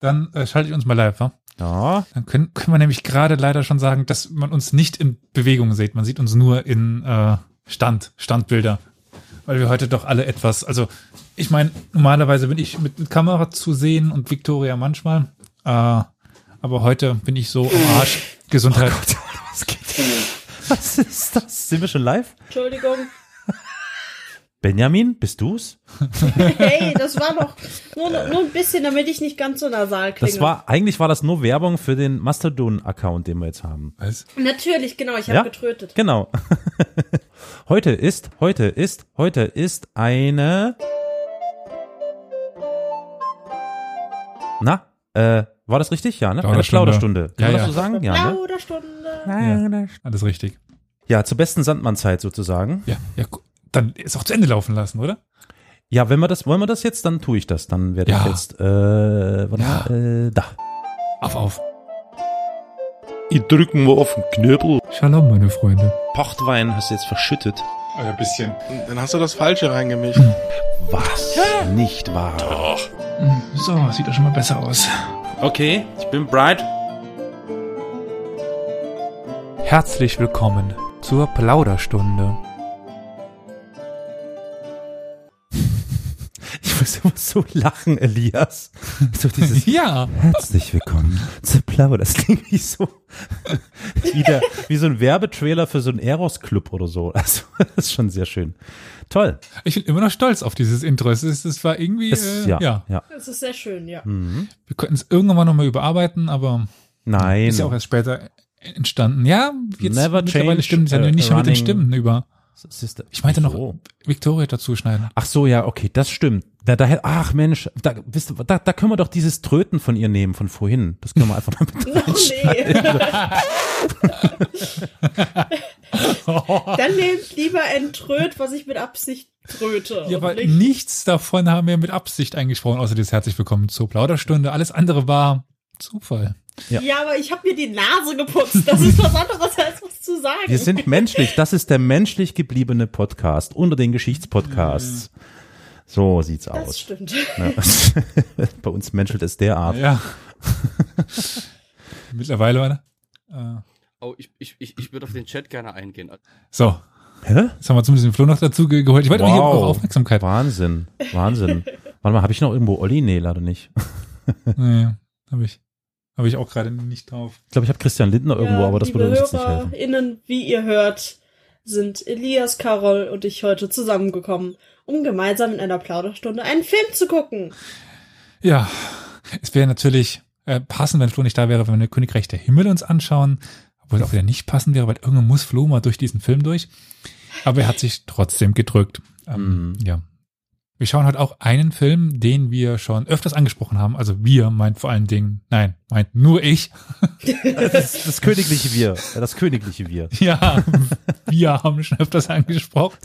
Dann äh, schalte ich uns mal live, wa? Ja. Dann können, können wir nämlich gerade leider schon sagen, dass man uns nicht in Bewegung sieht. Man sieht uns nur in äh, Stand, Standbilder. Weil wir heute doch alle etwas, also ich meine, normalerweise bin ich mit, mit Kamera zu sehen und Victoria manchmal. Äh, aber heute bin ich so am Arsch. Gesundheit. Was geht? Was ist das? Sind wir schon live? Entschuldigung. Benjamin, bist du's? Hey, das war doch nur, nur ein bisschen, damit ich nicht ganz so nasal klinge. Das war, eigentlich war das nur Werbung für den Mastodon-Account, den wir jetzt haben. Was? Natürlich, genau, ich habe Ja? getrötet. Genau. heute ist, heute ist, heute ist eine. Na, äh, war das richtig? Ja, ne? Eine Plauderstunde. Kann Ja, man das ja. so sagen? Ja, ne? Plauderstunde. Alles richtig. Ja, zur besten Sandmannzeit sozusagen. Ja, ja, dann ist auch zu Ende laufen lassen, oder? Ja, wenn wir das, wollen wir das jetzt, dann tue ich das. Dann werde ich Ja. jetzt, äh, warte Ja. äh, da. Auf, auf. Ich drücken mal auf den Knöbel. Shalom, meine Freunde. Pochtwein hast du jetzt verschüttet. Ein bisschen. Dann hast du das Falsche reingemischt. Was? Nicht wahr? Doch. So, sieht doch schon mal besser aus. Okay, ich bin bright. Herzlich willkommen zur Plauderstunde. Ich muss immer so lachen, Elias. So dieses Ja. Herzlich willkommen zu Plauder. Das klingt wie so, wie, der, wie so ein Werbetrailer für so einen Eros-Club oder so. Also, das ist schon sehr schön. Toll. Ich bin immer noch stolz auf dieses Intro. Es, ist, es war irgendwie, Es, äh, ja, ja. ja. Das ist sehr schön, ja. Wir könnten es irgendwann mal nochmal überarbeiten, aber Nein. ist ja auch erst später entstanden. Ja, jetzt Never mittlerweile change, stimmt es ja nicht mehr mit den running- Stimmen über. Siehste- Ich meinte noch Wieso? Victoria dazu schneiden. Ach so, ja, okay, das stimmt. Da, da, ach Mensch, da, wisst da, da können wir doch dieses Tröten von ihr nehmen, von vorhin. Das können wir einfach mal mit Oh nee. Dann nehmt lieber ein Tröt, was ich mit Absicht tröte. Ja, aber nicht- nichts davon haben wir mit Absicht eingesprochen, außer das herzlich willkommen zur Plauderstunde. Alles andere war Zufall. Ja. Ja, aber ich habe mir die Nase geputzt. Das ist was anderes als was zu sagen. Wir sind menschlich. Das ist der menschlich gebliebene Podcast unter den Geschichtspodcasts. So sieht's das aus. stimmt. Ne? Bei uns menschelt es derart. Ja. Mittlerweile, oder? Äh, Oh, ich, ich, ich, ich würde auf den Chat gerne eingehen. so, Hä? jetzt haben wir zumindest den Flo noch dazu ge- geholt. Ich wollte wow. hier auch Aufmerksamkeit. Wahnsinn. Wahnsinn. Warte mal, habe ich noch irgendwo Olli? Nee, leider nicht. Nee, habe ich, habe ich auch gerade nicht drauf. Ich glaube, ich habe Christian Lindner irgendwo, aber das würde uns jetzt nicht helfen. HörerInnen, wie ihr hört, sind Elias, Carol und ich heute zusammengekommen, um gemeinsam in einer Plauderstunde einen Film zu gucken. Ja, es wäre natürlich äh, passend, wenn Flo nicht da wäre, wenn wir Königreich der Himmel uns anschauen. Obwohl es auch wieder nicht passend wäre, weil irgendwann muss Flo mal durch diesen Film durch. Aber er hat sich trotzdem gedrückt. Ähm, Mhm. Ja. Wir schauen heute auch einen Film, den wir schon öfters angesprochen haben. Also wir meint vor allen Dingen, nein, meint nur ich. Das, das königliche Wir. Ja, Das königliche Wir. Ja, wir haben schon öfters angesprochen.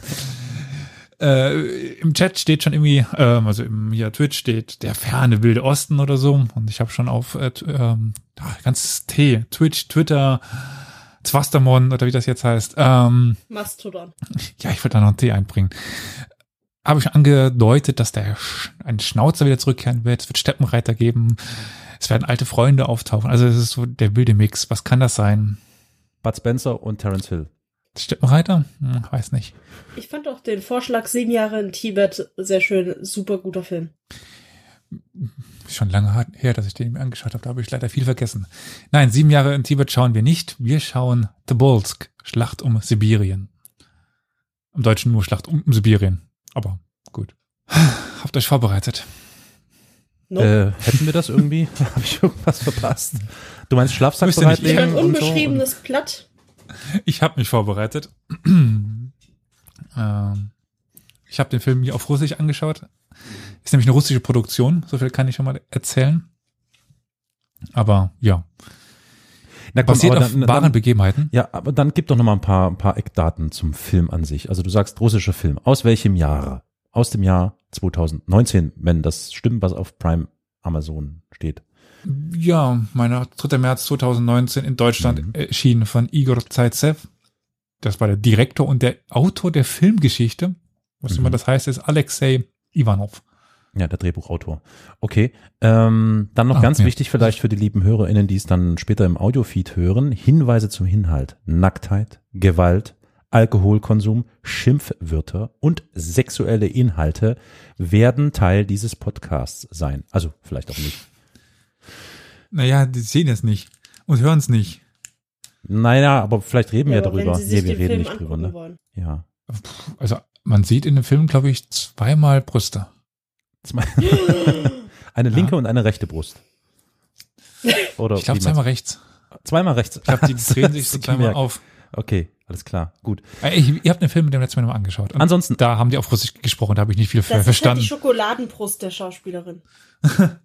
Äh, Im Chat steht schon irgendwie, ähm, also im hier Twitch steht der ferne wilde Osten oder so. Und ich habe schon auf äh, t- ähm, ah, ganz T, Twitch, Twitter, Zwastermon oder wie das jetzt heißt. Ähm, Mastodon. ja, ich wollte da noch ein T einbringen. Habe ich schon angedeutet, dass der Sch ein Schnauzer wieder zurückkehren wird. Es wird Steppenreiter geben. Es werden alte Freunde auftauchen. Also es ist so der wilde Mix. Was kann das sein? Bud Spencer und Terence Hill. Steppenreiter? Hm, weiß nicht. Ich fand auch den Vorschlag Sieben Jahre in Tibet sehr schön. Super guter Film. Schon lange her, dass ich den mir angeschaut habe. Da habe ich leider viel vergessen. Nein, sieben Jahre in Tibet schauen wir nicht. Wir schauen Tobolsk, Schlacht um Sibirien. Im Deutschen nur Schlacht um, um Sibirien. Aber gut. Habt euch vorbereitet. Nope. Äh, hätten wir das irgendwie? Habe ich irgendwas verpasst? Du meinst Schlafsack Wüsste nicht. ich bereitlegen ein und so? unbeschriebenes Blatt. Ich habe mich vorbereitet. ähm, ich habe den Film hier auf Russisch angeschaut. Ist nämlich eine russische Produktion. So viel kann ich schon mal erzählen. Aber ja, Na komm, basiert auf dann, wahren dann, Begebenheiten. Ja, aber dann gib doch noch mal ein paar, ein paar Eckdaten zum Film an sich. Also du sagst russischer Film. Aus welchem Jahre? Aus dem Jahr 2019, wenn das stimmt, was auf Prime Amazon steht. Ja, meiner 3. März 2019 in Deutschland Mhm. erschienen von Igor Zaitsev. Das war der Direktor und der Autor der Filmgeschichte. Was Mhm. immer das heißt, ist Alexei Ivanov. Ja, der Drehbuchautor. Okay. Ähm, dann noch Ah, ganz ja. wichtig vielleicht für die lieben HörerInnen, die es dann später im Audiofeed hören. Hinweise zum Inhalt. Nacktheit, Gewalt, Alkoholkonsum, Schimpfwörter und sexuelle Inhalte werden Teil dieses Podcasts sein. Also vielleicht auch nicht. Naja, die sehen es nicht und hören es nicht. Naja, aber vielleicht reden wir aber darüber. Nee, wir den reden Film nicht drüber, ne? wollen. Ja. Also man sieht in dem Film, glaube ich, zweimal Brüste. Zwei- eine linke und eine rechte Brust. Oder Ich glaube zweimal rechts. zweimal rechts. Ich glaube, die drehen sich so zweimal auf. Okay, alles klar, gut. Äh, Ich, ihr habt den Film mit dem letzten Mal noch angeschaut. Und Ansonsten- Da haben die auf Russisch gesprochen, da habe ich nicht viel Das ist halt verstanden. die Schokoladenbrust der Schauspielerin.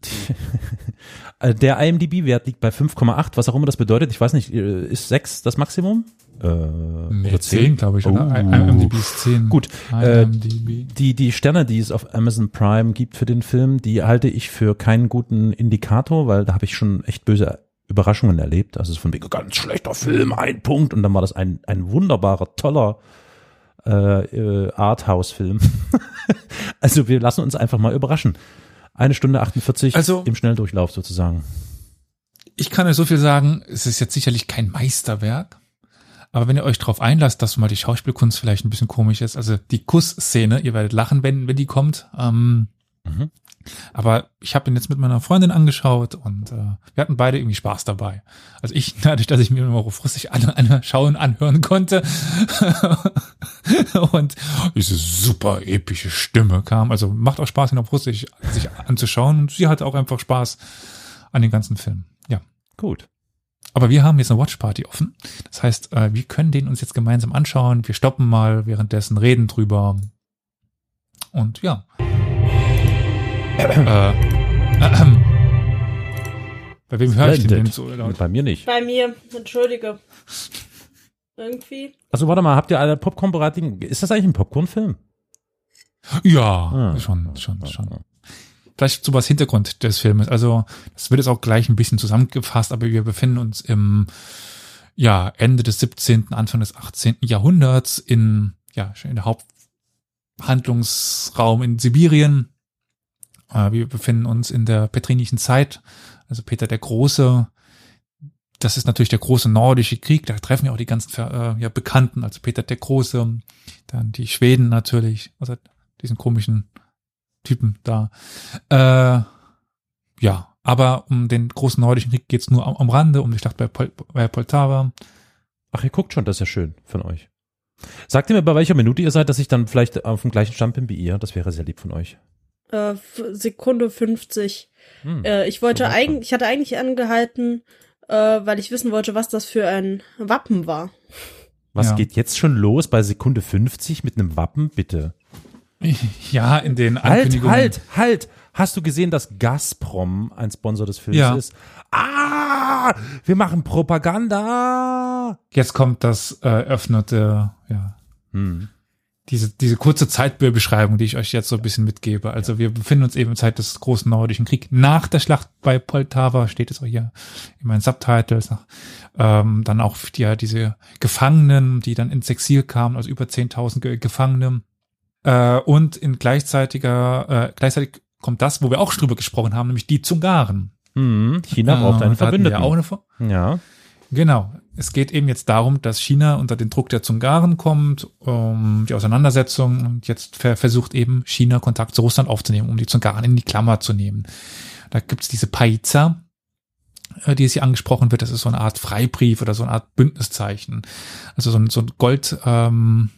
Äh, Der IMDb-Wert liegt bei 5,8, was auch immer das bedeutet. Ich weiß nicht, äh, ist 6 das Maximum? Äh, nee, oder 10, glaube ich, oder? Oh. IMDb ist 10. Gut, äh, IMDb. Die, die Sterne, die es auf Amazon Prime gibt für den Film, die halte ich für keinen guten Indikator, weil da habe ich schon echt böse Überraschungen erlebt. Also es ist von wegen ganz schlechter Film, ein Punkt. Und dann war das ein, ein wunderbarer, toller äh, äh, Arthouse-Film. also wir lassen uns einfach mal überraschen. Eine Stunde 48 Also- im Schnelldurchlauf sozusagen. Ich kann euch so viel sagen, es ist jetzt sicherlich kein Meisterwerk. Aber wenn ihr euch darauf einlasst, dass mal die Schauspielkunst vielleicht ein bisschen komisch ist, also die Kussszene, ihr werdet lachen, wenn, wenn die kommt. Ähm, Mhm. Aber ich habe ihn jetzt mit meiner Freundin angeschaut und äh, wir hatten beide irgendwie Spaß dabei. Also ich, dadurch, dass ich mir immer Russisch an, anschauen, anhören konnte und diese super epische Stimme kam. Also macht auch Spaß, ihn auf Russisch sich anzuschauen und sie hatte auch einfach Spaß an den ganzen Film. Ja. Gut. Aber wir haben jetzt eine Watchparty offen. Das heißt, äh, wir können den uns jetzt gemeinsam anschauen. Wir stoppen mal währenddessen, reden drüber. Und ja. äh, ähm. Bei wem höre ich den denn Splendid. so laut? Bei mir nicht. Bei mir, entschuldige. Irgendwie. Also warte mal, habt ihr alle Popcorn bereit? Ist das eigentlich ein Popcorn-Film? Ja, Ah. schon, schon, schon. Vielleicht so was Hintergrund des Filmes. Also, das wird jetzt auch gleich ein bisschen zusammengefasst, aber wir befinden uns im, ja, Ende des 17., Anfang des 18. Jahrhunderts in, ja, in der Haupthandlungsraum in Sibirien. Äh, Wir befinden uns in der petrinischen Zeit, also Peter der Große. Das ist natürlich der große nordische Krieg, da treffen ja auch die ganzen äh, ja, Bekannten, also Peter der Große, dann die Schweden natürlich, also diesen komischen Typen da. Äh, ja, aber um den großen nordischen Krieg geht's nur am, am Rande, um die Schlacht bei, Pol bei Poltava. Ach, ihr guckt schon, das ist ja schön von euch. Sagt ihr mir, bei welcher Minute ihr seid, dass ich dann vielleicht auf dem gleichen Stand bin wie ihr? Das wäre sehr lieb von euch. Äh, Sekunde 50. Hm. Äh, ich wollte So eigentlich, ich hatte eigentlich angehalten, äh, weil ich wissen wollte, was das für ein Wappen war. Was Ja. geht jetzt schon los bei Sekunde 50 mit einem Wappen, bitte? Ja, in den Halt, Ankündigungen. halt, halt! Hast du gesehen, dass Gazprom ein Sponsor des Films Ja. ist? Ah, wir machen Propaganda! Jetzt kommt das äh, eröffnete, ja, Hm. diese, diese kurze Zeitbeschreibung, die ich euch jetzt so ein bisschen mitgebe. Also wir befinden uns eben in Zeit des großen nordischen Kriegs. Nach der Schlacht bei Poltava steht es auch hier in meinen Subtitles. Ähm, dann auch die, ja, diese Gefangenen, die dann ins Exil kamen, also über 10.000 Ge Gefangene. Äh, und in gleichzeitiger, äh, gleichzeitig kommt das, wo wir auch drüber gesprochen haben, nämlich die Zungaren. Hm. China braucht Äh, einen hatten wir Verbündeten. auch eine Ver- ja. Genau. Es geht eben jetzt darum, dass China unter den Druck der Zungaren kommt, um die Auseinandersetzung und jetzt ver versucht eben China Kontakt zu Russland aufzunehmen, um die Zungaren in die Klammer zu nehmen. Da gibt's diese Paiza, äh, die es hier angesprochen wird. Das ist so eine Art Freibrief oder so eine Art Bündniszeichen. Also so ein, so ein Gold, ähm,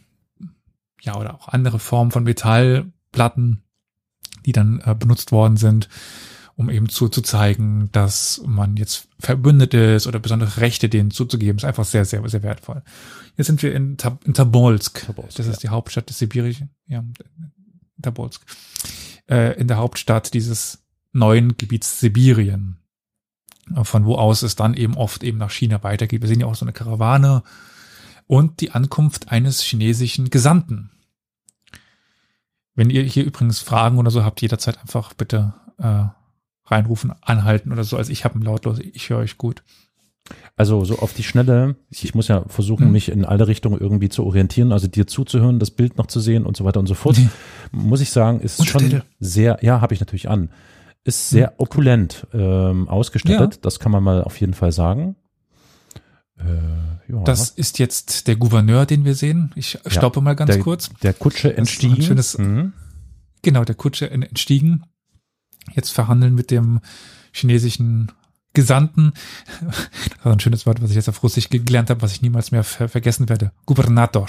ja, oder auch andere Formen von Metallplatten, die dann äh, benutzt worden sind um eben zu, zu zeigen, dass man jetzt verbündet ist oder besondere Rechte denen zuzugeben, ist einfach sehr, sehr, sehr wertvoll. Jetzt sind wir in, Tab in Tabolsk. Tobolsk, Das ist die Hauptstadt des Sibirischen, ja, Tabolsk. Äh, in der Hauptstadt dieses neuen Gebiets Sibirien, von wo aus es dann eben oft eben nach China weitergeht. Wir sehen ja auch so eine Karawane und die Ankunft eines chinesischen Gesandten. Wenn ihr hier übrigens Fragen oder so habt, jederzeit einfach bitte äh, reinrufen, anhalten oder so. Also ich habe einen lautlos, ich höre euch gut. Also so auf die Schnelle, ich muss ja versuchen, Hm. mich in alle Richtungen irgendwie zu orientieren, also dir zuzuhören, das Bild noch zu sehen und so weiter und so fort. Muss ich sagen, ist schon sehr, ja, habe ich natürlich an, ist sehr opulent ähm, ausgestattet, Ja. das kann man mal auf jeden Fall sagen. Äh, ja, Das ist jetzt der Gouverneur, den wir sehen. Ich stoppe mal ganz der, kurz. Der Kutsche entstiegen. schönes- Mhm. Genau, der Kutsche en- entstiegen. Jetzt verhandeln mit dem chinesischen Gesandten. Das war ein schönes Wort, was ich jetzt auf Russisch gelernt habe, was ich niemals mehr ver vergessen werde. Gubernator.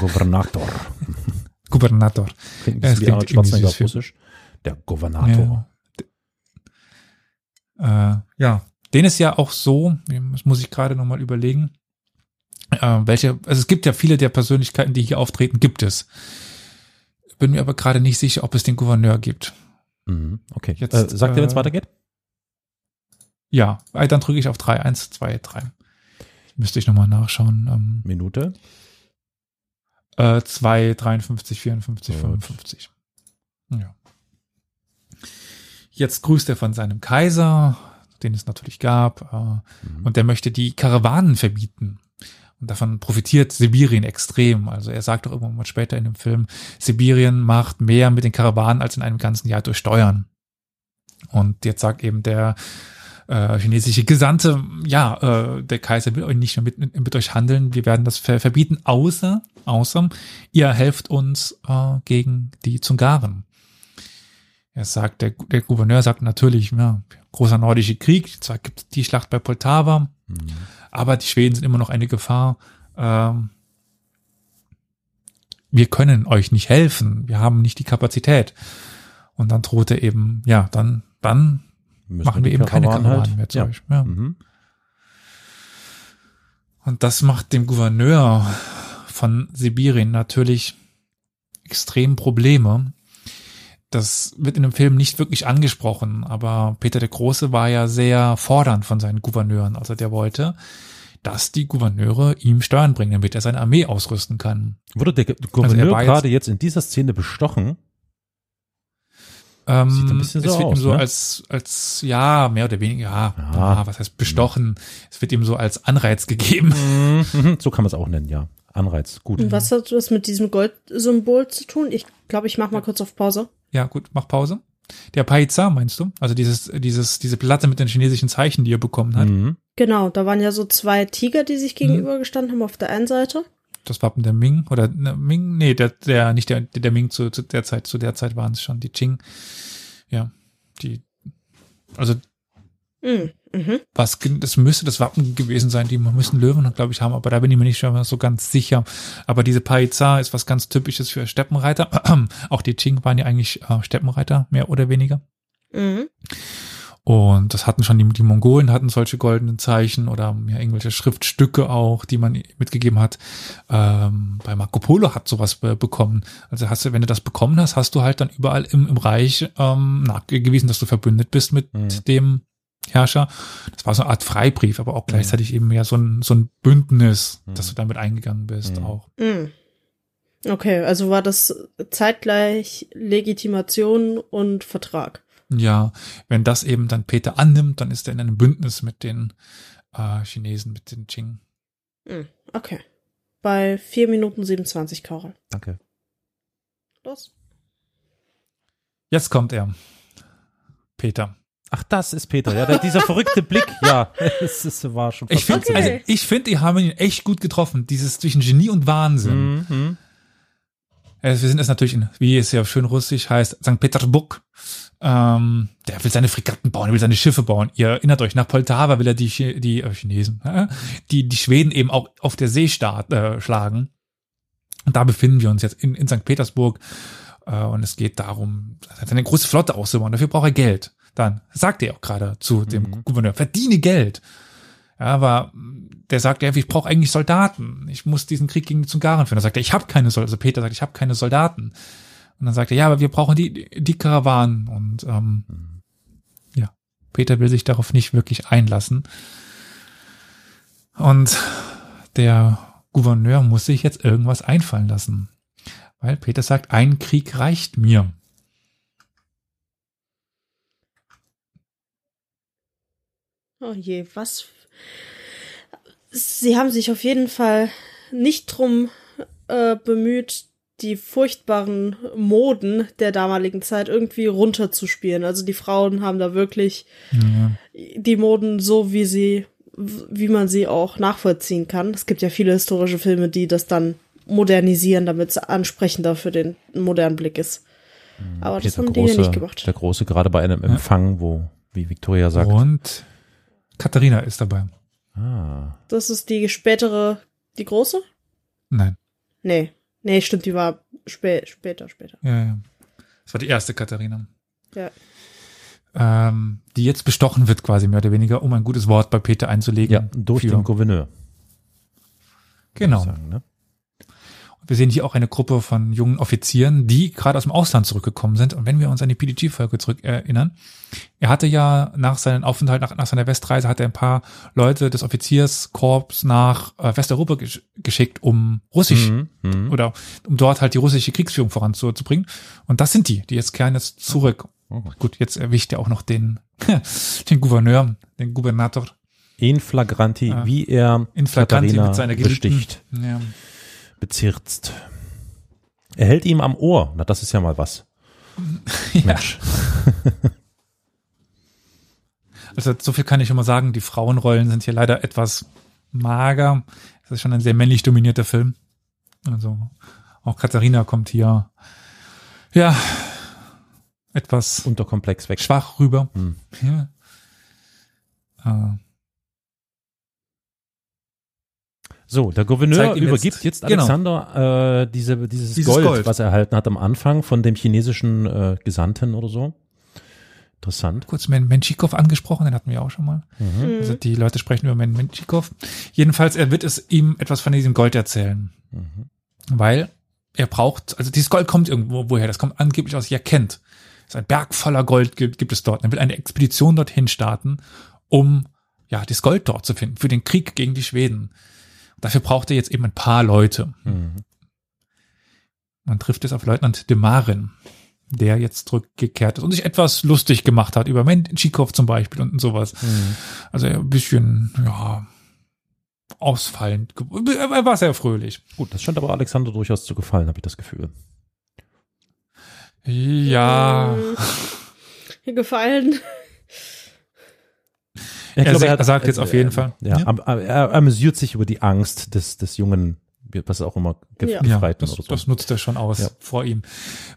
Gouvernator. Gubernator. Klingt Ja, wie klingt irgendwie auf Russisch. Der Gouvernator. Ja. Äh, ja, den ist ja auch so, das muss ich gerade nochmal überlegen, äh, welche, also es gibt ja viele der Persönlichkeiten, die hier auftreten, gibt es. Bin mir aber gerade nicht sicher, ob es den Gouverneur gibt. Mhm. Okay. Jetzt, äh, sagt ihr, wenn es äh, weitergeht? Ja, äh, dann drücke ich auf 3, 1, 2, 3. Müsste ich nochmal nachschauen. Ähm, Minute. äh, 2, 53, 54, Gut. 55. Ja. Jetzt grüßt er von seinem Kaiser, den es natürlich gab, äh, Mhm. und der möchte die Karawanen verbieten. Und davon profitiert Sibirien extrem. Also er sagt auch irgendwann mal später in dem Film, Sibirien macht mehr mit den Karawanen als in einem ganzen Jahr durch Steuern. Und jetzt sagt eben der äh, chinesische Gesandte, ja, äh, der Kaiser will euch nicht mehr mit, mit euch handeln, wir werden das ver verbieten, außer, außer ihr helft uns äh, gegen die Zungaren. Er sagt, der, der Gouverneur sagt natürlich, ja, großer nordischer Krieg, zwar gibt es die Schlacht bei Poltava, Mhm. aber die Schweden sind immer noch eine Gefahr. Ähm, wir können euch nicht helfen, wir haben nicht die Kapazität. Und dann droht er eben, ja, dann, dann Müssen machen wir eben keine Karawanen halt- mehr zu Ja. euch. Ja. Mhm. Und das macht dem Gouverneur von Sibirien natürlich extrem Probleme. Das wird in dem Film nicht wirklich angesprochen, aber Peter der Große war ja sehr fordernd von seinen Gouverneuren. Also der wollte, dass die Gouverneure ihm Steuern bringen, damit er seine Armee ausrüsten kann. Wurde der Also er Gouverneur jetzt- gerade jetzt in dieser Szene bestochen? Ähm, Sieht ein bisschen so es wird aus, ihm so ne? als, als, ja, mehr oder weniger, ja, ja, was heißt bestochen? Es wird ihm so als Anreiz gegeben. Mhm. So kann man es auch nennen, ja. Anreiz, gut. Und was hat das mit diesem Goldsymbol zu tun? Ich glaube, ich mach mal kurz auf Pause. Ja, gut, mach Pause. Der Paiza, meinst du? Also dieses, dieses, diese Platte mit den chinesischen Zeichen, die er bekommen hat. Mhm. Genau, da waren ja so zwei Tiger, die sich gegenübergestanden haben auf der einen Seite. Das Wappen der Ming oder ne, Ming, nee, der, der, nicht der, der Ming zu, zu der Zeit, zu der Zeit waren es schon die Qing. Ja, die, also Mhm. Mhm. was, das müsste das Wappen gewesen sein, die müssen Löwen, glaube ich, haben, aber da bin ich mir nicht schon so ganz sicher. Aber diese Paiza ist was ganz Typisches für Steppenreiter. Auch die Qing waren ja eigentlich äh, Steppenreiter, mehr oder weniger. Mhm. Und das hatten schon die, die Mongolen hatten solche goldenen Zeichen oder ja, irgendwelche Schriftstücke auch, die man mitgegeben hat. Ähm, bei Marco Polo hat sowas be bekommen. Also hast du, wenn du das bekommen hast, hast du halt dann überall im, im Reich ähm, nachgewiesen, dass du verbündet bist mit Mhm. dem Herrscher. Das war so eine Art Freibrief, aber auch gleichzeitig eben ja so ein, so ein Bündnis, dass du damit eingegangen bist Mhm. auch. Mhm. Okay, also war das zeitgleich Legitimation und Vertrag. Ja, wenn das eben dann Peter annimmt, dann ist er in einem Bündnis mit den äh, Chinesen, mit den Qing. Mhm. Okay. Bei 4 Minuten 27, Karol. Danke. Los. Jetzt kommt er. Peter. Ach, das ist Peter, ja, der, dieser verrückte Blick, ja, es, es war schon Ich finde, Okay. also ich finde, die haben ihn echt gut getroffen. Dieses zwischen Genie und Wahnsinn. Mhm. Äh, wir sind es natürlich in, wie es ja schön russisch heißt, St. Petersburg. Ähm, der will seine Fregatten bauen, er will seine Schiffe bauen. Ihr erinnert euch, nach Poltava will er die, die äh, Chinesen, äh, die, die Schweden eben auch auf der See start, äh, schlagen. Und da befinden wir uns jetzt in, in St. Petersburg. Äh, und es geht darum, eine große Flotte auszubauen. Dafür braucht er Geld. Dann sagt er auch gerade zu dem Mhm. Gouverneur, verdiene Geld. Ja, aber der sagt ja, ich brauche eigentlich Soldaten. Ich muss diesen Krieg gegen die Zungaren führen. Da sagt er, ich habe keine Soldaten. Also Peter sagt, ich habe keine Soldaten. Und dann sagt er, ja, aber wir brauchen die, die Karawanen. Und ähm, ja, Peter will sich darauf nicht wirklich einlassen. Und der Gouverneur muss sich jetzt irgendwas einfallen lassen. Weil Peter sagt, ein Krieg reicht mir. Oh je, was? sie haben sich auf jeden Fall nicht drum äh, bemüht, die furchtbaren Moden der damaligen Zeit irgendwie runterzuspielen. Also die Frauen haben da wirklich Ja. die Moden so, wie sie, wie man sie auch nachvollziehen kann. Es gibt ja viele historische Filme, die das dann modernisieren, damit es ansprechender für den modernen Blick ist. Aber das Hier haben die hier nicht gemacht. der Große, gerade bei einem Empfang, wo, wie Victoria sagt, Und Katharina ist dabei. ah, Das ist die spätere, die große? Nein. Nee. Nee, stimmt, die war spä später, später. Ja, ja. Das war die erste Katharina. Ja. Ähm, die jetzt bestochen wird quasi mehr oder weniger, um ein gutes Wort bei Peter einzulegen. ja, durch Für- den Gouverneur. Genau. Sagen, ne? Wir sehen hier auch eine Gruppe von jungen Offizieren, die gerade aus dem Ausland zurückgekommen sind. Und wenn wir uns an die PDG-Folge zurück erinnern, er hatte ja nach seinem Aufenthalt, nach, nach seiner Westreise, hat er ein paar Leute des Offizierskorps nach äh, Westeuropa gesch geschickt, um Russisch Mhm, mhm. oder um dort halt die russische Kriegsführung voranzubringen. Und das sind die, die jetzt kehren jetzt zurück. Oh. Gut, jetzt erwischt er auch noch den, den Gouverneur, den Gouvernator In flagranti, Ah. wie er in Flagranti Katharina mit seiner Geliebten. besticht, Ja. Bezirzt. Er hält ihm am Ohr. Na, das ist ja mal was. Mensch. Also so viel kann ich mal sagen, die Frauenrollen sind hier leider etwas mager. Es ist schon ein sehr männlich dominierter Film. Also auch Katharina kommt hier ja etwas Unterkomplex weg. schwach rüber. Hm. Ja. Äh, So, der Gouverneur übergibt jetzt- jetzt, genau. Alexander äh, diese, dieses, Dieses Gold, Gold. was er erhalten hat am Anfang von dem chinesischen äh, Gesandten oder so. Interessant. kurz Men Menschikow angesprochen, den hatten wir auch schon mal. Mhm. Also die Leute sprechen über Men Menschikow. Jedenfalls, er wird es ihm etwas von diesem Gold erzählen. Mhm. Weil er braucht, also dieses Gold kommt irgendwo woher, das kommt angeblich aus Jakent. Es ist ein Berg voller Gold gibt, gibt es dort. Er will eine Expedition dorthin starten, um ja das Gold dort zu finden für den Krieg gegen die Schweden. Dafür braucht er jetzt eben ein paar Leute. Mhm. Man trifft es auf Leutnant de Marin, der jetzt zurückgekehrt ist und sich etwas lustig gemacht hat über Menschikow zum Beispiel und sowas. Mhm. Also ein bisschen, ja, ausfallend. Er war sehr fröhlich. Gut, das scheint aber Alexander durchaus zu gefallen, habe ich das Gefühl. Ja, gefallen. Ich Er hat- er sagt jetzt auf jeden Fall. Ja, Ja. am- er amüsiert sich über die Angst des, des jungen, was auch immer, Ge Ja. ja Gefreiten das, oder so. das nutzt er schon aus Ja. vor ihm.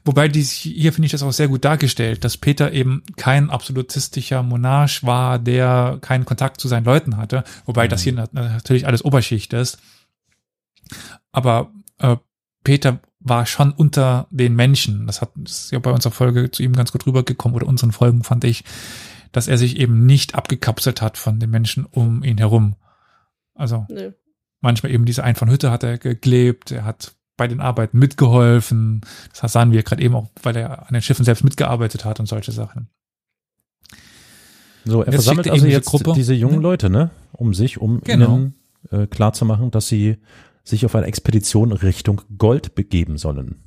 Wobei dies, hier finde ich das auch sehr gut dargestellt, dass Peter eben kein absolutistischer Monarch war, der keinen Kontakt zu seinen Leuten hatte. Wobei das hier Mhm. nat- natürlich alles Oberschicht ist. Aber äh, Peter war schon unter den Menschen. Das hat das ist ja bei unserer Folge zu ihm ganz gut rübergekommen oder unseren Folgen fand ich, dass er sich eben nicht abgekapselt hat von den Menschen um ihn herum. Also Nö. manchmal eben diese Einfahnhütte hat er geklebt, er hat bei den Arbeiten mitgeholfen. Das sahen wir gerade eben auch, weil er an den Schiffen selbst mitgearbeitet hat und solche Sachen. So, er Jetzt versammelt er also eben diese jetzt Gruppe. diese jungen Mhm. Leute, ne, um sich, um Genau. ihnen äh, klarzumachen, dass sie sich auf eine Expedition Richtung Gold begeben sollen.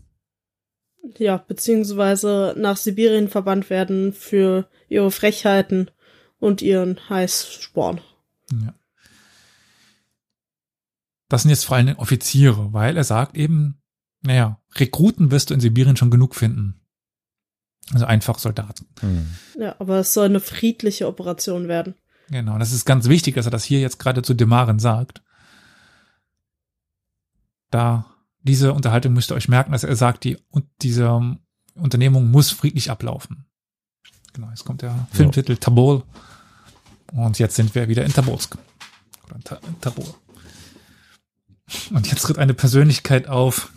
Ja, beziehungsweise nach Sibirien verbannt werden für ihre Frechheiten und ihren Heißsporn. Ja. Das sind jetzt vor allem Offiziere, weil er sagt eben, naja, Rekruten wirst du in Sibirien schon genug finden. Also einfach Soldaten. Hm. Ja, aber es soll eine friedliche Operation werden. Genau, das ist ganz wichtig, dass er das hier jetzt gerade zu Demaren sagt. Da diese Unterhaltung müsst ihr euch merken, dass er sagt, die und diese ähm, Unternehmung muss friedlich ablaufen. Genau, jetzt kommt der Filmtitel Tabol. Und jetzt sind wir wieder in Tabolsk. Oder in, Ta in Tabol. Und jetzt tritt eine Persönlichkeit auf.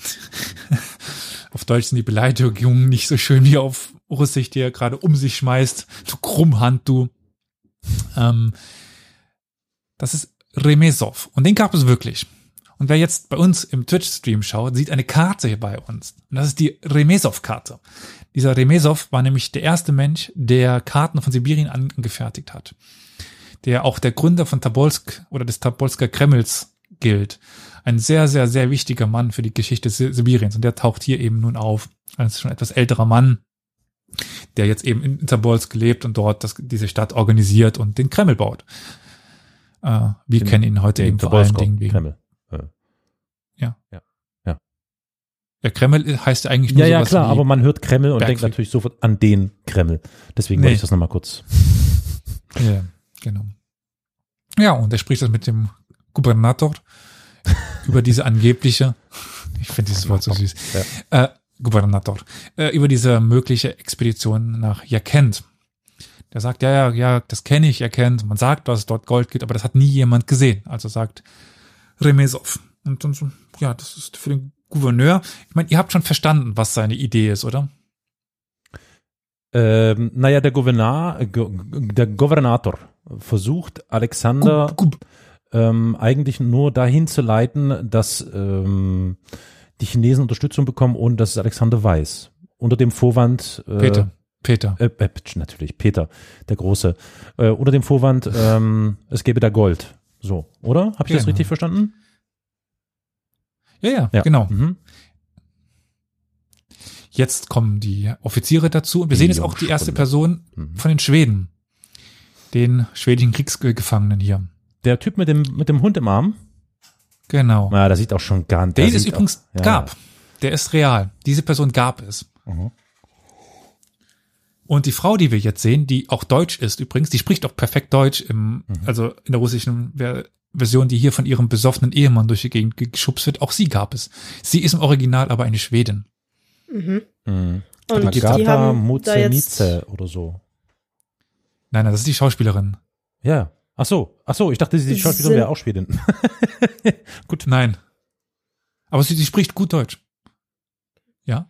auf Deutsch sind die Beleidigungen nicht so schön wie auf Russisch, die er gerade um sich schmeißt. Du Krummhand, du. Ähm, das ist Remesov. Und den gab es wirklich. Und wer jetzt bei uns im Twitch-Stream schaut, sieht eine Karte hier bei uns. Und das ist die Remesov-Karte. Dieser Remesov war nämlich der erste Mensch, der Karten von Sibirien angefertigt hat. Der auch der Gründer von Tobolsk oder des Tobolsker Kremls gilt. Ein sehr, sehr, sehr wichtiger Mann für die Geschichte Si- Sibiriens. Und der taucht hier eben nun auf als schon etwas älterer Mann, der jetzt eben in Tobolsk lebt und dort das, diese Stadt organisiert und den Kreml baut. Äh, wir Den- kennen ihn heute eben vor allen Dingen wegen. Kreml. Äh, Der Kreml heißt ja eigentlich nur Ja, ja, sowas klar, wie, aber man hört Kreml und denkt Bergfried. natürlich sofort an den Kreml. Deswegen Nee. wollte ich das nochmal kurz. Ja, genau. Ja, und er spricht das mit dem Gubernator über diese angebliche, ich finde dieses Wort so süß, äh, Gubernator, äh, über diese mögliche Expedition nach Jakent. Der sagt, ja, ja, ja, das kenne ich, Jakent. Man sagt, dass es dort Gold gibt, aber das hat nie jemand gesehen. Also sagt Remesov. Und dann so, ja, das ist für den Gouverneur. Ich meine, ihr habt schon verstanden, was seine Idee ist, oder? Ähm, naja, der Gouverneur, Go- der Gouvernator versucht Alexander Gub, gub, ähm, eigentlich nur dahin zu leiten, dass ähm, die Chinesen Unterstützung bekommen, ohne dass es Alexander weiß. Unter dem Vorwand äh, Peter, Peter. Äh, äh, natürlich, Peter, der Große. Äh, unter dem Vorwand, ähm, es gäbe da Gold. So, oder? Habe ich das Genau. richtig verstanden? Ja, ja, Ja. genau. Mhm. Jetzt kommen die Offiziere dazu und wir Die sehen jetzt auch die erste. Person Mhm. von den Schweden, den schwedischen Kriegsgefangenen hier. Der Typ mit dem, mit dem Hund im Arm, Genau. na, das sieht auch schon ganz. Den es übrigens ja, gab. Der ist real. Diese Person gab es. Mhm. Und die Frau, die wir jetzt sehen, die auch Deutsch ist übrigens, die spricht auch perfekt Deutsch im, Mhm. also in der russischen Ver Version, die hier von ihrem besoffenen Ehemann durch die Gegend geschubst wird, auch sie gab es. Sie ist im Original aber eine Schwedin. Mhm. Mhm. Und die Agata haben da jetzt, Muzenice oder so. Nein, nein, das ist die Schauspielerin. Ja. Ach so, ach so, ich dachte, die Schauspielerin wäre auch Schwedin. Gut. Nein. Aber sie, sie spricht gut Deutsch. Ja?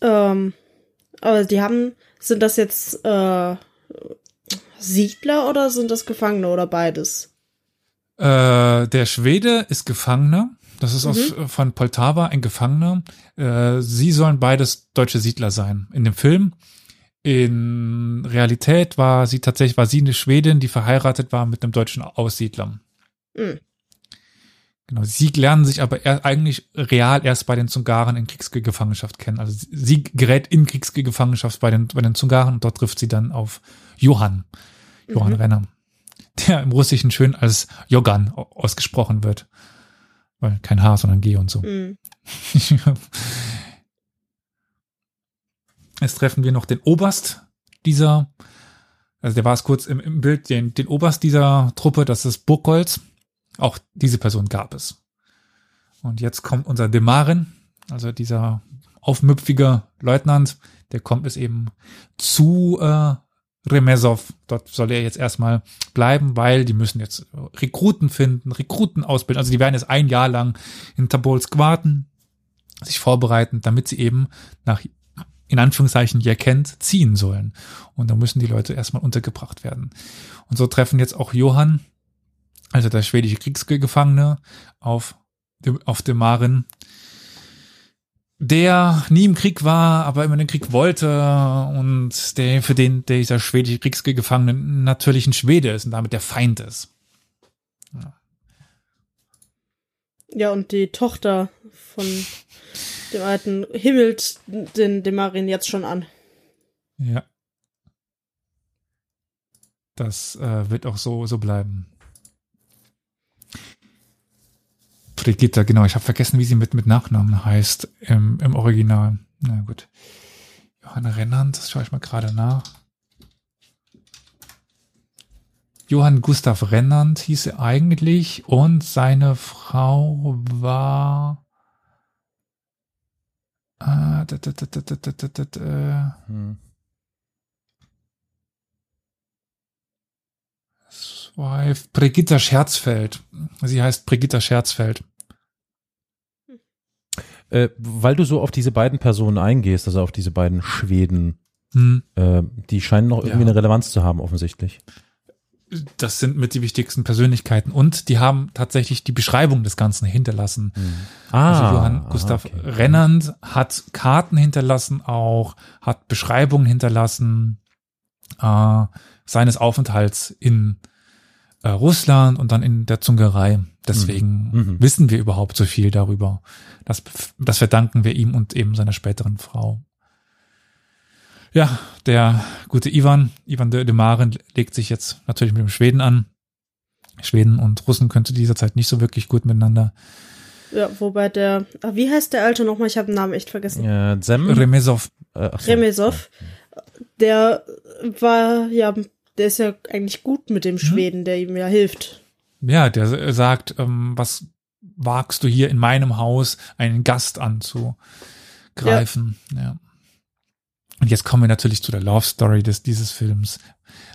ähm, aber die haben, sind das jetzt äh, Siedler oder sind das Gefangene oder beides? Äh, der Schwede ist Gefangener. Das ist aus, Mhm. von Poltava ein Gefangener. Äh, sie sollen beides deutsche Siedler sein. In dem Film. In Realität war sie tatsächlich, war sie eine Schwedin, die verheiratet war mit einem deutschen Aussiedler. Mhm. Genau. Sie lernen sich aber er, eigentlich real erst bei den Zungaren in Kriegsgefangenschaft kennen. Also sie, gerät in Kriegsgefangenschaft bei den, bei den Zungaren und dort trifft sie dann auf Johann. Johann Mhm. Renner. Der im Russischen schön als Jogan au- ausgesprochen wird. Weil kein H, sondern G und so. Mhm. Jetzt treffen wir noch den Oberst dieser, also der war es kurz im, im Bild, den, den Oberst dieser Truppe, das ist Burgholz. Auch diese Person gab es. Und jetzt kommt unser Demarin, also dieser aufmüpfige Leutnant, der kommt es eben zu äh, Remesov. Dort soll er jetzt erstmal bleiben, weil die müssen jetzt Rekruten finden, Rekruten ausbilden. Also die werden jetzt ein Jahr lang in Tobolsk warten, sich vorbereiten, damit sie eben nach in Anführungszeichen Jerkent ziehen sollen. Und da müssen die Leute erstmal untergebracht werden. Und so treffen jetzt auch Johann, also der schwedische Kriegsgefangene, auf, dem- auf dem Maren, der nie im Krieg war, aber immer den Krieg wollte und der für den der dieser schwedische Kriegsgefangene natürlich ein Schwede ist und damit der Feind ist. Ja, und die Tochter von dem alten himmelt den Demarin jetzt schon an. Ja. Das äh, wird auch so, so bleiben. Brigitta, genau, ich habe vergessen, wie sie mit, mit Nachnamen heißt im, im Original. Na gut. Johann Rennand, das schaue ich mal gerade nach. Johann Gustav Rennand hieß er eigentlich und seine Frau war äh, Wife, Brigitta Scherzfeld. Sie heißt Brigitta Scherzfeld. Äh, weil du so auf diese beiden Personen eingehst, also auf diese beiden Schweden, Hm. äh, die scheinen noch irgendwie Ja. eine Relevanz zu haben, offensichtlich. Das sind mit die wichtigsten Persönlichkeiten und die haben tatsächlich die Beschreibung des Ganzen hinterlassen. also Johann Gustav Ah, okay. Rennand hat Karten hinterlassen auch, hat Beschreibungen hinterlassen äh, seines Aufenthalts in äh, Russland und dann in der Zungerei. Deswegen Mhm. wissen wir überhaupt so viel darüber. Das, das verdanken wir ihm und eben seiner späteren Frau. Ja, der gute Ivan, Ivan de, de Maren, legt sich jetzt natürlich mit dem Schweden an. Schweden und Russen können zu dieser Zeit nicht so wirklich gut miteinander. Ja, wobei der, ah, wie heißt der Alte nochmal? Ich habe den Namen echt vergessen. Äh, Zem? Remesov, Äh, ach so. Remesov. Der war ja, der ist ja eigentlich gut mit dem Schweden, der ihm ja hilft. ja, der sagt, ähm, was wagst du hier in meinem Haus einen Gast anzugreifen? Ja. Und jetzt kommen wir natürlich zu der Love Story des dieses Films.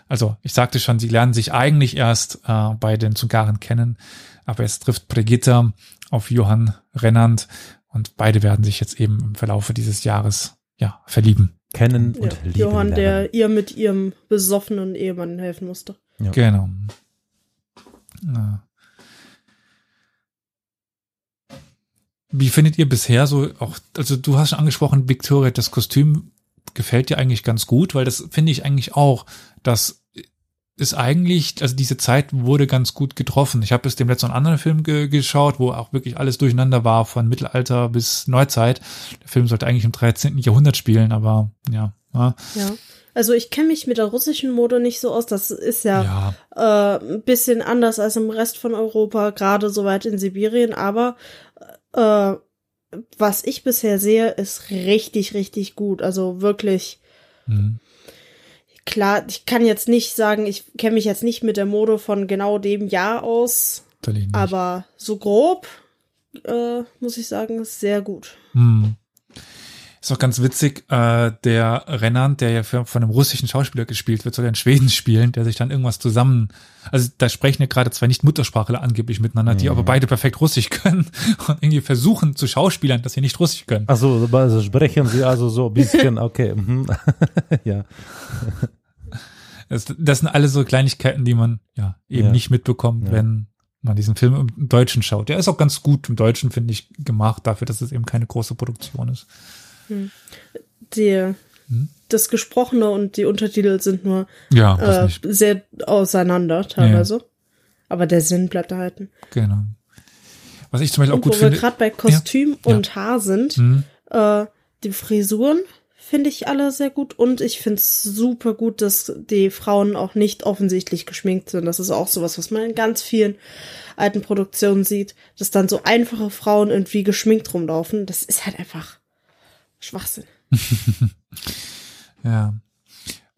Also ich sagte schon, sie lernen sich eigentlich erst äh, bei den Zungaren kennen, aber jetzt trifft Brigitte auf Johann Rennand und beide werden sich jetzt eben im Verlaufe dieses Jahres ja verlieben. Kennen Ja, und lieben Johann, lernen. der ihr mit ihrem besoffenen Ehemann helfen musste. Ja. Genau. Ja. Wie findet ihr bisher so auch, also du hast schon angesprochen, Victoria, das Kostüm gefällt dir eigentlich ganz gut, weil das finde ich eigentlich auch, das ist eigentlich, also diese Zeit wurde ganz gut getroffen. Ich habe bis dem letzten anderen Film ge geschaut, wo auch wirklich alles durcheinander war, von Mittelalter bis Neuzeit. Der Film sollte eigentlich im 13. Jahrhundert spielen, aber ja. Ja, Ja. Also ich kenne mich mit der russischen Mode nicht so aus. Das ist ja, ja äh, ein bisschen anders als im Rest von Europa, gerade soweit in Sibirien. Aber äh, was ich bisher sehe, ist richtig, richtig gut. Also wirklich mhm. Klar. Ich kann jetzt nicht sagen, ich kenne mich jetzt nicht mit der Mode von genau dem Jahr aus, aber so grob äh, muss ich sagen, ist sehr gut. Hm. Ist auch ganz witzig, äh, der Rennand, der ja für, von einem russischen Schauspieler gespielt wird, soll ja in Schweden spielen, der sich dann irgendwas zusammen, also da sprechen ja gerade zwei nicht Muttersprachler angeblich miteinander, die Mhm. aber beide perfekt Russisch können und irgendwie versuchen zu Schauspielern, dass sie nicht Russisch können. Ach so, also sprechen Sie also so ein bisschen, okay. mhm. ja. Das, das sind alle so Kleinigkeiten, die man ja eben Ja. nicht mitbekommt, Ja. wenn man diesen Film im Deutschen schaut. Der ist auch ganz gut im Deutschen, finde ich, gemacht, dafür, dass es eben keine große Produktion ist. Die, Hm? Das Gesprochene und die Untertitel sind nur Ja, äh, sehr auseinander teilweise. Aber der Sinn bleibt erhalten. Genau. Was ich zum Beispiel auch Und gut wo wir finde. gerade bei Kostüm Ja. und Haar sind, Hm, äh, die Frisuren finde ich alle sehr gut und ich finde es super gut, dass die Frauen auch nicht offensichtlich geschminkt sind. Das ist auch sowas, was man in ganz vielen alten Produktionen sieht, dass dann so einfache Frauen irgendwie geschminkt rumlaufen. Das ist halt einfach Schwachsinn. ja.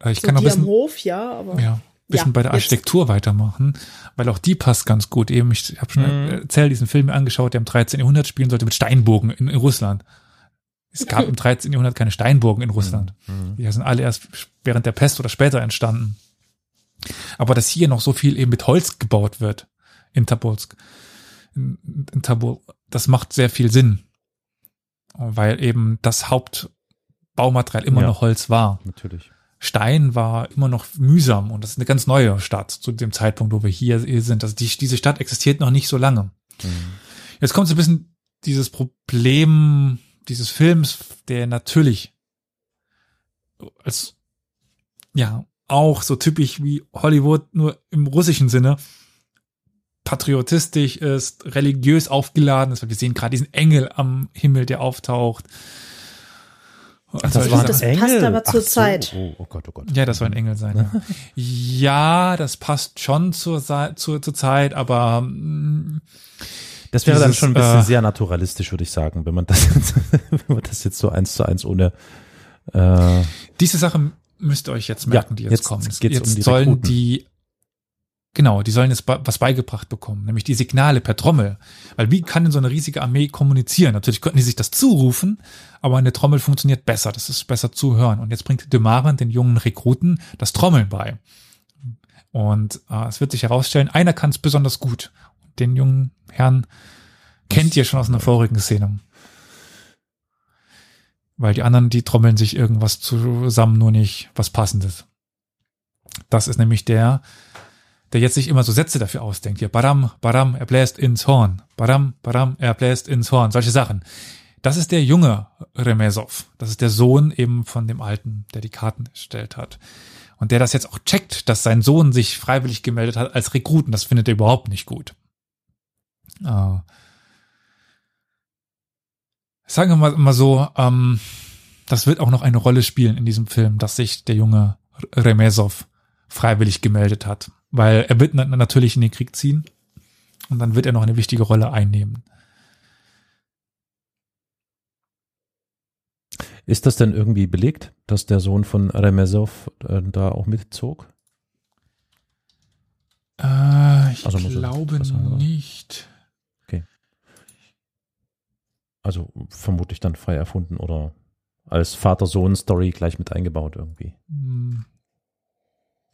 Äh, Ich So kann noch ein die am bisschen, Hof, ja, aber ja, bisschen Ja, bei der jetzt. Architektur weitermachen, weil auch die passt ganz gut. Eben, ich habe schon Mhm. erzählt, diesen Film angeschaut, der im 13. Jahrhundert spielen sollte mit Steinburgen in, in Russland. Es gab im 13. Jahrhundert keine Steinburgen in Russland. Mhm. Die sind alle erst während der Pest oder später entstanden. Aber dass hier noch so viel eben mit Holz gebaut wird in Tobolsk, in, in Tabol, das macht sehr viel Sinn. Weil eben das Hauptbaumaterial immer Ja. noch Holz war. Natürlich. Stein war immer noch mühsam und das ist eine ganz neue Stadt zu dem Zeitpunkt, wo wir hier sind. Also die, diese Stadt existiert noch nicht so lange. Mhm. Jetzt kommt so ein bisschen dieses Problem dieses Films, der natürlich als ja auch so typisch wie Hollywood nur im russischen Sinne patriotistisch ist, religiös aufgeladen ist, weil wir sehen gerade diesen Engel am Himmel, der auftaucht. Solche das war Das ein passt Engel. aber zur so. Zeit. Oh, oh Gott, oh Gott. Ja, das soll ein Engel sein. Ja, ja das passt schon zur, zur, zur Zeit, aber mm, Das wäre dann Dieses, schon ein bisschen äh, sehr naturalistisch, würde ich sagen, wenn man das jetzt, wenn man das jetzt so eins zu eins ohne äh, diese Sache müsst ihr euch jetzt merken, die jetzt, jetzt kommen. geht's jetzt um die sollen Rekruten. die Genau, die sollen jetzt was beigebracht bekommen, nämlich die Signale per Trommel. Weil wie kann denn so eine riesige Armee kommunizieren? Natürlich könnten die sich das zurufen, aber eine Trommel funktioniert besser, das ist besser zu hören. Und jetzt bringt Demaran den jungen Rekruten das Trommeln bei. Und äh, es wird sich herausstellen, einer kann es besonders gut. Den jungen Herrn kennt ihr schon aus einer vorigen Szene. Weil die anderen, die trommeln sich irgendwas zusammen, nur nicht was Passendes. Das ist nämlich der, der jetzt sich immer so Sätze dafür ausdenkt. Hier, Baram, Baram, er bläst ins Horn. Baram, Baram, er bläst ins Horn. Solche Sachen. Das ist der junge Remesov. Das ist der Sohn eben von dem Alten, der die Karten erstellt hat. Und der das jetzt auch checkt, dass sein Sohn sich freiwillig gemeldet hat als Rekruten. Das findet er überhaupt nicht gut. Äh, sagen wir mal, mal so, ähm, das wird auch noch eine Rolle spielen in diesem Film, dass sich der junge Remesov freiwillig gemeldet hat. Weil er wird na natürlich in den Krieg ziehen und dann wird er noch eine wichtige Rolle einnehmen. Ist das denn irgendwie belegt, dass der Sohn von Remesov äh, da auch mitzog? Äh, ich Also glaube sagen, nicht. Also vermutlich dann frei erfunden oder als Vater-Sohn-Story gleich mit eingebaut irgendwie. Hm.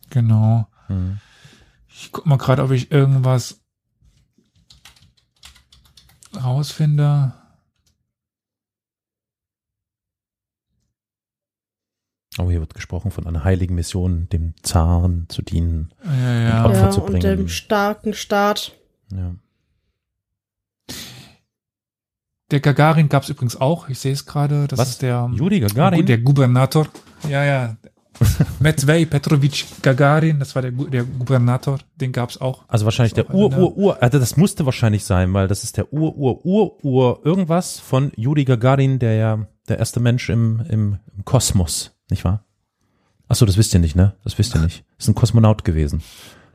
Genau. Hm. Ich guck mal gerade, ob ich irgendwas rausfinde. Oh, hier wird gesprochen von einer heiligen Mission, dem Zaren zu dienen. Ja, ja. Opfer Ja, zu und bringen. dem starken Staat. Ja. Der Gagarin gab es übrigens auch. Ich sehe es gerade. Das Was? ist der, Juri Gagarin? der Gubernator. Ja, ja. Metvei Petrovich Gagarin, das war der, der Gubernator. Den gab es auch. Also wahrscheinlich der auch einer- Ur-Ur-Ur, also das musste wahrscheinlich sein, weil das ist der Ur-Ur-Ur-Ur irgendwas von Juri Gagarin, der ja der erste Mensch im, im, im Kosmos, nicht wahr? Ach so, das wisst ihr nicht, ne? Das wisst ihr nicht. Ist ein Kosmonaut gewesen,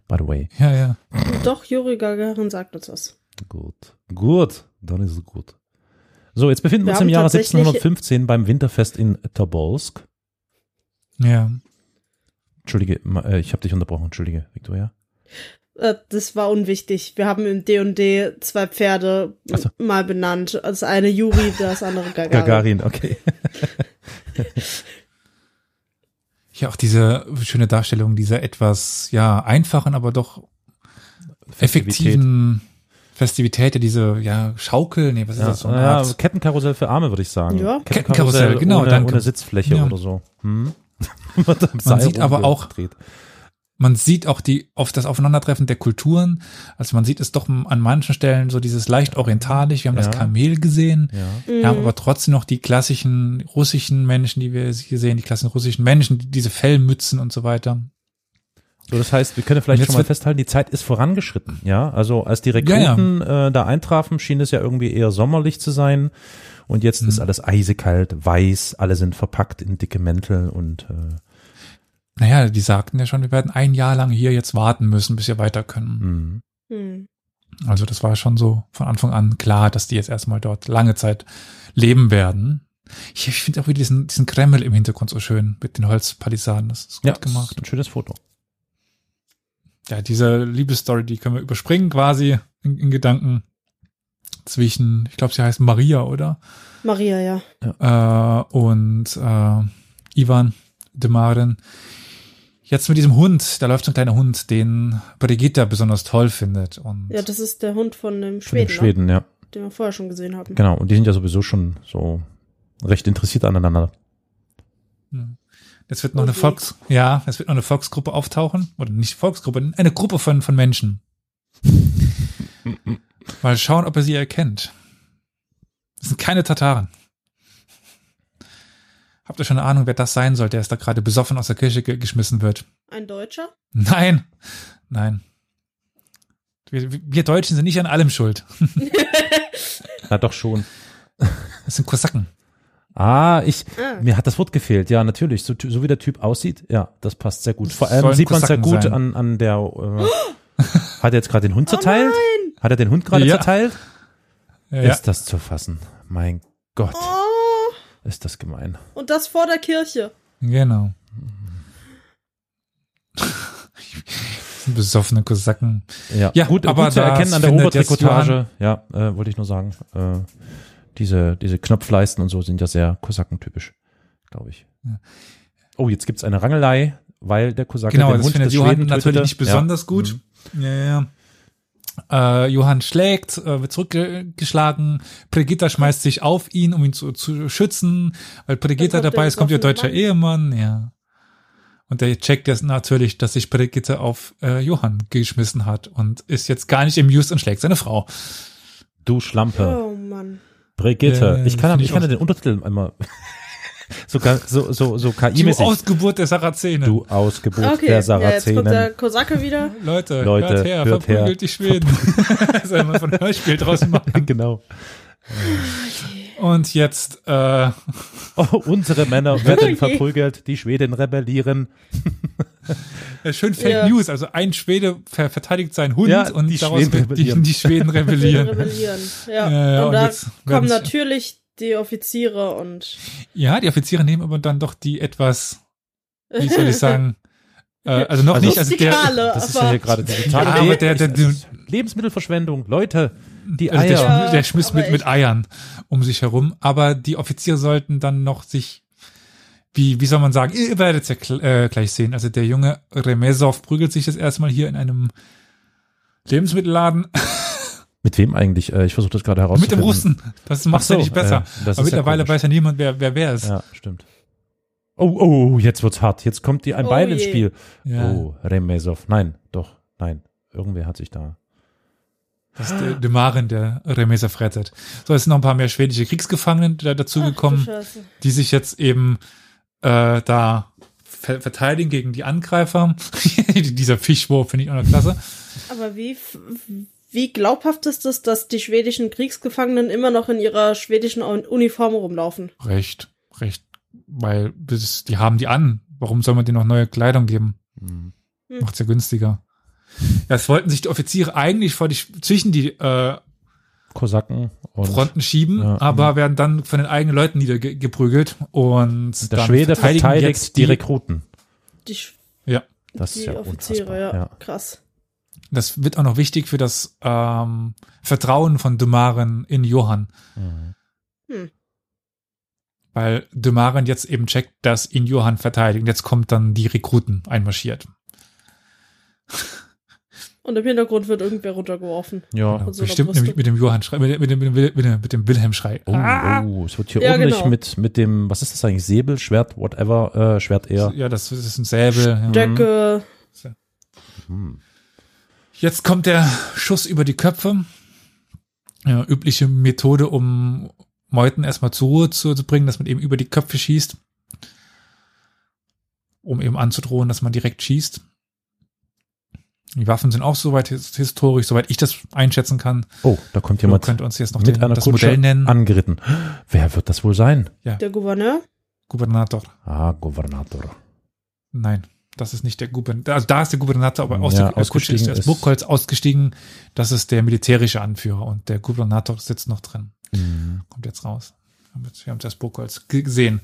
by the way. Ja, ja. Doch, Juri Gagarin sagt uns was. Gut. Gut, dann ist es gut. So, jetzt befinden wir Wir uns im Jahre tatsächlich- 1715 beim Winterfest in Tobolsk. Ja. Entschuldige, äh, ich habe dich unterbrochen, entschuldige, Victoria. Äh, Das war unwichtig. Wir haben im D&D zwei Pferde so. mal benannt. Das eine Juri, das andere Gagarin. Gagarin, okay. Ja, auch diese schöne Darstellung dieser etwas, ja, einfachen, aber doch effektiven Festivität, ja, diese, ja, Schaukel, nee, was ist Ja, das? So eine ja, Art- Kettenkarussell für Arme, würde ich sagen. Ja. Kettenkarussell, genau, ohne, danke. ohne Sitzfläche Ja. oder so. Hm? Seil sieht aber auch- rumgedreht. man sieht auch die, auf das Aufeinandertreffen der Kulturen. Also man sieht es doch an manchen Stellen so dieses leicht orientalisch. Wir haben Ja. das Kamel gesehen. Ja. Wir haben aber trotzdem noch die klassischen russischen Menschen, die wir hier sehen, die klassischen russischen Menschen, die diese Fellmützen und so weiter. So, das heißt, wir können vielleicht schon mal festhalten, die Zeit ist vorangeschritten. Ja, also als die Ja, ja. Rekruten Äh, da eintrafen, schien es ja irgendwie eher sommerlich zu sein. Und jetzt Mhm. ist alles eisekalt, weiß, alle sind verpackt in dicke Mäntel und äh, Naja, die sagten ja schon, wir werden ein Jahr lang hier jetzt warten müssen, bis wir weiter können. mh. Hm. Also das war schon so von Anfang an klar, dass die jetzt erstmal dort lange Zeit leben werden. Ich, ich finde auch wieder diesen, diesen Kreml im Hintergrund so schön mit den Holzpalisaden. Das ist gut ja, gemacht. Ist ein schönes Foto. Ja, diese Liebesstory, die können wir überspringen quasi in, in Gedanken zwischen, ich glaube, sie heißt Maria, oder? Maria, ja. Äh, und äh, Ivan Demarin. Jetzt mit diesem Hund, da läuft so ein kleiner Hund, den Brigitta besonders toll findet. Und Ja, das ist der Hund von dem Von den Schweden, Schweden, ja. Ne? den wir vorher schon gesehen haben. Genau. Und die sind ja sowieso schon so recht interessiert aneinander. Jetzt wird noch eine Okay. Volks, ja, es wird noch eine Volksgruppe auftauchen. Oder nicht Volksgruppe, eine Gruppe von, von Menschen. Mal schauen, ob er sie erkennt. Das sind keine Tataren. Habt ihr schon eine Ahnung, wer das sein soll, der ist da gerade besoffen aus der Kirche ge geschmissen wird? Ein Deutscher? Nein, nein. Wir, wir Deutschen sind nicht an allem schuld. Na doch schon. Das sind Kosaken. Ah, ich, Ah. mir hat das Wort gefehlt. Ja, natürlich. So, so wie der Typ aussieht, ja, das passt sehr gut. Vor allem Sollen sieht man sehr Kosaken gut sein. an, an der, äh, hat er jetzt gerade den Hund Oh zerteilt? nein! Hat er den Hund gerade Ja. zerteilt? Ja, Ist das zu fassen? Mein Gott, Oh, ist das gemein. und das vor der Kirche. genau. Besoffene Kosaken. Ja, Ja, gut, aber gut zu erkennen an der Obertrikotage. Ja, äh, wollte ich nur sagen. Äh, diese, diese Knopfleisten und so sind ja sehr Kosakentypisch, glaube ich. Ja. Oh, jetzt gibt's eine Rangelei, weil der Kosake Genau, den das Hund des Schweden natürlich nicht besonders ja. gut. Mhm. Ja, ja. Äh, Johann schlägt, äh, wird zurückgeschlagen. Brigitta schmeißt sich auf ihn, um ihn zu, zu schützen. Weil Brigitta dabei ist, kommt ihr deutscher Ehemann. Ja. Und der checkt jetzt natürlich, dass sich Brigitte auf äh, Johann geschmissen hat und ist jetzt gar nicht amused und schlägt seine Frau. Du Schlampe. Oh Mann. Brigitte. Äh, ich kann, ich kann auch- den Untertitel einmal so, so, so Die KI-mäßig. Ausgeburt der Sarazene. Du Ausgeburt Okay, der ja, jetzt kommt der Kosake wieder. Leute, Leute, hört her, hört her. verprügelt die Schweden. Soll man von Hörspiel draus machen. genau. Und jetzt, äh, Oh, unsere Männer werden verprügelt, die Schweden rebellieren. Ja, schön Fake Ja. News. Also ein Schwede ver verteidigt seinen Hund Ja, und die daraus Schweden wird- die, rebellieren. die Schweden rebellieren. rebellieren. Ja. Ja, ja, und, und da kommen natürlich die Offiziere und Ja, die Offiziere nehmen aber dann doch die etwas, wie soll ich sagen, äh, also noch Also nicht, also der, Das ist ja hier gerade die Ja, aber der- der- ist Lebensmittelverschwendung. Leute, die also der, Eier. Schm- der schmiss mit, mit. Eiern um sich herum. Aber die Offiziere sollten dann noch sich, wie, wie soll man sagen, ihr werdet es ja äh, gleich sehen. Also der junge Remesov prügelt sich das erstmal hier in einem Lebensmittelladen Mit wem eigentlich? Äh, Ich versuche das gerade mit herauszufinden. dem Russen. Das macht so, ja nicht besser. äh, das Aber ist ja mittlerweile komisch. weiß ja niemand, wer, wer wer ist. Ja, stimmt. Oh, oh, jetzt wird's hart. Jetzt kommt die ein Oh Bein ins je. Spiel. Ja. Oh, Remesov. Nein, doch, nein. Irgendwer hat sich da. Das ist der Demarin, der Remesov rettet. So, es sind noch ein paar mehr schwedische Kriegsgefangene da dazugekommen. Die sich jetzt eben äh, da ver verteidigen gegen die Angreifer. Dieser Fischwurf finde ich auch noch klasse. Aber wie, wie glaubhaft ist es, dass die schwedischen Kriegsgefangenen immer noch in ihrer schwedischen Un- Uniform rumlaufen? Recht, recht, weil das, die haben die an. Warum soll man denen noch neue Kleidung geben? Hm. Hm. Macht's ja günstiger. Ja, es wollten sich die Offiziere eigentlich vor die, zwischen die äh, Kosaken und Fronten schieben, Ja, aber werden dann von den eigenen Leuten niedergeprügelt und der dann Schwede verteidigt jetzt die, Rekruten. Die, Sch- Ja, Das ist die ja Offiziere, unfassbar. ja. Ja. Krass. Das wird auch noch wichtig für das ähm, Vertrauen von Dumaren in Johann. Mhm. Hm. weil Demarin jetzt eben checkt, dass ihn Johann verteidigt. Und jetzt kommt dann die Rekruten einmarschiert. Und im Hintergrund wird irgendwer runtergeworfen. Ja. Also der Bestimmt nämlich mit dem Johann Schrei, mit, dem- mit, dem, mit, dem, mit, dem, mit dem Wilhelm-Schrei. Oh, oh, es wird hier Ja, ordentlich genau. mit, mit dem, was ist das eigentlich? Säbel, Schwert, whatever, äh, Schwert eher. Ja, das, das ist ein Säbel. Ja. Stöcke. Hm. Jetzt kommt der Schuss über die Köpfe. Ja, übliche Methode, um Meuten erstmal zur Ruhe zu, zu bringen, dass man eben über die Köpfe schießt. Um eben anzudrohen, dass man direkt schießt. Die Waffen sind auch soweit his- historisch, soweit ich das einschätzen kann. Oh, da kommt Jemand jemand könnte uns jetzt noch mit den, einer das Kutsche Modell nennen. angeritten. Wer wird das wohl sein? Der Gouverneur. Gubernator. Ah, Gouvernator. Nein, das ist nicht der Gubernator. Also da ist der Gubernator, aber aus Ja, der Kutsche ist ist- Burgholz ausgestiegen. Das ist der militärische Anführer und der Gubernator sitzt noch drin. Mhm. Kommt jetzt raus. Wir haben das Burgholz ge- gesehen.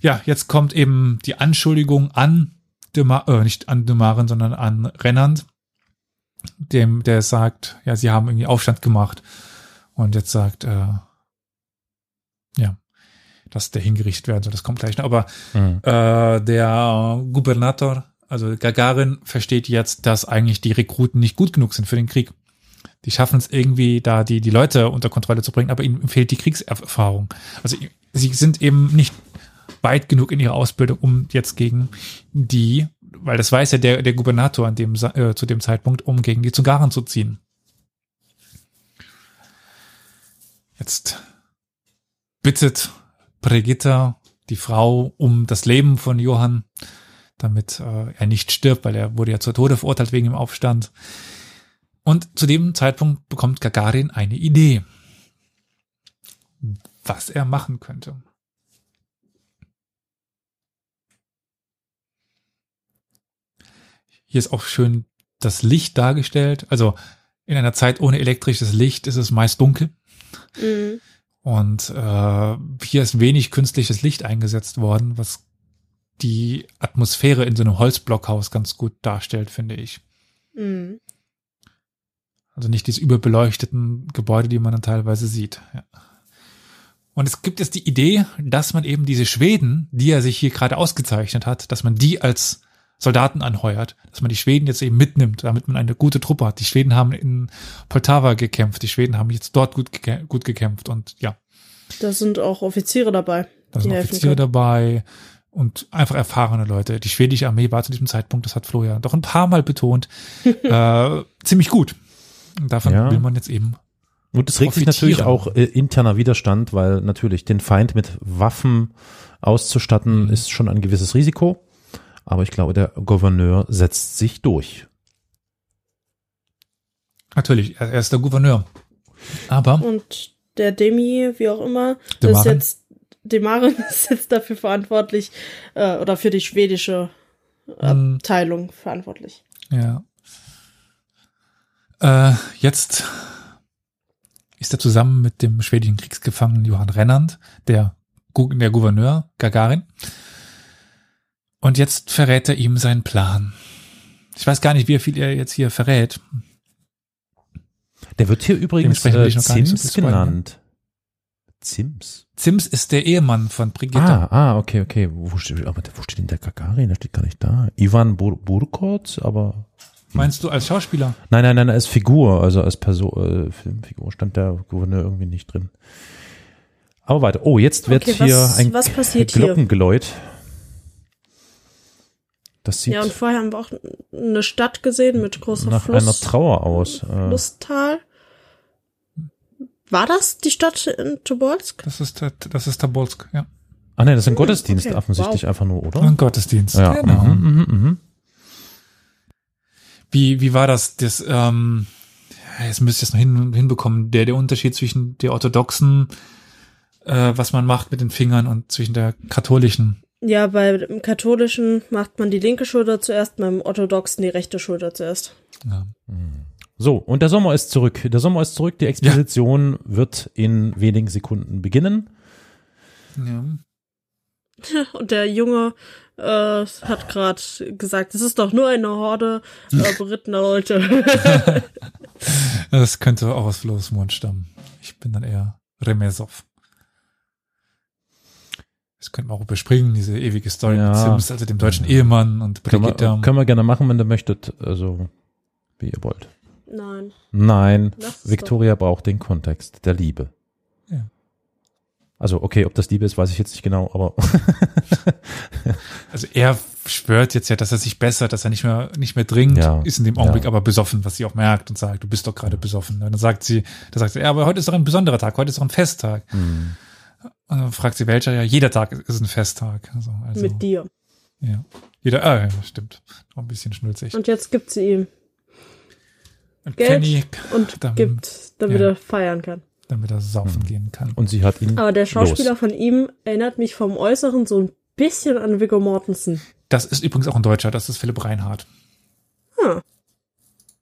Ja, jetzt kommt eben die Anschuldigung an Dema äh, nicht an Demaren, sondern an Rennand, dem, der sagt, ja, sie haben irgendwie Aufstand gemacht und jetzt sagt, äh, ja, dass der hingerichtet werden soll. Das kommt gleich noch. Aber Mhm. äh, der Gubernator, also Gagarin, versteht jetzt, dass eigentlich die Rekruten nicht gut genug sind für den Krieg. Die schaffen es irgendwie, da die, die Leute unter Kontrolle zu bringen, aber ihnen fehlt die Kriegserfahrung. Also sie sind eben nicht weit genug in ihrer Ausbildung, um jetzt gegen die, weil das weiß ja der, der Gubernator an dem, äh, zu dem Zeitpunkt, um gegen die Zugaren zu ziehen. Jetzt bittet Brigitta die Frau um das Leben von Johann, damit äh, er nicht stirbt, weil er wurde ja zu Tode verurteilt wegen dem Aufstand. Und zu dem Zeitpunkt bekommt Gagarin eine Idee, was er machen könnte. Hier ist auch schön das Licht dargestellt. Also in einer Zeit ohne elektrisches Licht ist es meist dunkel. Mhm. Und äh, hier ist wenig künstliches Licht eingesetzt worden, was die Atmosphäre in so einem Holzblockhaus ganz gut darstellt, finde ich. Mhm. Also nicht diese überbeleuchteten Gebäude, die man dann teilweise sieht. Ja. Und es gibt jetzt die Idee, dass man eben diese Schweden, die er sich hier gerade ausgezeichnet hat, dass man die als Soldaten anheuert, dass man die Schweden jetzt eben mitnimmt, damit man eine gute Truppe hat. Die Schweden haben in Poltava gekämpft, die Schweden haben jetzt dort gut, geka- gut gekämpft und ja, Da sind auch Offiziere dabei. da sind Offiziere dabei und einfach erfahrene Leute. Die schwedische Armee war zu diesem Zeitpunkt, das hat Florian doch ein paar Mal betont, äh, ziemlich gut. Und davon Ja. will man jetzt eben Und es regt sich natürlich auch äh, interner Widerstand, weil natürlich den Feind mit Waffen auszustatten Mhm. ist schon ein gewisses Risiko. Aber ich glaube, der Gouverneur setzt sich durch. Natürlich, er, ist der Gouverneur. Aber Und der Demi, wie auch immer, ist Demarin. jetzt, Demarin ist jetzt dafür verantwortlich, äh, oder für die schwedische Hm. Abteilung verantwortlich. Ja. Äh, jetzt ist er zusammen mit dem schwedischen Kriegsgefangenen Johann Rennand, der, der Gouverneur Gagarin. Und jetzt verrät er ihm seinen Plan. Ich weiß gar nicht, wie viel er jetzt hier verrät. Der wird hier übrigens äh, so Zims spoilern, ne? genannt. Zims? Zims ist der Ehemann von Brigitte. Ah, ah, okay, okay. Wo steht, aber wo steht denn der Gagarin? Der steht gar nicht da. Ivan Bur Burkot, aber Meinst du als Schauspieler? nein, nein, nein, als Figur, also als Person, äh, Filmfigur stand der Gouverneur irgendwie nicht drin. Aber weiter. Oh, jetzt wird Okay, hier was- ein was passiert hier? Das sieht Ja, und vorher haben wir auch eine Stadt gesehen mit großer nach Fluss. einer Trauer aus. Äh, Flusstal. War das die Stadt in Tobolsk? Das ist, das ist Tobolsk, ja. ah nein, das ist ein Gottesdienst okay. offensichtlich Wow. einfach nur, oder? Ein Gottesdienst. Ja, Genau. mhm, mhm, mhm. Wie, wie war das? Das, ähm, jetzt müsst ihr es noch hin, hinbekommen. Der, der Unterschied zwischen der orthodoxen, äh, was man macht mit den Fingern und zwischen der katholischen. Ja, bei dem Katholischen macht man die linke Schulter zuerst, beim Orthodoxen die rechte Schulter zuerst. Ja. So, und der Sommer ist zurück. Der Sommer ist zurück. Die Exposition wird in wenigen Sekunden beginnen. Ja. Und der Junge äh, hat gerade gesagt, es ist doch nur eine Horde äh, berittener Leute. Das könnte auch aus Flo's Mund stammen. Ich bin dann eher Remesov. Das könnte man auch überspringen, diese ewige Story Ja. mit Sims, also dem deutschen Ehemann und Können wir, Brigitte. können wir gerne machen, wenn ihr möchtet. Also, wie ihr wollt. Nein. Nein, Victoria braucht den Kontext der Liebe. Ja. Also, okay, ob das Liebe ist, weiß ich jetzt nicht genau, aber Also er schwört jetzt ja, dass er sich bessert, dass er nicht mehr nicht mehr trinkt, Ja. ist in dem Augenblick Ja. aber besoffen, was sie auch merkt und sagt, du bist doch gerade besoffen. Und dann sagt sie, da sagt sie, ja, aber heute ist doch ein besonderer Tag, heute ist doch ein Festtag. hm, Und dann fragt sie welcher, ja, jeder Tag ist ein Festtag. Also, also Mit dir. ja. Jeder, ah, ja, stimmt. Auch ein bisschen schnulzig. Und jetzt gibt sie ihm Und Geld Kenny, und Dann- gibt, damit ja. er feiern kann. damit er saufen gehen kann. und sie hat ihn. Aber der Schauspieler los. von ihm erinnert mich vom Äußeren so ein bisschen an Viggo Mortensen. Das ist übrigens auch ein Deutscher, das ist Philipp Reinhardt. Hm.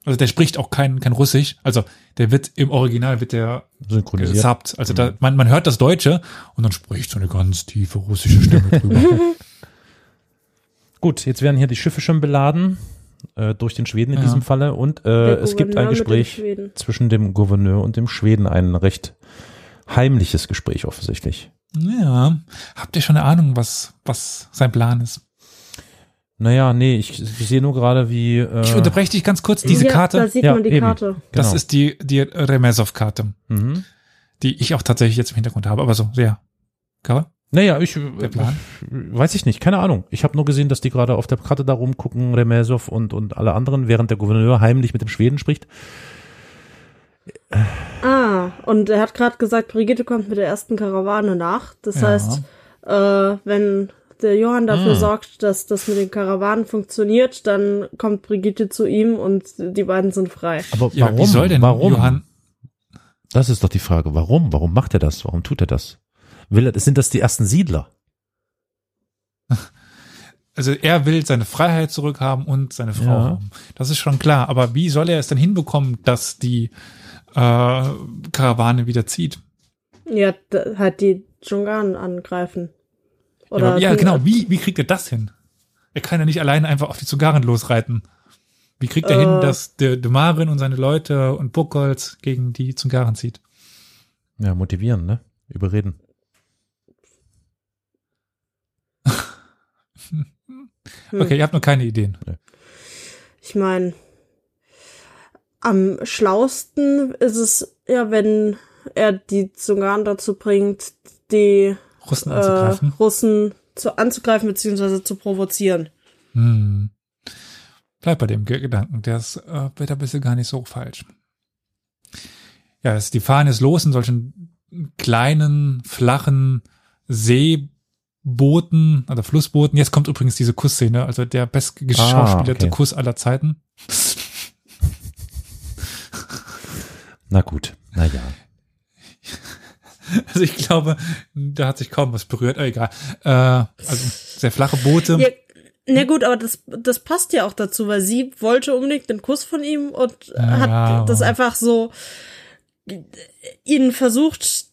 Also der spricht auch kein, kein Russisch. Also der wird im Original wird der synchronisiert. gesubbt. Also da, man, man hört das Deutsche und dann spricht so eine ganz tiefe russische Stimme drüber. Gut, jetzt werden hier die Schiffe schon beladen, äh, durch den Schweden in Ja. diesem Falle. Und äh, es gibt ein Gespräch Schweden. zwischen dem Gouverneur und dem Schweden, ein recht heimliches Gespräch offensichtlich. ja. Habt ihr schon eine Ahnung, was, was sein Plan ist? Naja, nee, ich, ich sehe nur gerade, wie. Äh, Ich unterbreche dich ganz kurz. Diese ja, Da Karte, sieht Ja, man die eben. Karte. das genau. ist die, die Remesov-Karte, Mhm. die ich auch tatsächlich jetzt im Hintergrund habe. Aber so, sehr. Cover? Naja, ich Der Plan? äh, weiß ich nicht, keine Ahnung. Ich habe nur gesehen, dass die gerade auf der Karte da rumgucken, Remesov und, und alle anderen, während der Gouverneur heimlich mit dem Schweden spricht. Ah, und er hat gerade gesagt, Brigitte kommt mit der ersten Karawane nach. Das Ja. heißt, äh, wenn der Johann dafür Ah. sorgt, dass das mit den Karawanen funktioniert, dann kommt Brigitte zu ihm und die beiden sind frei. Aber Ja, warum? wie soll denn warum? Johann, Das ist doch die Frage. Warum? Warum macht er das? Warum tut er das? Will er, sind das die ersten Siedler? also er will seine Freiheit zurückhaben und seine Frau Ja. haben. Das ist schon klar. Aber wie soll er es denn hinbekommen, dass die äh, Karawane wieder zieht? Ja, halt die Dschungan angreifen. Ja, Oder ja, die- genau. Wie, wie kriegt er das hin? Er kann ja nicht alleine einfach auf die Zugaren losreiten. Wie kriegt er Äh. hin, dass der Demarin und seine Leute und Buchholz gegen die Zugaren zieht? Ja, motivieren, ne? Überreden. Hm. Okay, ihr habt noch keine Ideen. Ich meine, am schlausten ist es ja, wenn er die Zungan dazu bringt, die Russen äh, anzugreifen. Russen zu, anzugreifen bzw. zu provozieren. Hm. Bleib bei dem Ge- Gedanken, der ist äh, wird ein bisschen gar nicht so falsch. Ja, es, die fahren jetzt los in solchen kleinen, flachen Seebooten oder Flussbooten. Jetzt kommt übrigens diese Kussszene, also der bestgeschauspielerte okay. Kuss aller Zeiten. Na gut, na ja. Also ich glaube, da hat sich kaum was berührt, aber egal. Äh, also sehr flache Boote. Ja, Na gut, aber das, das passt ja auch dazu, weil sie wollte unbedingt den Kuss von ihm und Ja, hat ja, das einfach so ihn versucht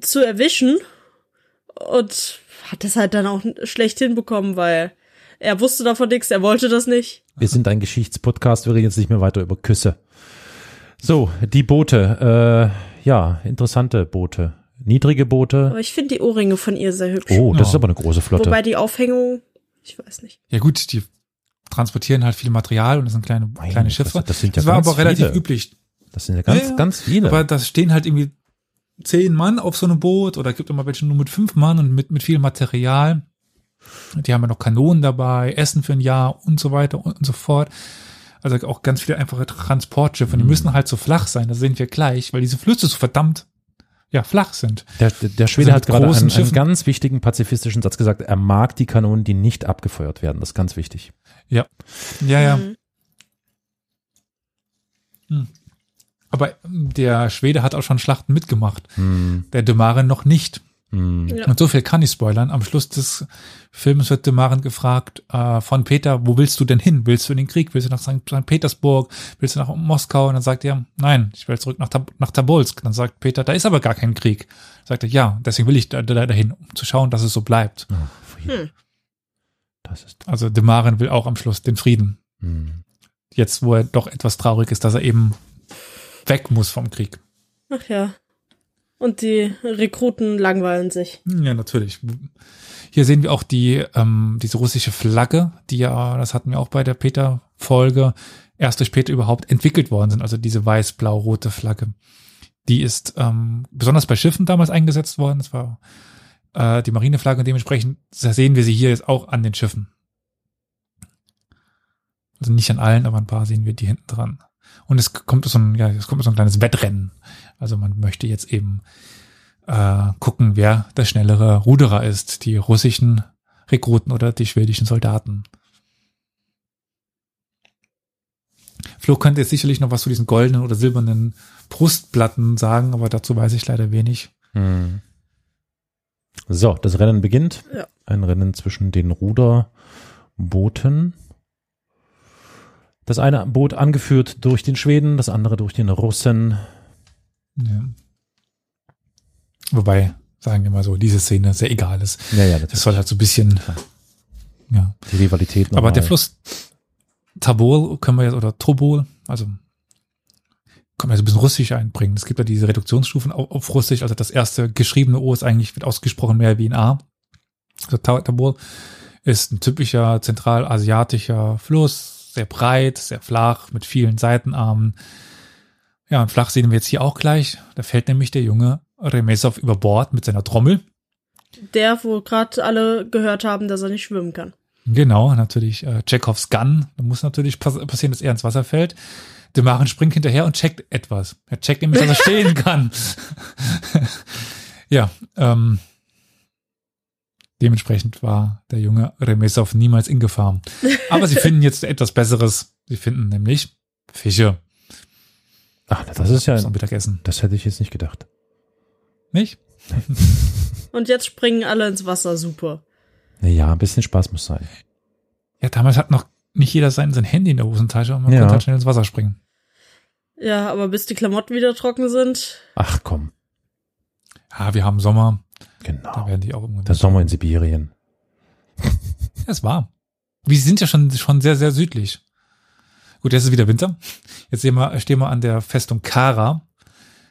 zu erwischen und hat das halt dann auch schlecht hinbekommen, weil er wusste davon nichts, er wollte das nicht. Wir sind ein Geschichtspodcast, wir reden jetzt nicht mehr weiter über Küsse. So, die Boote. Äh, ja, interessante Boote. Niedrige Boote. Aber ich finde die Ohrringe von ihr sehr hübsch. Oh, das Ja. ist aber eine große Flotte. Wobei die Aufhängung, ich weiß nicht. Ja gut, die transportieren halt viel Material und das sind kleine, Meine kleine Schiffe. Fresse, das sind ja war ganz aber relativ viele. üblich. das sind ja ganz, Ja, ja. ganz viele. Aber da stehen halt irgendwie zehn Mann auf so einem Boot oder gibt immer welche nur mit fünf Mann und mit, mit viel Material. Die haben ja noch Kanonen dabei, Essen für ein Jahr und so weiter und, so fort. Also auch ganz viele einfache Transportschiffe. Und die müssen halt so flach sein, das sehen wir gleich, weil diese Flüsse so verdammt ja, flach sind. Der, der, der Schwede Also hat gerade großen einen, einen ganz wichtigen pazifistischen Satz gesagt. Er mag die Kanonen, die nicht abgefeuert werden. Das ist ganz wichtig. Ja. Ja, ja. Mhm. Aber der Schwede hat auch schon Schlachten mitgemacht. Hm, Der Demaren noch nicht. Hm. Ja. Und so viel kann ich spoilern. Am Schluss des Films wird Demaren gefragt äh, von Peter, wo willst du denn hin? Willst du in den Krieg? Willst du nach St. Petersburg? Willst du nach Moskau? Und dann sagt er, nein, ich will zurück nach, Tab nach Tabolsk. Dann sagt Peter, da ist aber gar kein Krieg. Sagt er, ja, deswegen will ich da, da dahin, um zu schauen, dass es so bleibt. Oh. Hm. Das ist. Also Demaren will auch am Schluss den Frieden. Hm. Jetzt, wo er doch etwas traurig ist, dass er eben weg muss vom Krieg. Ach ja. Und die Rekruten langweilen sich. Ja, natürlich. Hier sehen wir auch die, ähm, diese russische Flagge, die ja, das hatten wir auch bei der Peter-Folge, erst durch Peter überhaupt entwickelt worden sind. Also diese weiß-blau-rote Flagge. Die ist ähm, besonders bei Schiffen damals eingesetzt worden. Das war äh, die Marineflagge dementsprechend sehen wir sie hier jetzt auch an den Schiffen. Also nicht an allen, aber ein paar sehen wir die hinten dran. Und es kommt so ein, ja, es kommt so ein kleines Wettrennen. Also man möchte jetzt eben äh, gucken, wer der schnellere Ruderer ist, die russischen Rekruten oder die schwedischen Soldaten. Flo könnte jetzt sicherlich noch was zu diesen goldenen oder silbernen Brustplatten sagen, aber dazu weiß ich leider wenig. Hm. So, das Rennen beginnt. Ja. Ein Rennen zwischen den Ruderbooten. Das eine Boot angeführt durch den Schweden, das andere durch den Russen. Ja. Wobei, sagen wir mal so, diese Szene sehr egal ist. Ja, ja, Das soll halt so ein bisschen, ja. die Rivalität Aber nochmal. der Fluss Tabol können wir jetzt, oder Tobol, also können wir so ein bisschen Russisch einbringen. Es gibt ja diese Reduktionsstufen auf, auf Russisch, also das erste geschriebene O ist eigentlich, wird ausgesprochen mehr wie ein A. Also Ta- Tabol ist ein typischer zentralasiatischer Fluss, sehr breit, sehr flach, mit vielen Seitenarmen. Ja, und flach sehen wir jetzt hier auch gleich. Da fällt nämlich der junge Remesov über Bord mit seiner Trommel. Der, wo gerade alle gehört haben, dass er nicht schwimmen kann. Genau, natürlich äh, Chekhovs Gun. Da muss natürlich pass passieren, dass er ins Wasser fällt. Der Maren springt hinterher und checkt etwas. Er checkt nämlich, dass er stehen kann. ja, ähm, dementsprechend war der junge Remesov niemals in Gefahr. Aber sie finden jetzt etwas Besseres. Sie finden nämlich Fische Ach, das ist ja, zum Mittagessen. das hätte ich jetzt nicht gedacht. Nicht? Und jetzt springen alle ins Wasser, super. Naja, ein bisschen Spaß muss sein. Ja, damals hat noch nicht jeder sein, sein Handy in der Hosentasche und man Ja. konnte halt schnell ins Wasser springen. Ja, aber bis die Klamotten wieder trocken sind, Ach komm, Ja, wir haben Sommer. Da genau. werden die auch irgendwann. Der Sommer in Sibirien. Ja, es war. Wir sind ja schon, schon sehr, sehr südlich. Gut, jetzt ist wieder Winter. Jetzt sehen wir, stehen wir an der Festung Kara.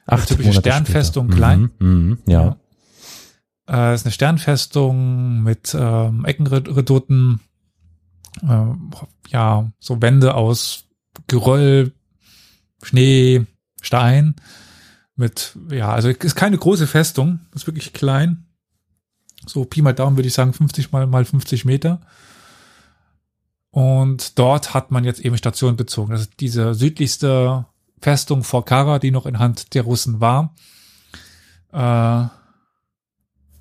Ach, typische Sternfestung, klein. Mhm, mhm, ja. Äh, ist eine Sternfestung mit ähm, Eckenredouten. Äh, ja, so Wände aus Geröll, Schnee, Stein. Mit, ja, also ist keine große Festung. Ist wirklich klein. So Pi mal Daumen würde ich sagen 50 mal, mal 50 Meter. Und dort hat man jetzt eben Station bezogen. Das ist diese südlichste Festung vor Kara, die noch in Hand der Russen war. Äh,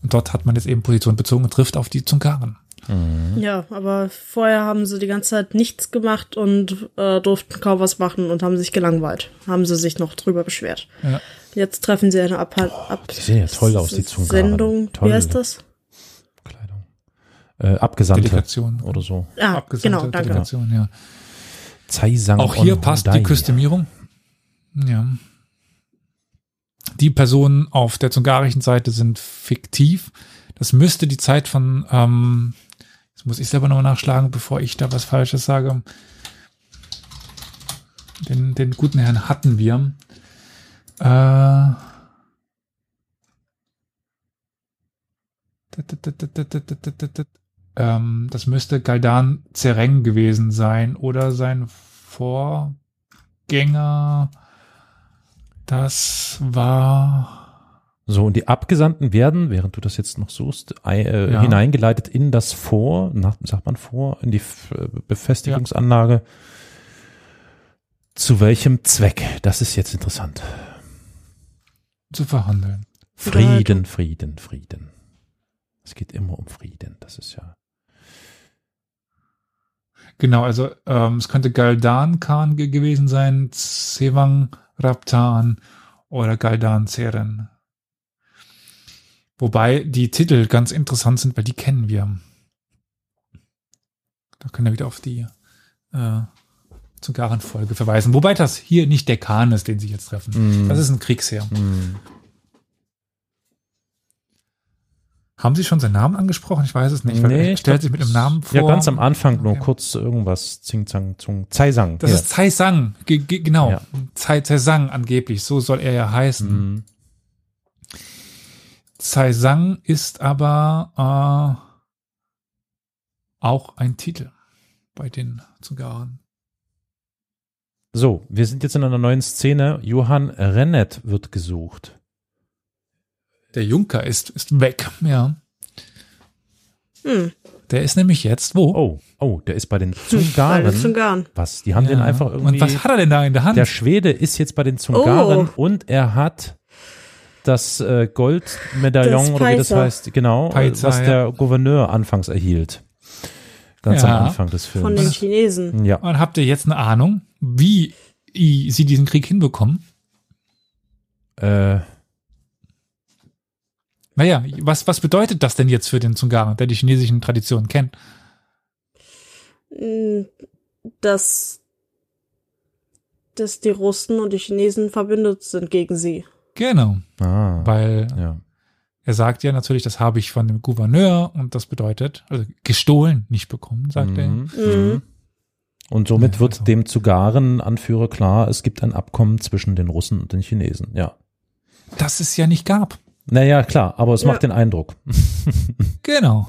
und dort hat man jetzt eben Position bezogen und trifft auf die Zungaren. Mhm. ja, aber vorher haben sie die ganze Zeit nichts gemacht und äh, durften kaum was machen und haben sich gelangweilt. Haben sie sich noch drüber beschwert. Ja. Jetzt treffen sie eine Ab Ab die sehen ja toll aus, die Zungaren. Sendung. Toll. Wie heißt das? Kleidung. Äh, Abgesandte Delegation. oder so. Ah, Abgesandte genau, danke. Delegation, ja. Zaisang Auch hier passt die Hyundai. Kostümierung. Ja. Die Personen auf der zungarischen Seite sind fiktiv. Das müsste die Zeit von, ähm, jetzt muss ich selber noch nachschlagen, bevor ich da was Falsches sage. Den, den guten Herrn hatten wir. Äh, ähm, das müsste Galdan Zereng gewesen sein oder sein Vorgänger. Das war So, und die Abgesandten werden, während du das jetzt noch suchst, äh, Ja. hineingeleitet in das Vor, nach, sagt man Vor, in die F- äh, Befestigungsanlage. Zu welchem Zweck? Das ist jetzt interessant. Zu verhandeln. Frieden, Frieden, Frieden. Es geht immer um Frieden. Das ist ja. Genau, also ähm, es könnte Galdan Khan ge gewesen sein, Sevang Raptan oder Galdan Zeren. Wobei die Titel ganz interessant sind, weil die kennen wir. Da können wir wieder auf die äh, Zungaren-Folge verweisen. Wobei das hier nicht der Khan ist, den sie jetzt treffen. Mm. Das ist ein Kriegsheer. Hm. Haben Sie schon seinen Namen angesprochen? Ich weiß es nicht. weil Nee, er ich stellt sich mit dem Namen vor. Ja, ganz am Anfang nur Okay. kurz irgendwas. Zing, Zang, Zung, Zaisang. Das ja. ist Tsai Sang, Ge ge genau. Ja. Tsai, Tsai Sang angeblich, so soll er ja heißen. Hm. Tsai Sang ist aber äh, auch ein Titel bei den Zungaren. So, wir sind jetzt in einer neuen Szene. Johann Rennet wird gesucht. Der Junker ist, ist weg, ja. Hm, Der ist nämlich jetzt wo? Oh, oh, der ist bei den bei den Zungaren. Zungaren. Was? Die haben Ja. den einfach irgendwie. Und was hat er denn da in der Hand? Der Schwede ist jetzt bei den Zungaren Oh. und er hat das äh, Goldmedaillon Das oder wie das heißt, genau, Peizer, was ja. der Gouverneur anfangs erhielt. Ganz Ja. am Anfang des Von Films. den Chinesen. Ja. Und habt ihr jetzt eine Ahnung, wie sie diesen Krieg hinbekommen? Äh, Naja, was, was bedeutet das denn jetzt für den Zungaren, der die chinesischen Traditionen kennt? Hm, Dass, dass die Russen und die Chinesen verbündet sind gegen sie. Genau, ah, weil ja. Er sagt ja natürlich, das habe ich von dem Gouverneur und das bedeutet, also gestohlen, nicht bekommen, sagt er. Mhm. Mhm. Und somit Ja, wird also- dem Zugaren-Anführer klar, es gibt ein Abkommen zwischen den Russen und den Chinesen. Ja. Das es ja nicht gab. Naja, klar, aber es Ja. macht den Eindruck. Genau.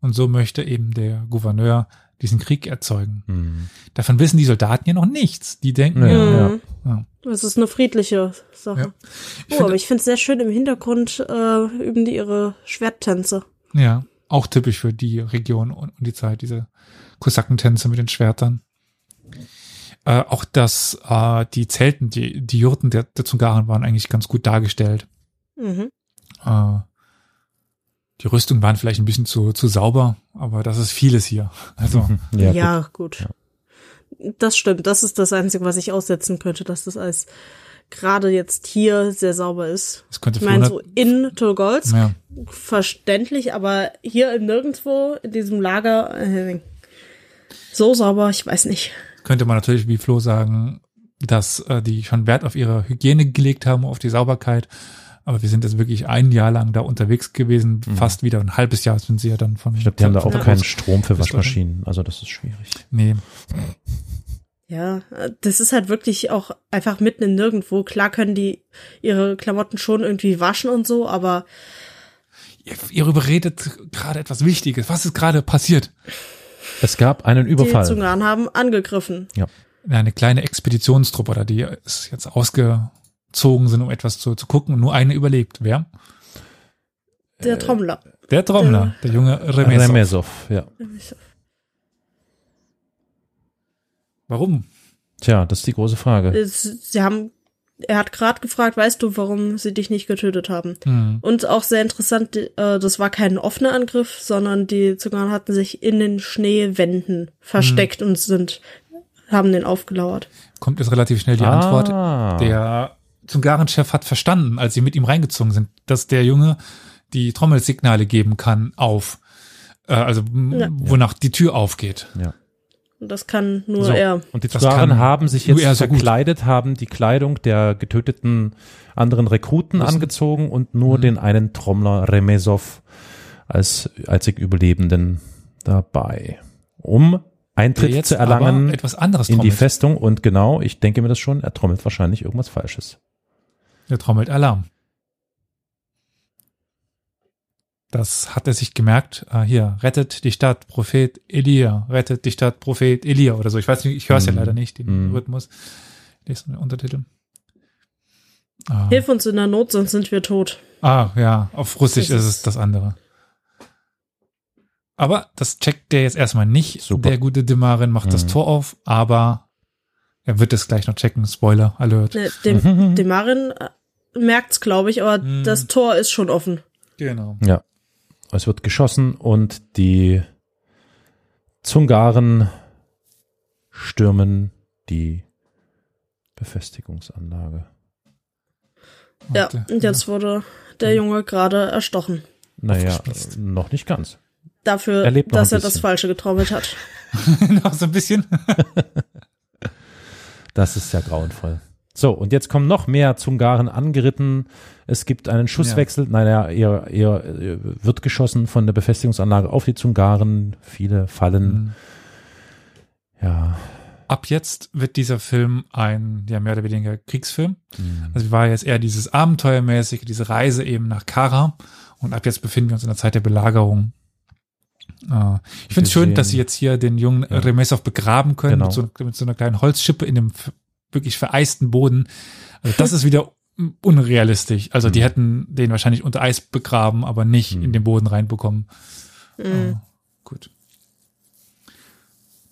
Und so möchte eben der Gouverneur diesen Krieg erzeugen. Mhm. Davon wissen die Soldaten ja noch nichts. Die denken ja, Mhm. ja. Das ist eine friedliche Sache. Ja. Ich Oh, finde- aber ich finde es sehr schön im Hintergrund äh, üben die ihre Schwerttänze. ja, auch typisch für die Region und, und die Zeit, diese Kosakentänze mit den Schwertern. Äh, auch das, äh, die Zelten, die, die Jurten der, der Zungaren waren eigentlich ganz gut dargestellt. Mhm. Äh, die Rüstungen waren vielleicht ein bisschen zu, zu sauber, aber das ist vieles hier. Also, Ja, Ja, gut. gut. Das stimmt. Das ist das Einzige, was ich aussetzen könnte, dass das alles gerade jetzt hier sehr sauber ist. es könnte Ich meine, 400 so in Tolgolsk ja, verständlich, aber hier im Nirgendwo in diesem Lager äh, so sauber, ich weiß nicht. könnte man natürlich wie Flo sagen, dass äh, die schon Wert auf ihre Hygiene gelegt haben, auf die Sauberkeit. Aber wir sind jetzt wirklich ein Jahr lang da unterwegs gewesen, fast wieder ein halbes Jahr sind sie ja dann von. Mhm. Ich glaube, die haben da auch keinen Strom für. Waschmaschinen. Also das ist schwierig. Nee, Ja, das ist halt wirklich auch einfach mitten in nirgendwo. Klar können die ihre Klamotten schon irgendwie waschen und so, aber ihr, ihr überredet gerade etwas Wichtiges. Was ist gerade passiert? Es gab einen die Überfall. Zungaren haben angegriffen. Ja, Eine kleine Expeditionstruppe oder die ist jetzt ausgezogen sind, um etwas zu, zu gucken und nur eine überlebt. Wer? Der Trommler. Der Trommler, der junge Remesov. Remesov, ja. Warum? Tja, das ist die große Frage. Es- Sie haben, er hat gerade gefragt, weißt du, warum sie dich nicht getötet haben? Hm. Und auch sehr interessant, äh, das war kein offener Angriff, sondern die Zungaren hatten sich in den Schneewänden versteckt und sind, haben den aufgelauert. Kommt jetzt relativ schnell die Ah. Antwort. Der Zungaren-Chef hat verstanden, als sie mit ihm reingezogen sind, dass der Junge die Trommelsignale geben kann, auf. Äh, also Ja. wonach die Tür aufgeht. Und das kann nur So, er. und die Das Zugaren haben sich jetzt so gut. verkleidet, haben die Kleidung der getöteten anderen Rekruten Russen. angezogen und nur Mhm. den einen Trommler Remesov als einzig Überlebenden dabei. Um Eintritt zu erlangen etwas anderes in die trommelt. Festung und genau, ich denke mir das schon, er trommelt wahrscheinlich irgendwas Falsches. Der trommelt Alarm. Das hat er sich gemerkt. Ah, hier, rettet die Stadt, Prophet Elia. Rettet die Stadt, Prophet Elia oder so. Ich weiß nicht, ich höre es ja Mhm. leider nicht, den Mhm. Rhythmus. Lest den Untertitel. Ah, Hilf uns in der Not, sonst sind wir tot. ah, ja, auf Russisch Das ist ist- es das andere. Aber das checkt der jetzt erstmal nicht. Super. Der gute Demarin macht das Mhm. Tor auf, aber er wird es gleich noch checken. Spoiler, Alert. Ne, dem, dem Marin äh, merkt's, glaube ich, aber Mhm. das Tor ist schon offen. Genau. Ja. Es wird geschossen und die Zungaren stürmen die Befestigungsanlage. Ja, und jetzt wurde der Junge gerade erstochen. Naja, noch nicht ganz. Dafür, dass er das. Falsche getrommelt hat. noch so ein bisschen. Das ist ja grauenvoll. So, und jetzt kommen noch mehr Zungaren angeritten. Es gibt einen Schusswechsel. Nein, ja, eher, eher äh, wird geschossen von der Befestigungsanlage auf die Zungaren. Viele fallen. Mhm. Ja. Ab jetzt wird dieser Film ein, ja, mehr oder weniger Kriegsfilm. Mhm. Also war jetzt eher dieses Abenteuermäßige, diese Reise eben nach Kara. Und ab jetzt befinden wir uns in der Zeit der Belagerung. Äh, ich finde es schön, dass sie jetzt hier den jungen Ja. Remesov begraben können Genau. mit, so, mit so einer kleinen Holzschippe in dem wirklich vereisten Boden. Also das ist wieder unrealistisch. Also die Mhm. hätten den wahrscheinlich unter Eis begraben, aber nicht Mhm. in den Boden reinbekommen. Mhm. Ah, gut.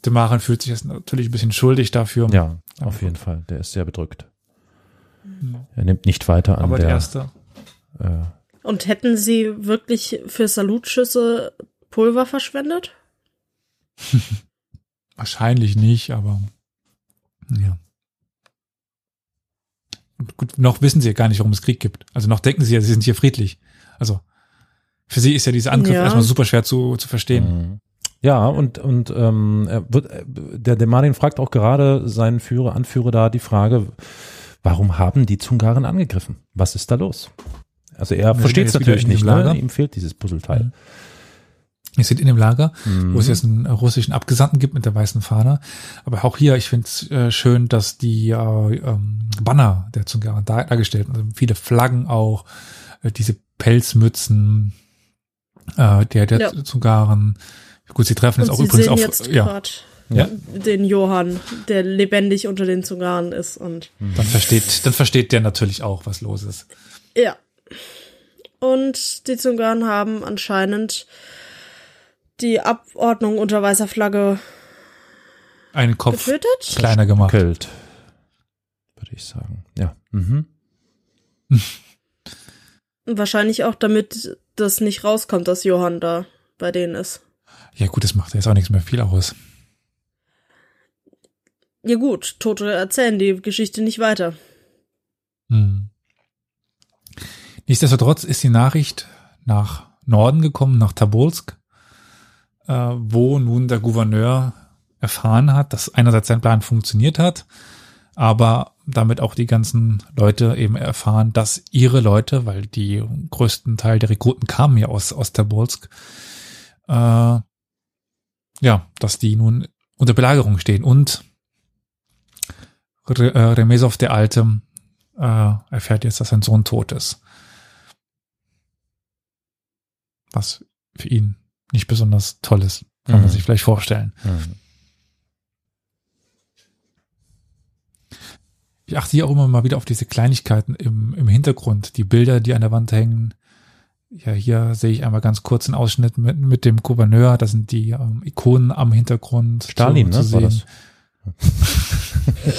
Demaran fühlt sich jetzt natürlich ein bisschen schuldig dafür. Ja, Aber auf gut. jeden Fall. Der ist sehr bedrückt. Mhm. Er nimmt nicht weiter an Aber der der. erste. Äh, Und hätten sie wirklich für Salutschüsse Pulver verschwendet? Wahrscheinlich nicht, aber ja. Und gut, noch wissen sie ja gar nicht, warum es Krieg gibt. Also noch denken sie ja, sie sind hier friedlich. Also für sie ist ja dieser Angriff Ja. erstmal super schwer zu, zu verstehen. Mhm. Ja, und, und ähm, er wird, der Demarin fragt auch gerade seinen Führer, Anführer da die Frage, warum haben die Zungaren angegriffen? Was ist da los? Also er versteht es natürlich nicht, ne? ihm fehlt dieses Puzzleteil. Wir sind in dem Lager, Mhm. wo es jetzt einen russischen Abgesandten gibt mit der weißen Fahne. Aber auch hier, ich finde es äh, schön, dass die äh, ähm, Banner der Zungaren dar dargestellt. Also viele Flaggen auch, äh, diese Pelzmützen äh, der, der Ja. Zungaren. Gut, sie treffen jetzt auch sie übrigens sehen auf, jetzt ja, ja, den Johann, der lebendig unter den Zungaren ist und dann versteht, dann versteht der natürlich auch, was los ist. ja. Und die Zungaren haben anscheinend die Abordnung unter weißer Flagge Einen Kopf getötet. kleiner gemacht. Költ, würde ich sagen. Ja. Mhm. Wahrscheinlich auch, damit das nicht rauskommt, dass Johann da bei denen ist. Ja gut, das macht ja jetzt auch nichts mehr viel aus. Ja gut, Tote erzählen die Geschichte nicht weiter. Hm. Nichtsdestotrotz ist die Nachricht nach Norden gekommen, nach Tobolsk, äh, wo nun der Gouverneur erfahren hat, dass einerseits sein Plan funktioniert hat, aber damit auch die ganzen Leute eben erfahren, dass ihre Leute, weil die größten Teil der Rekruten kamen ja aus, aus Tobolsk, äh, ja, dass die nun unter Belagerung stehen und äh, Remesov der Alte äh, erfährt jetzt, dass sein Sohn tot ist. Was für ihn nicht besonders toll ist, kann man Mhm. sich vielleicht vorstellen. Mhm. Ich achte hier auch immer mal wieder auf diese Kleinigkeiten im, im Hintergrund, die Bilder, die an der Wand hängen. Ja, hier sehe ich einmal ganz kurz einen Ausschnitt mit, mit dem Gouverneur. Da sind die ähm, Ikonen am Hintergrund. Stalin, zu, ne? zu das?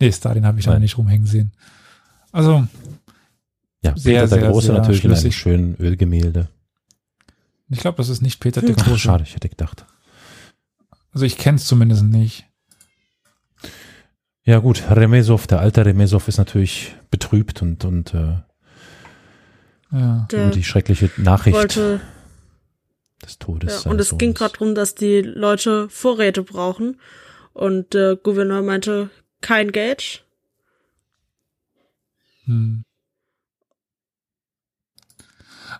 Nee, Stalin habe ich da Nein. nicht rumhängen sehen. Also, Ja, Sehr, Peter der sehr, Große sehr natürlich in einem schlüssig. schönen Ölgemälde. Ich glaube, das ist nicht Peter der Ach, Große. schade, ich hätte gedacht. Also ich kenne es zumindest nicht. Ja gut, Remesov, der alte Remesov ist natürlich betrübt und, und äh, Ja. Der Über die schreckliche Nachricht wollte, des Todes. ja, und es ging gerade darum, dass die Leute Vorräte brauchen. Und der Gouverneur meinte, kein Geld. Hm.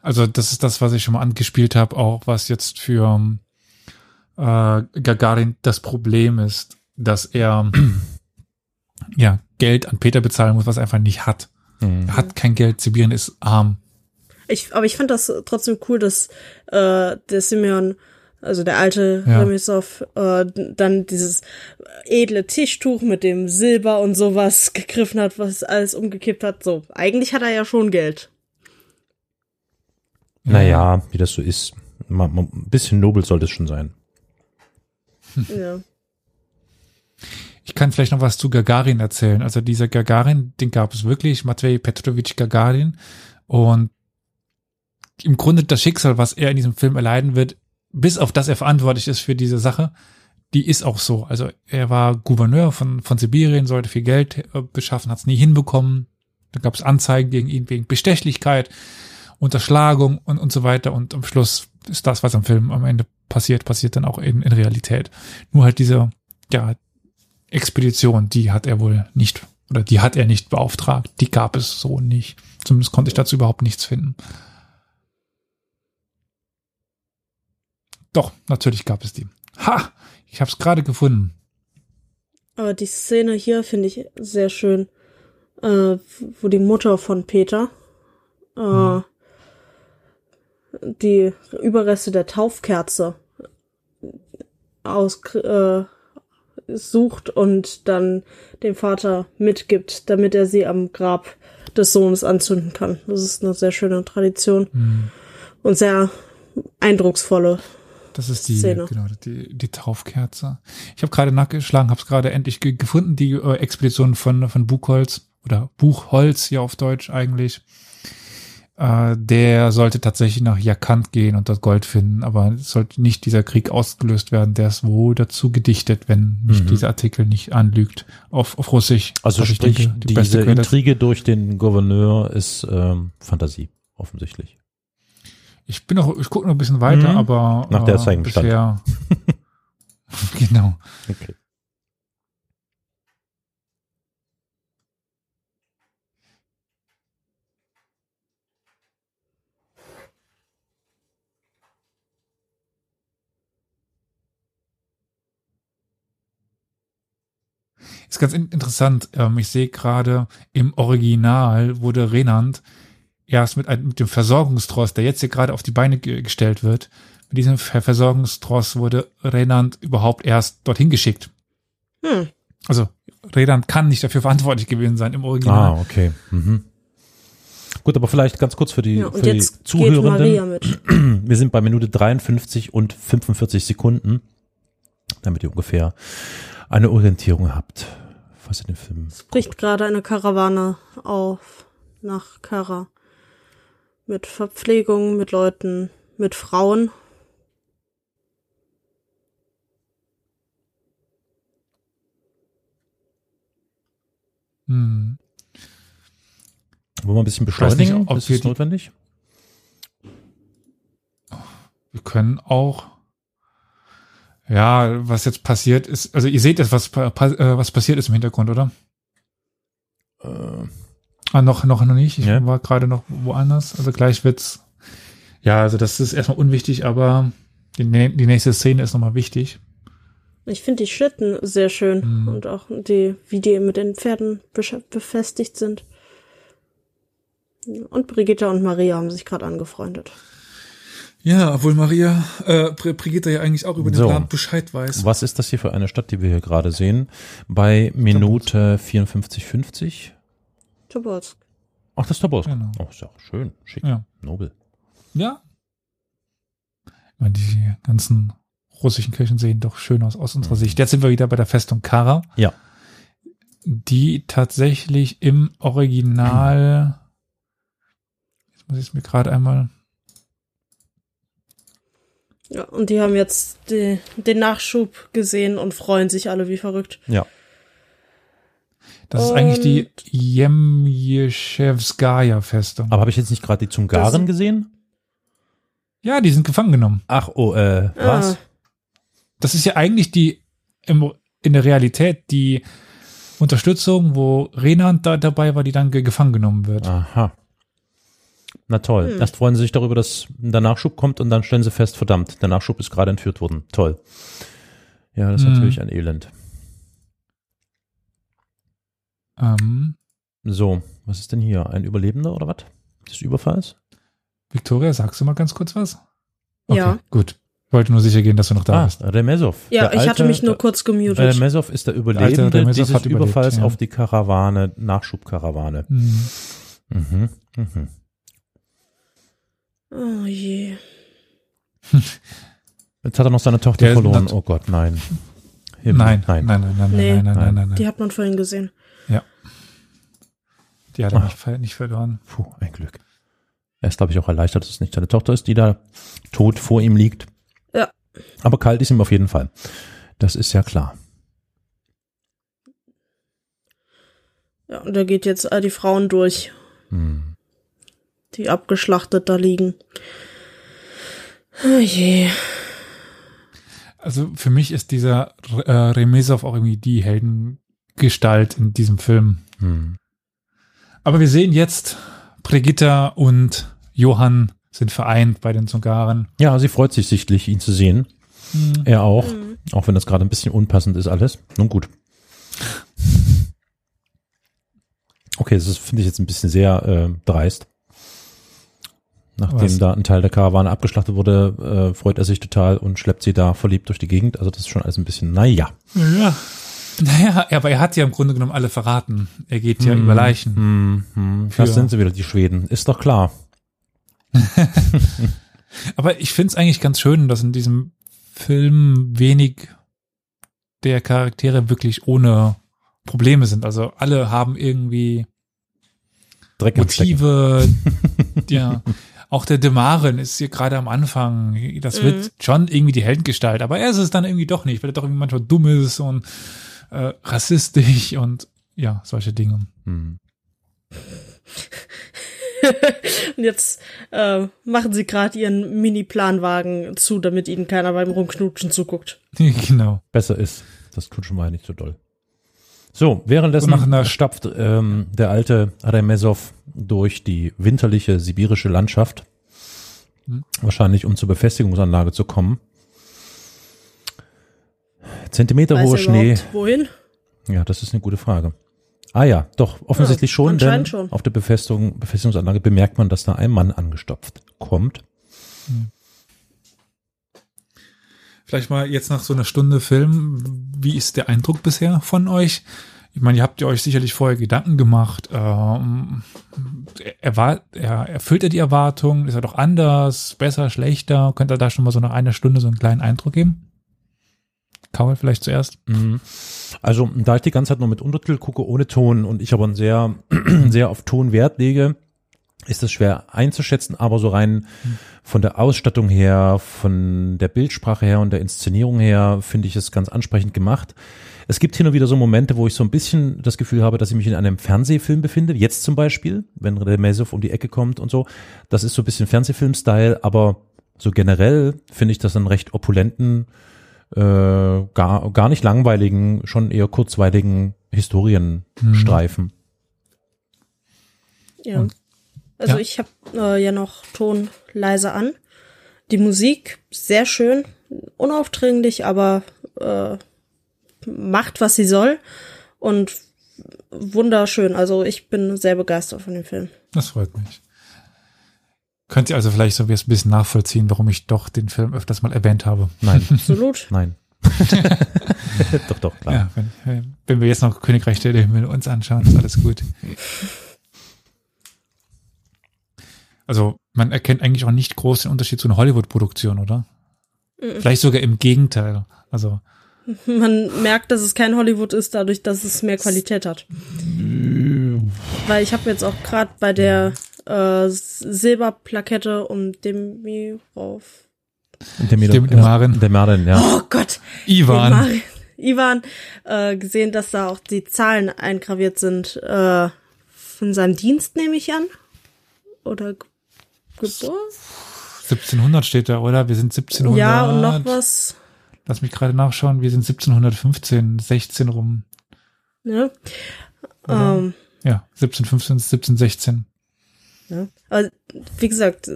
Also das ist das, was ich schon mal angespielt habe, auch was jetzt für äh, Gagarin das Problem ist, dass er ja Geld an Peter bezahlen muss, was er einfach nicht hat. Mhm. Er hat kein Geld, Sibirien ist arm. Ich, aber ich fand das trotzdem cool, dass äh, der Simeon, also der alte Ja. Remisov, äh, dann dieses edle Tischtuch mit dem Silber und sowas gegriffen hat, was alles umgekippt hat. So, eigentlich hat er ja schon Geld. Naja, wie das so ist. Ma- ma- Ein bisschen nobel sollte es schon sein. Ja. Ich kann vielleicht noch was zu Gagarin erzählen. Also dieser Gagarin, den gab es wirklich, Matvei Petrovich Gagarin. Und im Grunde das Schicksal, was er in diesem Film erleiden wird, bis auf das er verantwortlich ist für diese Sache, die ist auch so. Also er war Gouverneur von, von Sibirien, sollte viel Geld äh, beschaffen, hat es nie hinbekommen. Da gab es Anzeigen gegen ihn wegen Bestechlichkeit, Unterschlagung und, und so weiter. Und am Schluss ist das, was am Film am Ende passiert, passiert dann auch in, in Realität. Nur halt diese, ja, Expedition, die hat er wohl nicht, oder die hat er nicht beauftragt. Die gab es so nicht. Zumindest konnte ich dazu überhaupt nichts finden. Doch, natürlich gab es die. Ha! Ich habe es gerade gefunden. Aber die Szene hier finde ich sehr schön, äh, wo die Mutter von Peter äh, die Überreste der Taufkerze aus äh, sucht und dann dem Vater mitgibt, damit er sie am Grab des Sohnes anzünden kann. Das ist eine sehr schöne Tradition und sehr eindrucksvolle. Das ist die, Szene. genau, die, die Taufkerze. Ich habe gerade nachgeschlagen, habe es gerade endlich ge gefunden, die äh, Expedition von, von Buchholz oder Buchholz hier auf Deutsch eigentlich. Äh, der sollte tatsächlich nach Jakant gehen und dort Gold finden, aber es sollte nicht dieser Krieg ausgelöst werden. Der ist wohl dazu gedichtet, wenn nicht Mhm. dieser Artikel nicht anlügt. Auf, auf Russisch. Also sprich, denke, die diese Intrige durch den Gouverneur ist ähm, Fantasie, offensichtlich. Ich bin noch, ich gucke noch ein bisschen weiter, Mhm. aber Nach der äh, bisher. genau. Okay. Ist ganz in interessant. Ähm, ich sehe gerade, im Original wurde Renand erst mit, einem, mit dem Versorgungstross, der jetzt hier gerade auf die Beine ge gestellt wird, mit diesem Ver Versorgungstross wurde Renand überhaupt erst dorthin geschickt. Hm. Also Renand kann nicht dafür verantwortlich gewesen sein im Original. Ah, okay. Mhm. Gut, aber vielleicht ganz kurz für die, Ja, für die Zuhörenden. Wir sind bei Minute 53 und 45 Sekunden, damit ihr ungefähr eine Orientierung habt, was ihr den Film Es bricht gerade eine Karawane auf nach Kara. Mit Verpflegung, mit Leuten, mit Frauen. Hm. Wollen wir ein bisschen weiß nicht, beschleunigen? ob ist die- notwendig? Wir können auch, ja, was jetzt passiert ist, also ihr seht jetzt, was, äh, was passiert ist im Hintergrund, oder? Äh, Ah, noch, noch, noch nicht. Ich Ja. war gerade noch woanders. Also gleich wird's. Ja, also das ist erstmal unwichtig, aber die, die nächste Szene ist nochmal wichtig. Ich finde die Schlitten sehr schön Mhm. und auch die, wie die mit den Pferden befestigt sind. Und Brigitte und Maria haben sich gerade angefreundet. Ja, obwohl Maria, äh, Br- Brigitte ja eigentlich auch über den So. Plan Bescheid weiß. was ist das hier für eine Stadt, die wir hier gerade sehen? Bei Minute 54,50. Tobolsk. Ach, das ist Tobolsk. Genau. Oh, ist ja auch schön, schick, Ja. nobel. Ja. Ich meine, die ganzen russischen Kirchen sehen doch schön aus, aus unserer Sicht. Jetzt sind wir wieder bei der Festung Kara. Ja. Die tatsächlich im Original, jetzt muss ich es mir gerade einmal, Ja, und die haben jetzt die, den Nachschub gesehen und freuen sich alle wie verrückt. Ja. Das ist eigentlich die Jemjeschewskaja-Festung. Aber habe ich jetzt nicht gerade die Zungaren gesehen? Ja, die sind gefangen genommen. Ach, oh, äh, was? Ah. Das ist ja eigentlich die im, in der Realität die Unterstützung, wo Renand da dabei war, die dann ge gefangen genommen wird. Aha. Na toll. Hm. Erst freuen sie sich darüber, dass der Nachschub kommt und dann stellen sie fest, verdammt, der Nachschub ist gerade entführt worden. Toll. Ja, das ist Hm. natürlich ein Elend. Ähm, So, was ist denn hier? Ein Überlebender oder was? Des Überfalls? Victoria, sagst du mal ganz kurz was? Ja. Gut. Wollte nur sicher gehen, dass du noch da Ah, bist. Remesov. Ja, Der ich hatte alte- mich nur kurz gemutet. Remesov ist der Überlebende Remesov dieses hat überlebt, Überfalls ja. auf die Karawane, Nachschubkarawane. Hm. Mhm. Mhm. Oh je. Jetzt hat er noch seine Tochter Der verloren. Oh Gott, nein. Himmel, Nein, nein, nein, nein, nein, Nee. nein, nein, nein, nein, nein. Die hat man vorhin gesehen. Die hat er Ah. nicht, nicht verloren. Puh, ein Glück. Er ist, glaube ich, auch erleichtert, dass es nicht seine Tochter ist, die da tot vor ihm liegt. Ja. Aber kalt ist ihm auf jeden Fall. Das ist ja klar. Ja, und da geht jetzt all die Frauen durch, Hm. Die abgeschlachtet da liegen. Oh je. Also für mich ist dieser äh, Remesov auch irgendwie die Heldengestalt in diesem Film. Hm. Aber wir sehen jetzt, Brigitta und Johann sind vereint bei den Zungaren. Ja, sie freut sich sichtlich, ihn zu sehen. Hm. Er auch. Mhm. Auch wenn das gerade ein bisschen unpassend ist alles. Nun gut. Okay, das ist, finde ich jetzt ein bisschen sehr äh, dreist. Nachdem Was? da ein Teil der Karawane abgeschlachtet wurde, äh, freut er sich total und schleppt sie da verliebt durch die Gegend. Also das ist schon alles ein bisschen, naja. Ja. Naja, aber er hat ja im Grunde genommen alle verraten. Er geht ja Hm. über Leichen. Hm, hm, das sind sie wieder, die Schweden. Ist doch klar. Aber ich finde es eigentlich ganz schön, dass in diesem Film wenig der Charaktere wirklich ohne Probleme sind. Also alle haben irgendwie Dreck. Motive. ja. Auch der Demarin ist hier gerade am Anfang. Das Mhm. wird schon irgendwie die Heldengestalt, aber er ist es dann irgendwie doch nicht, weil er doch irgendwie manchmal dumm ist und äh, rassistisch und ja, solche Dinge. Hm. Und jetzt äh, machen sie gerade ihren Mini-Planwagen zu, damit ihnen keiner beim Rumknutschen zuguckt. genau. Besser ist. Das tut schon mal nicht so doll. So, währenddessen nach einer- stapft ähm, der alte Remesov durch die winterliche sibirische Landschaft. Hm. Wahrscheinlich, um zur Befestigungsanlage zu kommen. Zentimeter hoher er Schnee. Wohin? Ja, das ist eine gute Frage. Ah ja, doch, offensichtlich Ja, schon, denn schon. auf der Befestigung, Befestigungsanlage bemerkt man, dass da ein Mann angestopft kommt. Vielleicht mal jetzt nach so einer Stunde Film, wie ist der Eindruck bisher von euch? Ich meine, ihr habt ja euch sicherlich vorher Gedanken gemacht. Ähm, er, war, er erfüllt er die Erwartungen? Ist er doch anders, besser, schlechter? Könnt ihr da schon mal so nach einer Stunde so einen kleinen Eindruck geben? Kaul vielleicht zuerst. Mhm. Also, da ich die ganze Zeit nur mit Untertitel gucke, ohne Ton und ich aber ein sehr, sehr auf Ton Wert lege, ist das schwer einzuschätzen, aber so rein von der Ausstattung her, von der Bildsprache her und der Inszenierung her finde ich es ganz ansprechend gemacht. Es gibt hin und wieder so Momente, wo ich so ein bisschen das Gefühl habe, dass ich mich in einem Fernsehfilm befinde. Jetzt zum Beispiel, wenn Remesov um die Ecke kommt und so. Das ist so ein bisschen Fernsehfilm-Style, aber so generell finde ich das einen recht opulenten, äh, gar, gar nicht langweiligen, schon eher kurzweiligen Historienstreifen. Ja. Und- also ja. ich habe äh, ja noch Ton leise an. Die Musik sehr schön, unaufdringlich, aber äh, macht, was sie soll. Und wunderschön. Also ich bin sehr begeistert von dem Film. Das freut mich. Könnt ihr also vielleicht so ein bisschen nachvollziehen, warum ich doch den Film öfters mal erwähnt habe? Nein, Absolut. nein. doch, doch, klar. Ja, wenn, wenn wir jetzt noch Königreich der Himmel uns anschauen, ist alles gut. Also man erkennt eigentlich auch nicht groß den Unterschied zu einer Hollywood-Produktion, oder? Vielleicht sogar im Gegenteil. Also Man merkt, dass es kein Hollywood ist, dadurch, dass es mehr Qualität hat. Weil ich habe jetzt auch gerade bei der äh, Silberplakette um Demirov. Dem- Demarin. Der Marin, ja. Oh Gott, Ivan. Ivan äh, gesehen, dass da auch die Zahlen eingraviert sind äh, von seinem Dienst, nehme ich an. Oder Geburt? 1700 steht da, oder? Wir sind 1700. Ja, und noch was. Lass mich gerade nachschauen. Wir sind 1715, 16 rum. Ne? Oder? Ähm, Ja, 1715, 1716. ja. Also, wie gesagt,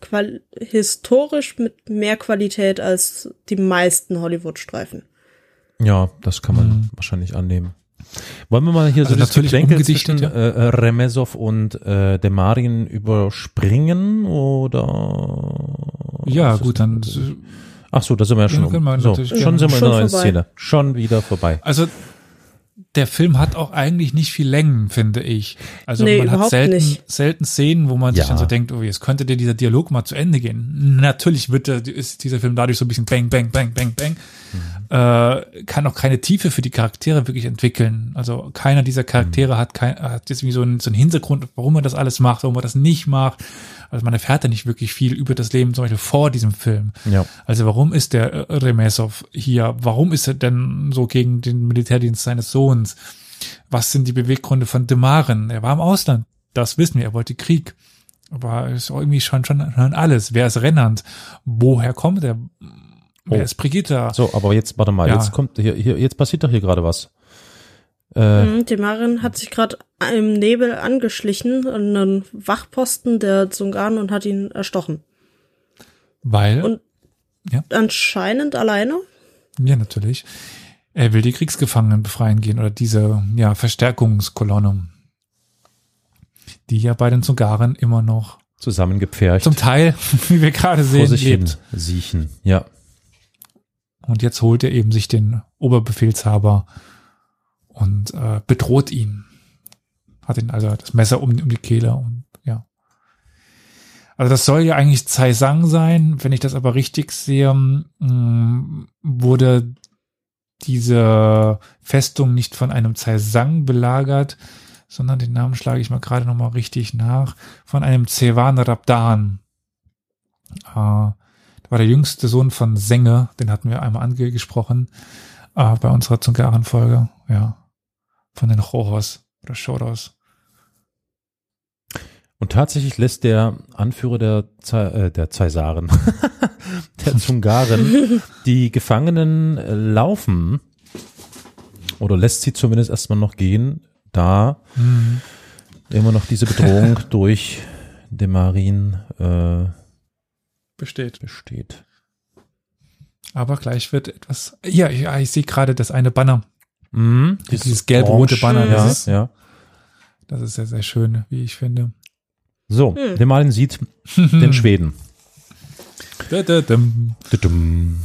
qual historisch mit mehr Qualität als die meisten Hollywood-Streifen. Ja, das kann man Mhm. wahrscheinlich annehmen. Wollen wir mal hier Also so das natürlich Geplänkel zwischen äh, äh, Remesov und äh, Demarin überspringen oder? Ja, gut, dann. Ach so, da sind wir ja schon. Ja, wir um. so, schon Ja, sind wir in der neuen. Szene. Schon wieder vorbei. Also, der Film hat auch eigentlich nicht viel Längen, finde ich. Also, Nee, man hat selten, nicht. selten Szenen, wo man sich Ja. dann so denkt, oh, jetzt könnte dir dieser Dialog mal zu Ende gehen. Natürlich wird der, ist dieser Film dadurch so ein bisschen bang, bang, bang, bang, bang. Äh, kann auch keine Tiefe für die Charaktere wirklich entwickeln. Also, keiner dieser Charaktere hat kein, hat jetzt wie so einen, so einen Hintergrund, warum er das alles macht, warum er das nicht macht. Also, man erfährt ja nicht wirklich viel über das Leben, zum Beispiel vor diesem Film. Ja. Also warum ist der Remesov hier? Warum ist er denn so gegen den Militärdienst seines Sohns? Was sind die Beweggründe von Demaren? Er war im Ausland. Das wissen wir. Er wollte Krieg. Aber ist irgendwie schon, schon, schon alles. Wer ist Rennand? Woher kommt er? Wer Oh. ist Brigitta? So, aber jetzt, warte mal, Ja. jetzt kommt hier, hier, jetzt passiert doch hier gerade was. Äh, Mhm, Demarin hat sich gerade im Nebel angeschlichen an einen Wachposten der Zungan und hat ihn erstochen. Weil, Und- Anscheinend alleine? ja, natürlich. Er will die Kriegsgefangenen befreien gehen oder diese, ja, Verstärkungskolonne. Die ja bei den Zungaren immer noch zusammengepfercht. zum Teil, wie wir gerade vor sehen, sich hin lebt. siechen. Ja. Und jetzt holt er eben sich den Oberbefehlshaber und äh, bedroht ihn. Hat ihn also das Messer um, um die Kehle und ja. Also das soll ja eigentlich Tsai Sang sein. Wenn ich das aber richtig sehe, mh, wurde diese Festung nicht von einem Tsai Sang belagert, sondern den Namen schlage ich mal gerade nochmal richtig nach, von einem Zewan Rabdan. Äh, war der jüngste Sohn von Senge, den hatten wir einmal angesprochen, äh, bei unserer Zungaren-Folge, ja, von den Choros oder Shoros. Und tatsächlich lässt der Anführer der, äh, der Zaisaren, der Zungaren, die Gefangenen äh, laufen oder lässt sie zumindest erstmal noch gehen, da Mhm. immer noch diese Bedrohung durch Demarin äh, Besteht. besteht. Aber gleich wird etwas, ja, ich, ja, ich sehe gerade das eine Banner, Mhm, dieses gelb-rote Orange, Banner, ja, das ist, ja. das ist sehr, sehr schön, wie ich finde. So, Hm. Demarin sieht den Schweden. Da, da, dum. Tudum.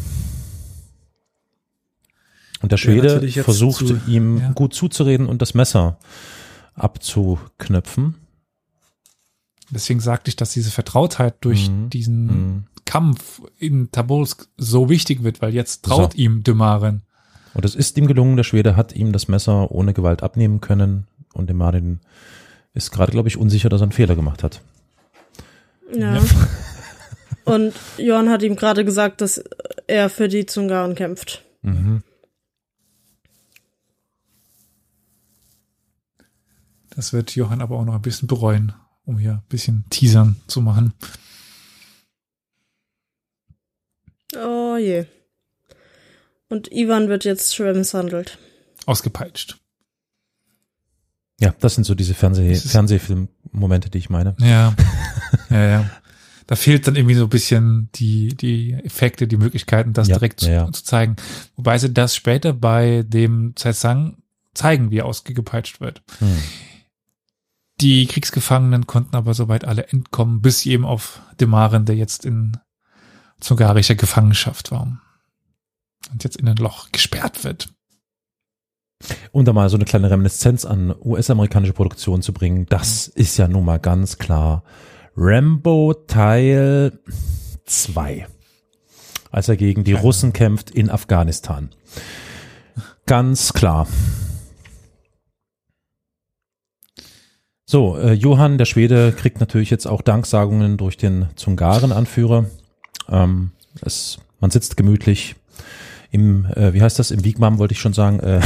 Und der Schwede jetzt versucht zu- ihm ja. gut zuzureden und das Messer abzuknöpfen. Deswegen sagte ich, dass diese Vertrautheit durch Mhm. diesen Mhm. Kampf in Tabolsk so wichtig wird, weil jetzt traut So. ihm Dümaren. Und es ist ihm gelungen, der Schwede hat ihm das Messer ohne Gewalt abnehmen können und der Martin ist gerade, glaube ich, unsicher, dass er einen Fehler gemacht hat. Ja. Und Johann hat ihm gerade gesagt, dass er für die Zungaren kämpft. Mhm. Das wird Johann aber auch noch ein bisschen bereuen, um hier ein bisschen Teasern zu machen. Oh je. Und Ivan wird jetzt schwer misshandelt. Ausgepeitscht. Ja, das sind so diese Fernseh Fernsehfilm-Momente, die ich meine. Ja. ja, ja. Da fehlt dann irgendwie so ein bisschen die, die Effekte, die Möglichkeiten, das Ja, direkt ja, ja. Zu, zu zeigen. Wobei sie das später bei dem Zaisang zeigen, wie er ausgepeitscht wird. Hm. Die Kriegsgefangenen konnten aber soweit alle entkommen, bis eben auf Demaren, der jetzt in zungarischer Gefangenschaft war. Und jetzt in ein Loch gesperrt wird. Um da mal so eine kleine Reminiszenz an US-amerikanische Produktion zu bringen, das ist ja nun mal ganz klar Rambo Teil 2. Als er gegen die Russen kämpft in Afghanistan. Ganz klar. So, äh, Johann, der Schwede, kriegt natürlich jetzt auch Danksagungen durch den Zungaren-Anführer. Ähm, es, man sitzt gemütlich im, äh, wie heißt das, im Wiegmam wollte ich schon sagen, äh,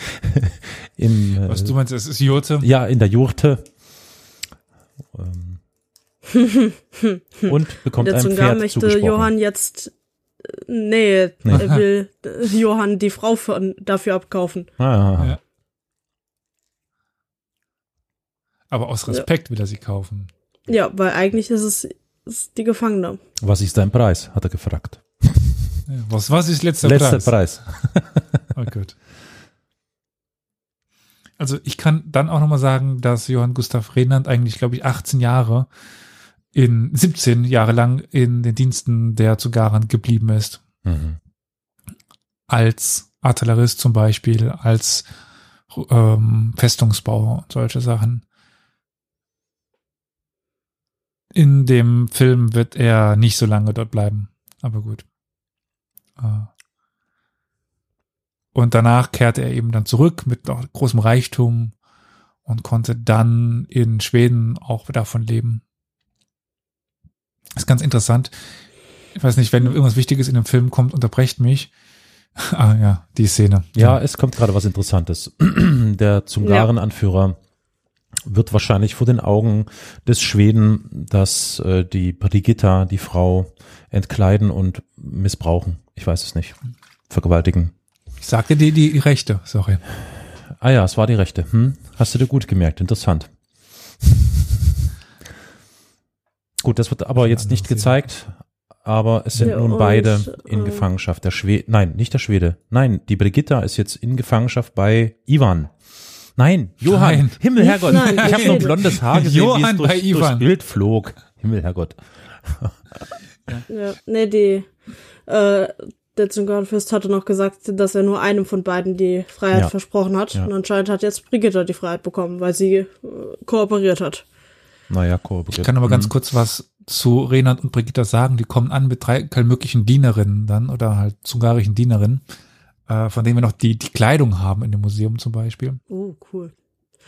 im, äh, Was du meinst, es ist Jurte? ja, in der Jurte. Ähm, und bekommt Der ein Zungar Pferd möchte. Johann jetzt, äh, nee, Nee. er will Johann die Frau von, dafür abkaufen. Ah, Ja. Aber aus Respekt will er sie kaufen. Ja, weil eigentlich ist es ist die Gefangene. Was ist dein Preis? hat er gefragt. Ja, Was, was ist letzter, Letzter Preis? Preis. Oh Gott. Also ich kann dann auch nochmal sagen, dass Johann Gustav Renand eigentlich, glaube ich, 18 Jahre in 17 Jahre lang in den Diensten der Zugaren geblieben ist. Mhm. Als Artillerist zum Beispiel, als ähm, Festungsbauer und solche Sachen. In dem Film wird er nicht so lange dort bleiben. Aber gut. Äh, Und danach kehrte er eben dann zurück mit großem Reichtum und konnte dann in Schweden auch davon leben. ist ganz interessant. Ich weiß nicht, wenn irgendwas Wichtiges in dem Film kommt, unterbrecht mich. Ah ja, die Szene. Ja, es kommt gerade was Interessantes. Der Zungaren-Anführer wird wahrscheinlich vor den Augen des Schweden, dass äh, die Brigitta, die Frau, entkleiden und missbrauchen. Ich weiß es nicht. Vergewaltigen. Ich sagte dir die Rechte, sorry. Ah ja, es war die Rechte. Hm? Hast du dir gut gemerkt. Interessant. gut, das wird aber jetzt nicht gezeigt. Aber es sind Ja, nun und, beide in äh, Gefangenschaft. Der Schwede, nein, nicht der Schwede. Nein, die Brigitta ist jetzt in Gefangenschaft bei Ivan. Nein, Johann. Nein. Himmel, Herrgott. Nein, ich habe nur blondes Haar gesehen, wie Johann es durch, bei durchs Ivan. Bild flog. Himmel, Herrgott. Ja, nee, die, äh, der Zungarfürst hatte noch gesagt, dass er nur einem von beiden die Freiheit Ja. versprochen hat. Ja. Und anscheinend hat jetzt Brigitta die Freiheit bekommen, weil sie äh, kooperiert hat. Naja, kooperiert. Ich kann aber ganz Mhm. kurz was zu Renat und Brigitta sagen. Die kommen an mit drei möglichen Dienerinnen dann oder halt zungarischen Dienerinnen, äh, von denen wir noch die, die Kleidung haben in dem Museum zum Beispiel. Oh, cool.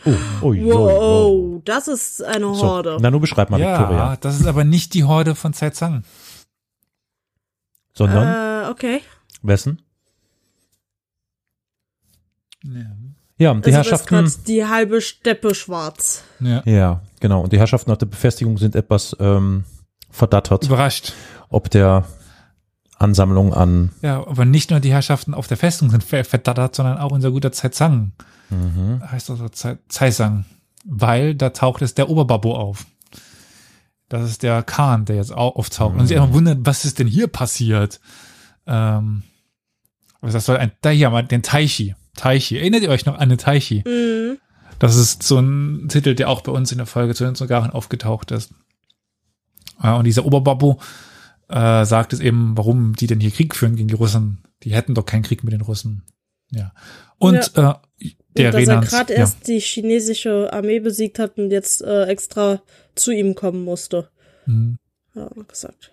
Oh, oh, jo. Wow, das ist eine So, Horde. na, nur beschreib mal ja, Victoria. das ist aber nicht die Horde von Zang. Sondern, Äh, okay. wessen? Ja. Ja, die Also das ist Herrschaften. die halbe Steppe schwarz. ja. Ja, genau. Und die Herrschaften nach der Befestigung sind etwas ähm, verdattert, Überrascht. ob der Ansammlung an Ja, aber nicht nur die Herrschaften auf der Festung sind ver- verdattert, sondern auch unser guter Zaizang. mhm. Heißt also Zaisang. Weil da taucht es der Oberbabo auf. Das ist der Khan, der jetzt auch auftaucht. Und sich einfach wundert, was ist denn hier passiert? Ähm, was das soll ein, da hier mal den Taichi. Taichi. Erinnert ihr euch noch an den Taichi? Mhm. Das ist so ein Titel, der auch bei uns in der Folge zu den Zungaren aufgetaucht ist. Äh, Und dieser Oberbabo äh, sagt es eben, warum die denn hier Krieg führen gegen die Russen. Die hätten doch keinen Krieg mit den Russen. Ja. Und äh, der und dass er gerade ja. erst die chinesische Armee besiegt hat und jetzt äh, extra zu ihm kommen musste. Mhm. Ja, gesagt.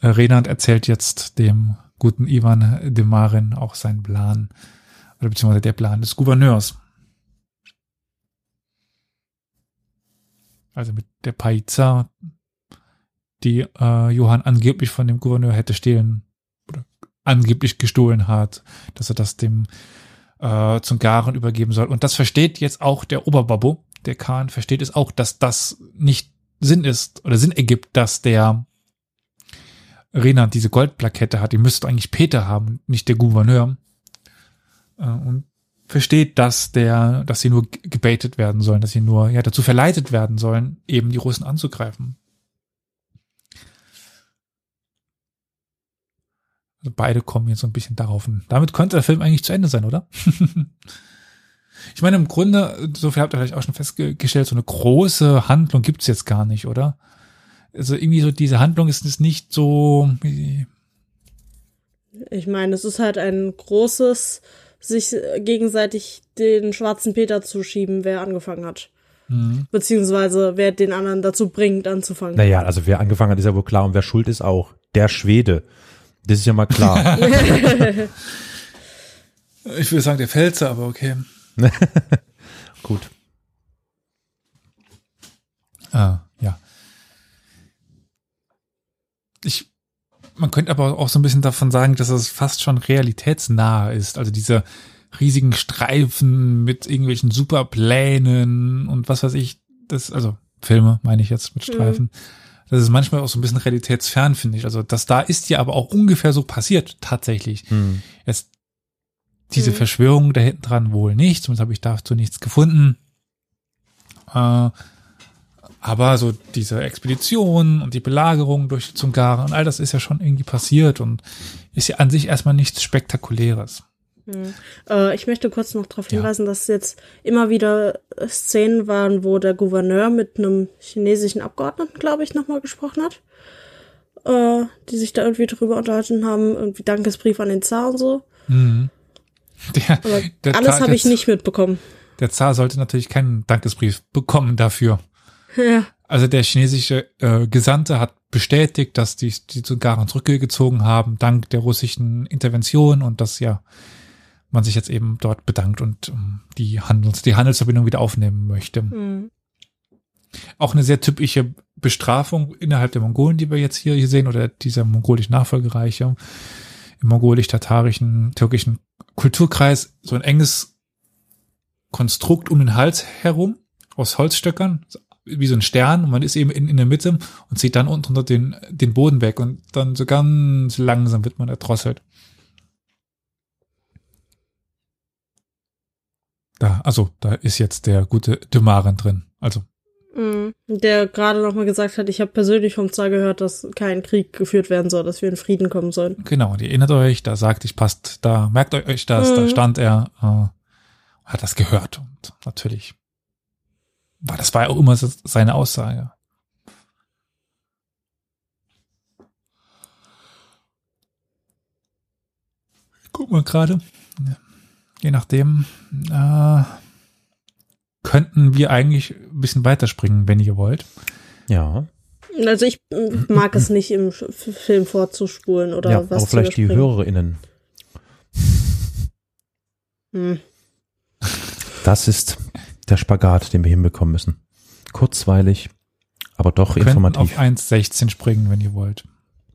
Äh, Renand erzählt jetzt dem guten Ivan de Marin auch seinen Plan. Oder beziehungsweise der Plan des Gouverneurs. Also mit der Paiza, die äh, Johann angeblich von dem Gouverneur hätte stehlen oder angeblich gestohlen hat, dass er das dem äh, zum Garen übergeben soll. Und das versteht jetzt auch der Oberbabbo, der Khan versteht es auch, dass das nicht Sinn ist oder Sinn ergibt, dass der Renat diese Goldplakette hat. Die müsste eigentlich Peter haben, nicht der Gouverneur. Äh, und versteht, dass der, dass sie nur gebaitet werden sollen, dass sie nur ja dazu verleitet werden sollen, eben die Russen anzugreifen. Also beide kommen jetzt so ein bisschen darauf. Damit könnte der Film eigentlich zu Ende sein, oder? ich meine, im Grunde, so viel habt ihr vielleicht auch schon festgestellt, so eine große Handlung gibt's jetzt gar nicht, oder? Also irgendwie so diese Handlung ist, ist nicht so, wie- Ich meine, es ist halt ein großes, sich gegenseitig den schwarzen Peter zu schieben, wer angefangen hat. hm. Beziehungsweise wer den anderen dazu bringt, anzufangen. Naja, also wer angefangen hat, ist ja wohl klar. Und wer schuld ist auch. Der Schwede. Das ist ja mal klar. Ich würde sagen, der Pfälzer, aber okay. Gut. Ah, ja. Ich man könnte aber auch so ein bisschen davon sagen, dass es fast schon realitätsnah ist. Also diese riesigen Streifen mit irgendwelchen Superplänen und was weiß ich, das, also Filme meine ich jetzt mit Streifen. Das ist manchmal auch so ein bisschen realitätsfern, finde ich. Also das da ist ja aber auch ungefähr so passiert, tatsächlich. Hm. Jetzt diese Mhm. Verschwörung da hinten dran wohl nicht, zumindest habe ich dazu nichts gefunden. Äh, aber so diese Expedition und die Belagerung durch die Zungaren und all das ist ja schon irgendwie passiert und ist ja an sich erstmal nichts Spektakuläres. Äh, ich möchte kurz noch darauf Ja. hinweisen, dass jetzt immer wieder Szenen waren, wo der Gouverneur mit einem chinesischen Abgeordneten, glaube ich, nochmal gesprochen hat. Äh, die sich da irgendwie drüber unterhalten haben, irgendwie Dankesbrief an den Zar und so. Mhm. Der, der alles habe ich nicht mitbekommen. Der Zar sollte natürlich keinen Dankesbrief bekommen dafür. Ja. Also der chinesische äh, Gesandte hat bestätigt, dass die, die Zungaren zurückgezogen haben, dank der russischen Intervention und dass ja man sich jetzt eben dort bedankt und um, die Handels, die Handelsverbindung wieder aufnehmen möchte. Hm. Auch eine sehr typische Bestrafung innerhalb der Mongolen, die wir jetzt hier, hier sehen, oder dieser mongolischen Nachfolgereiche, im mongolisch-tatarischen, türkischen Kulturkreis, so ein enges Konstrukt um den Hals herum, aus Holzstöckern, wie so ein Stern, und man ist eben in, in der Mitte und zieht dann unten unter den, den Boden weg und dann so ganz langsam wird man erdrosselt. Da, also, da ist jetzt der gute Dümaren drin. Also, Hm. Der gerade nochmal gesagt hat, ich habe persönlich vom Zar gehört, dass kein Krieg geführt werden soll, dass wir in Frieden kommen sollen. Genau, und ihr erinnert euch, da sagt ich passt, da merkt euch das, da Mhm. stand er, äh, hat das gehört und natürlich war das war ja auch immer so seine Aussage. Guck mal gerade, je nachdem äh, könnten wir eigentlich ein bisschen weiterspringen, wenn ihr wollt. Ja, Also ich mag es nicht im Film vorzuspulen oder ja was aber vielleicht die. HörerInnen. Hm. Das ist der Spagat, den wir hinbekommen müssen. Kurzweilig, aber doch Wir informativ. auf 1,16 springen, wenn ihr wollt.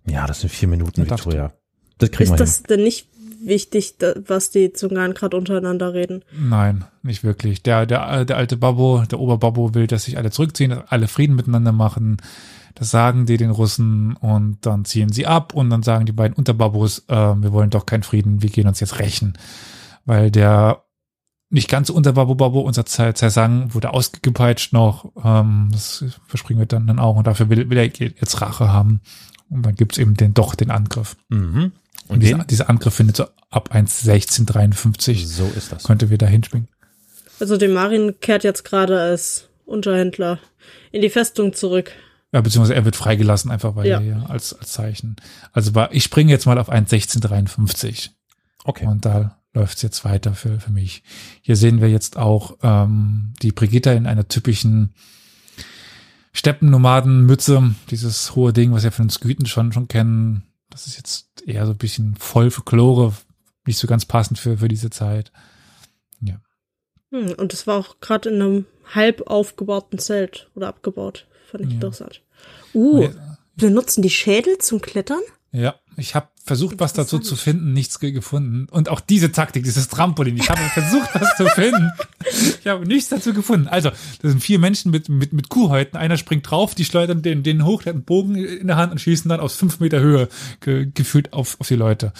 Ja, das sind vier Minuten, Victoria. Das kriegen Ist wir das denn nicht wichtig, was die Zungaren gerade untereinander reden? Nein, nicht wirklich. Der, der, der alte Babbo, der Oberbabbo will, dass sich alle zurückziehen, dass alle Frieden miteinander machen. Das sagen die den Russen und dann ziehen sie ab und dann sagen die beiden Unterbabos, äh, wir wollen doch keinen Frieden, wir gehen uns jetzt rächen. Weil der nicht ganz so Unterbabbo Babbo, unser Ze- Zesang, wurde ausgepeitscht noch, ähm, das verspringen wir dann, dann auch und dafür will, will er jetzt Rache haben. Und dann gibt's eben den doch den Angriff. Mhm. Und dieser, dieser Angriff findet so ab 1,1653 So ist das. könnte wir da hinspringen. Also der Marin kehrt jetzt gerade als Unterhändler in die Festung zurück. Ja, beziehungsweise er wird freigelassen, einfach weil Ja. ja. als, als Zeichen. Also war, ich springe jetzt mal auf 1,1653 Okay. und da läuft's jetzt weiter für, für mich. Hier sehen wir jetzt auch ähm, die Brigitta in einer typischen Steppennomadenmütze, dieses hohe Ding, was wir von den Sküten schon, schon kennen. Das ist jetzt eher so ein bisschen voll Folklore, nicht so ganz passend für, für diese Zeit. Hm, und das war auch gerade in einem halb aufgebauten Zelt oder abgebaut. Fand ich Ja. interessant. Uh, benutzen die Schädel zum Klettern? Ja, ich habe versucht, was dazu zu finden, nichts ge- gefunden. Und auch diese Taktik, dieses Trampolin, ich habe versucht, was zu finden. Ich habe nichts dazu gefunden. Also, das sind vier Menschen mit, mit, mit Kuhhäuten. Einer springt drauf, die schleudern den, den hoch, der hat einen Bogen in der Hand und schießen dann aus fünf Meter Höhe ge, gefühlt auf, auf die Leute.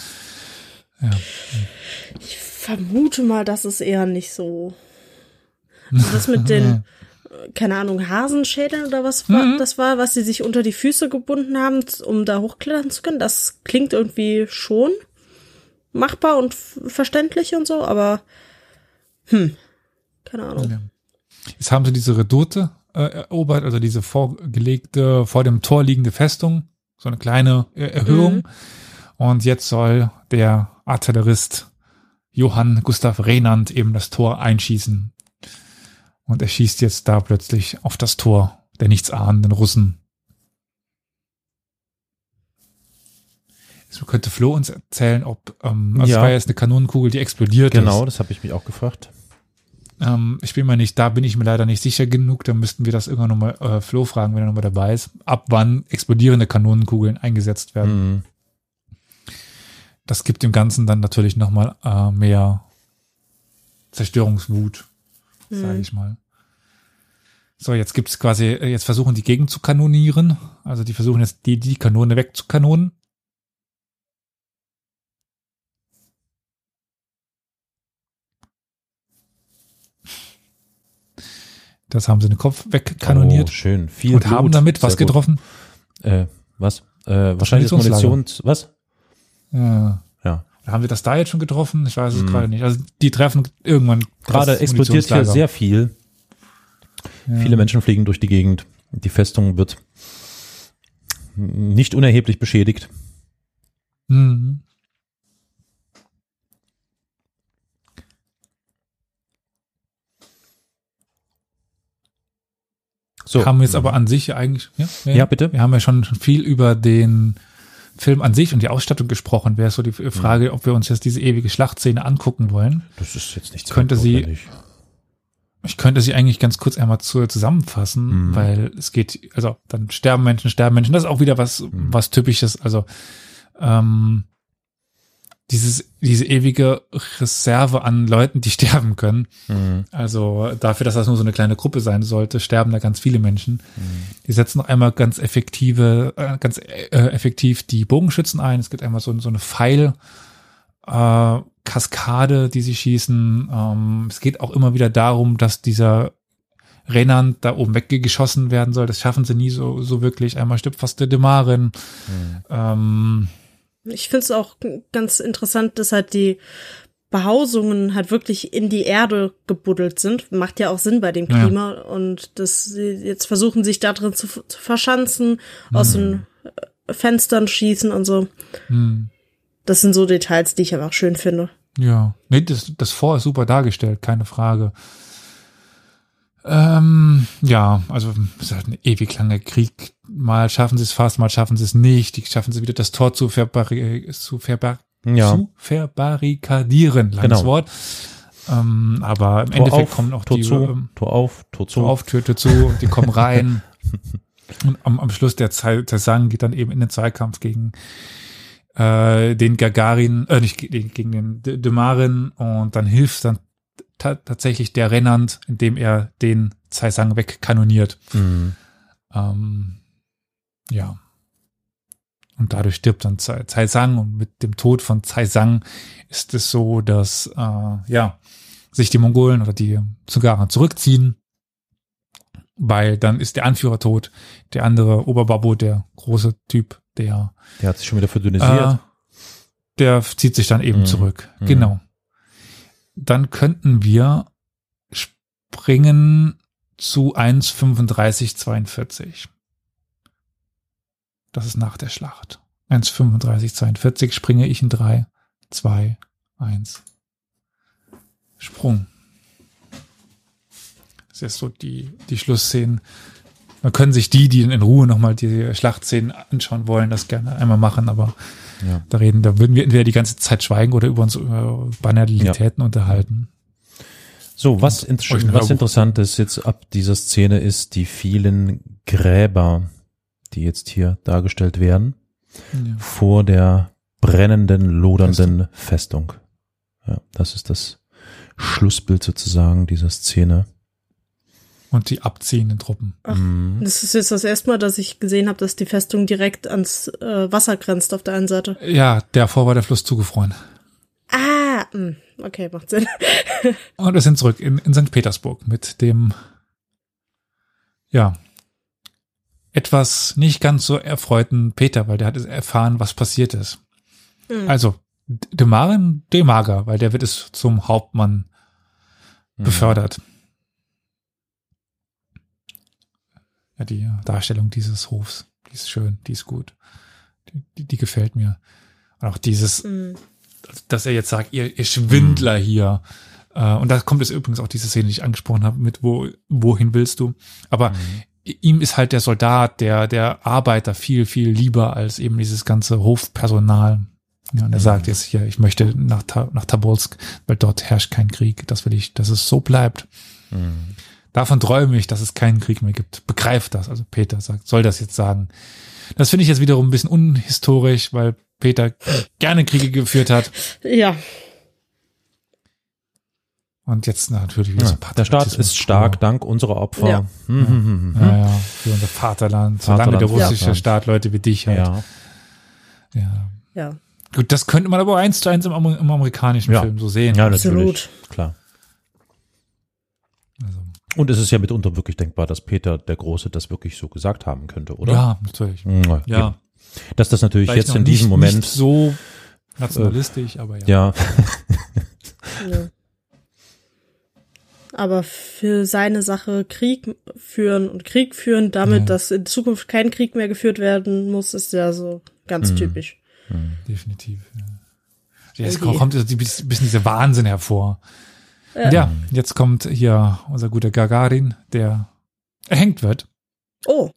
Ja. Ich vermute mal, das ist eher nicht so. Also das mit den, keine Ahnung, Hasenschädeln oder was war, das war, was sie sich unter die Füße gebunden haben, um da hochklettern zu können. Das klingt irgendwie schon machbar und verständlich und so, aber hm, keine Ahnung. Ja. Jetzt haben sie diese Redoute äh, erobert, also diese vorgelegte, vor dem Tor liegende Festung, so eine kleine äh, Erhöhung. Und jetzt soll der Artillerist Johann Gustav Renand eben das Tor einschießen. Und er schießt jetzt da plötzlich auf das Tor der nichtsahnenden Russen. So könnte Flo uns erzählen, ob, ähm, also Ja. es war jetzt eine Kanonenkugel, die explodiert ist. Genau, das habe ich mich auch gefragt. Ähm, ich bin mir nicht, da bin ich mir leider nicht sicher genug. Da müssten wir das irgendwann nochmal äh, Flo fragen, wenn er nochmal dabei ist. Ab wann explodierende Kanonenkugeln eingesetzt werden. Mhm. das gibt dem Ganzen dann natürlich nochmal äh, mehr Zerstörungswut, sage ich mal. So, jetzt gibt's quasi, äh, jetzt versuchen die Gegend zu kanonieren. Also die versuchen jetzt die, die Kanone wegzukanonen. Das haben sie den Kopf wegkanoniert Oh, schön. Viel und Blut. haben damit was Sehr getroffen. Äh, was? Äh, wahrscheinlich das. Munitions... Was? Ja. Ja. Haben wir das da jetzt schon getroffen? Ich weiß es gerade nicht. Also die treffen irgendwann Mhm. Gerade explodiert hier sehr viel. Ja. Viele Menschen fliegen durch die Gegend. Die Festung wird nicht unerheblich beschädigt. Mhm. So. haben jetzt aber an sich ja eigentlich, ja, Ja, bitte. Wir haben ja schon, schon viel über den Film an sich und die Ausstattung gesprochen. Wäre so die Frage, ob wir uns jetzt diese ewige Schlachtszene angucken wollen. Das ist jetzt nicht Könnte sie-. Ich könnte sie eigentlich ganz kurz einmal zu, zusammenfassen, Mhm. weil es geht, also dann sterben Menschen, sterben Menschen. Das ist auch wieder was, Mhm. was typisches. Also ähm, dieses, diese ewige Reserve an Leuten, die sterben können. Mhm. Also dafür, dass das nur so eine kleine Gruppe sein sollte, sterben da ganz viele Menschen. Mhm. Die setzen noch einmal ganz effektive, äh, ganz äh, effektiv die Bogenschützen ein. Es gibt einmal so, so eine Pfeil. Äh, Kaskade, die sie schießen. Ähm, es geht auch immer wieder darum, dass dieser Rennand da oben weggeschossen werden soll. Das schaffen sie nie so, so wirklich. Einmal stirbt fast der Demarin. Ähm, Ich finde es auch ganz interessant, dass halt die Behausungen halt wirklich in die Erde gebuddelt sind. Macht ja auch Sinn bei dem Ja. Klima. Und dass sie jetzt versuchen, sich da drin zu, zu verschanzen, aus den äh, Fenstern schießen und so. hm. Das sind so Details, die ich einfach schön finde. Ja, nee, das, das Vor ist super dargestellt, keine Frage. Ähm, ja, also es ist halt ein ewig langer Krieg. Mal schaffen sie es fast, mal schaffen sie es nicht. Die schaffen sie wieder das Tor zu, verbari zu, verbar Ja. zu verbarrikadieren. Langes Genau. Wort. Ähm, aber im Tor Endeffekt auf, kommen auch Tor die zu, ähm, Tor auf, Tor zu. Tor auf, Tür, Tür zu, die kommen rein. Und am, am Schluss der Zeit, der Sang geht dann eben in den Zweikampf gegen äh, den Gagarin, äh, nicht gegen, den Demarin und dann hilft dann ta tatsächlich der Rennand, indem er den Zaisang wegkanoniert. Mhm. Ähm, ja. Und dadurch stirbt dann Zai Zai Sang und mit dem Tod von Zai Sang ist es so, dass äh, ja sich die Mongolen oder die Zungaren zurückziehen, weil dann ist der Anführer tot, der andere Oberbabo, der große Typ, der Der hat sich schon wieder verdünnisiert. äh, der zieht sich dann eben Mhm. zurück. Mhm. Genau. Dann könnten wir springen zu 1,35,42. Das ist nach der Schlacht. 1,35,42 springe ich in 3, 2, 1. Sprung. Das ist jetzt so die, die Schlussszenen. Man können sich die, die in Ruhe nochmal die Schlachtszenen anschauen wollen, das gerne einmal machen, aber Ja. da reden, da würden wir entweder die ganze Zeit schweigen oder über unsere äh, Banalitäten unterhalten. So, was, ein was interessant ist jetzt ab dieser Szene ist die vielen Gräber, die jetzt hier dargestellt werden, Ja. vor der brennenden, lodernden Festung. Ja, das ist das Schlussbild sozusagen dieser Szene. Und die abziehenden Truppen. Ach, Mhm. Das ist jetzt das erste Mal, dass ich gesehen habe, dass die Festung direkt ans äh, Wasser grenzt auf der einen Seite. Ja, davor war der Fluss zugefroren. Ah, mh, okay, macht Sinn. Und wir sind zurück in, in St. Petersburg mit dem, ja, etwas nicht ganz so erfreuten Peter, weil der hat es erfahren, was passiert ist. Mhm. Also, Demarin, Demager, weil der wird es zum Hauptmann Mhm. befördert. Ja, die Darstellung dieses Hofs, die ist schön, die ist gut. Die, die, die gefällt mir. Und auch dieses, Mhm. dass er jetzt sagt, ihr, ihr Schwindler hier. Äh, und da kommt es übrigens auch diese Szene, die ich angesprochen habe, mit wo, wohin willst du? Aber ihm ist halt der Soldat, der, der Arbeiter viel, viel lieber als eben dieses ganze Hofpersonal. Ja, und er sagt jetzt hier, ich möchte nach, Ta nach Tabolsk, weil dort herrscht kein Krieg. Das will ich, dass es so bleibt. Mhm. Davon träume ich, dass es keinen Krieg mehr gibt. Begreift das. Also Peter sagt, soll das jetzt sagen. Das finde ich jetzt wiederum ein bisschen unhistorisch, weil Peter gerne Kriege geführt hat. Ja, Und jetzt natürlich wieder Ja, der Staat ist stark dank unserer Opfer. Ja. Hm, hm, hm, hm. Ja, ja, für unser Vaterland. Solange Vaterland, der russische Vaterland. Staat Leute wie dich halt. Ja. ja. ja, Gut, das könnte man aber eins zu eins im, im amerikanischen Ja. Film so sehen. ja, absolut. natürlich. Klar. Und es ist ja mitunter wirklich denkbar, dass Peter der Große das wirklich so gesagt haben könnte, oder? ja, natürlich. Hm, Ja. Dass das natürlich Vielleicht jetzt in diesem nicht, Moment, Nicht so nationalistisch, aber ja. ja, Ja. Aber für seine Sache Krieg führen und Krieg führen, damit, Ja. dass in Zukunft kein Krieg mehr geführt werden muss, ist ja so ganz Mhm. typisch. Definitiv. Ja. Jetzt Okay. kommt so ein bisschen dieser Wahnsinn hervor. Ja. Ja, jetzt kommt hier unser guter Gagarin, der erhängt wird. Oh,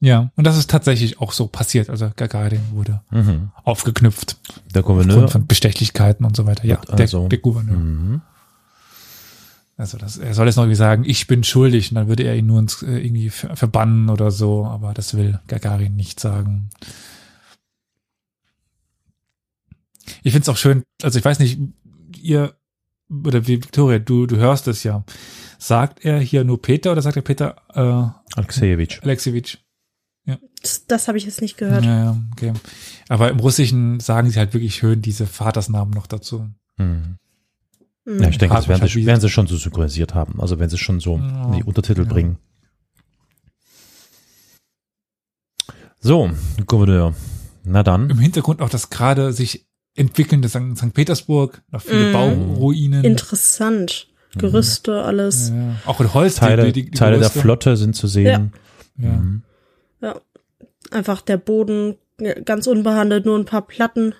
Ja, und das ist tatsächlich auch so passiert. Also Gagarin wurde mhm. aufgeknüpft der Gouverneur. aufgrund von Bestechlichkeiten und so weiter. Ja, der, also- der Gouverneur. Mhm. Also das, er soll jetzt noch irgendwie sagen, ich bin schuldig und dann würde er ihn nur ins, äh, irgendwie ver- verbannen oder so, aber das will Gagarin nicht sagen. Ich find's auch schön, also ich weiß nicht, ihr oder wie Victoria, du, du hörst es ja. Sagt er hier nur Peter oder sagt er Peter äh, Alexejewitsch. Alexejewitsch? das, das habe ich jetzt nicht gehört. Ja, ja, okay. Aber im Russischen sagen sie halt wirklich schön diese Vatersnamen noch dazu. Mhm. Mhm. Ja, ich denke, das werden sie, halt, wie- werden sie schon so synchronisiert haben. Also wenn sie schon so Ja, in die Untertitel ja. bringen. So, Gouverneur. Na dann. Im Hintergrund auch das gerade sich entwickelnde St. St. Petersburg, noch viele Mhm. Bauruinen. Interessant. Gerüste, alles. Ja, ja. Auch in Holz. die- Teile, die, die Teile der. Flotte sind zu sehen. Ja. Mhm. Ja. Einfach der Boden ja, ganz unbehandelt, nur ein paar Platten.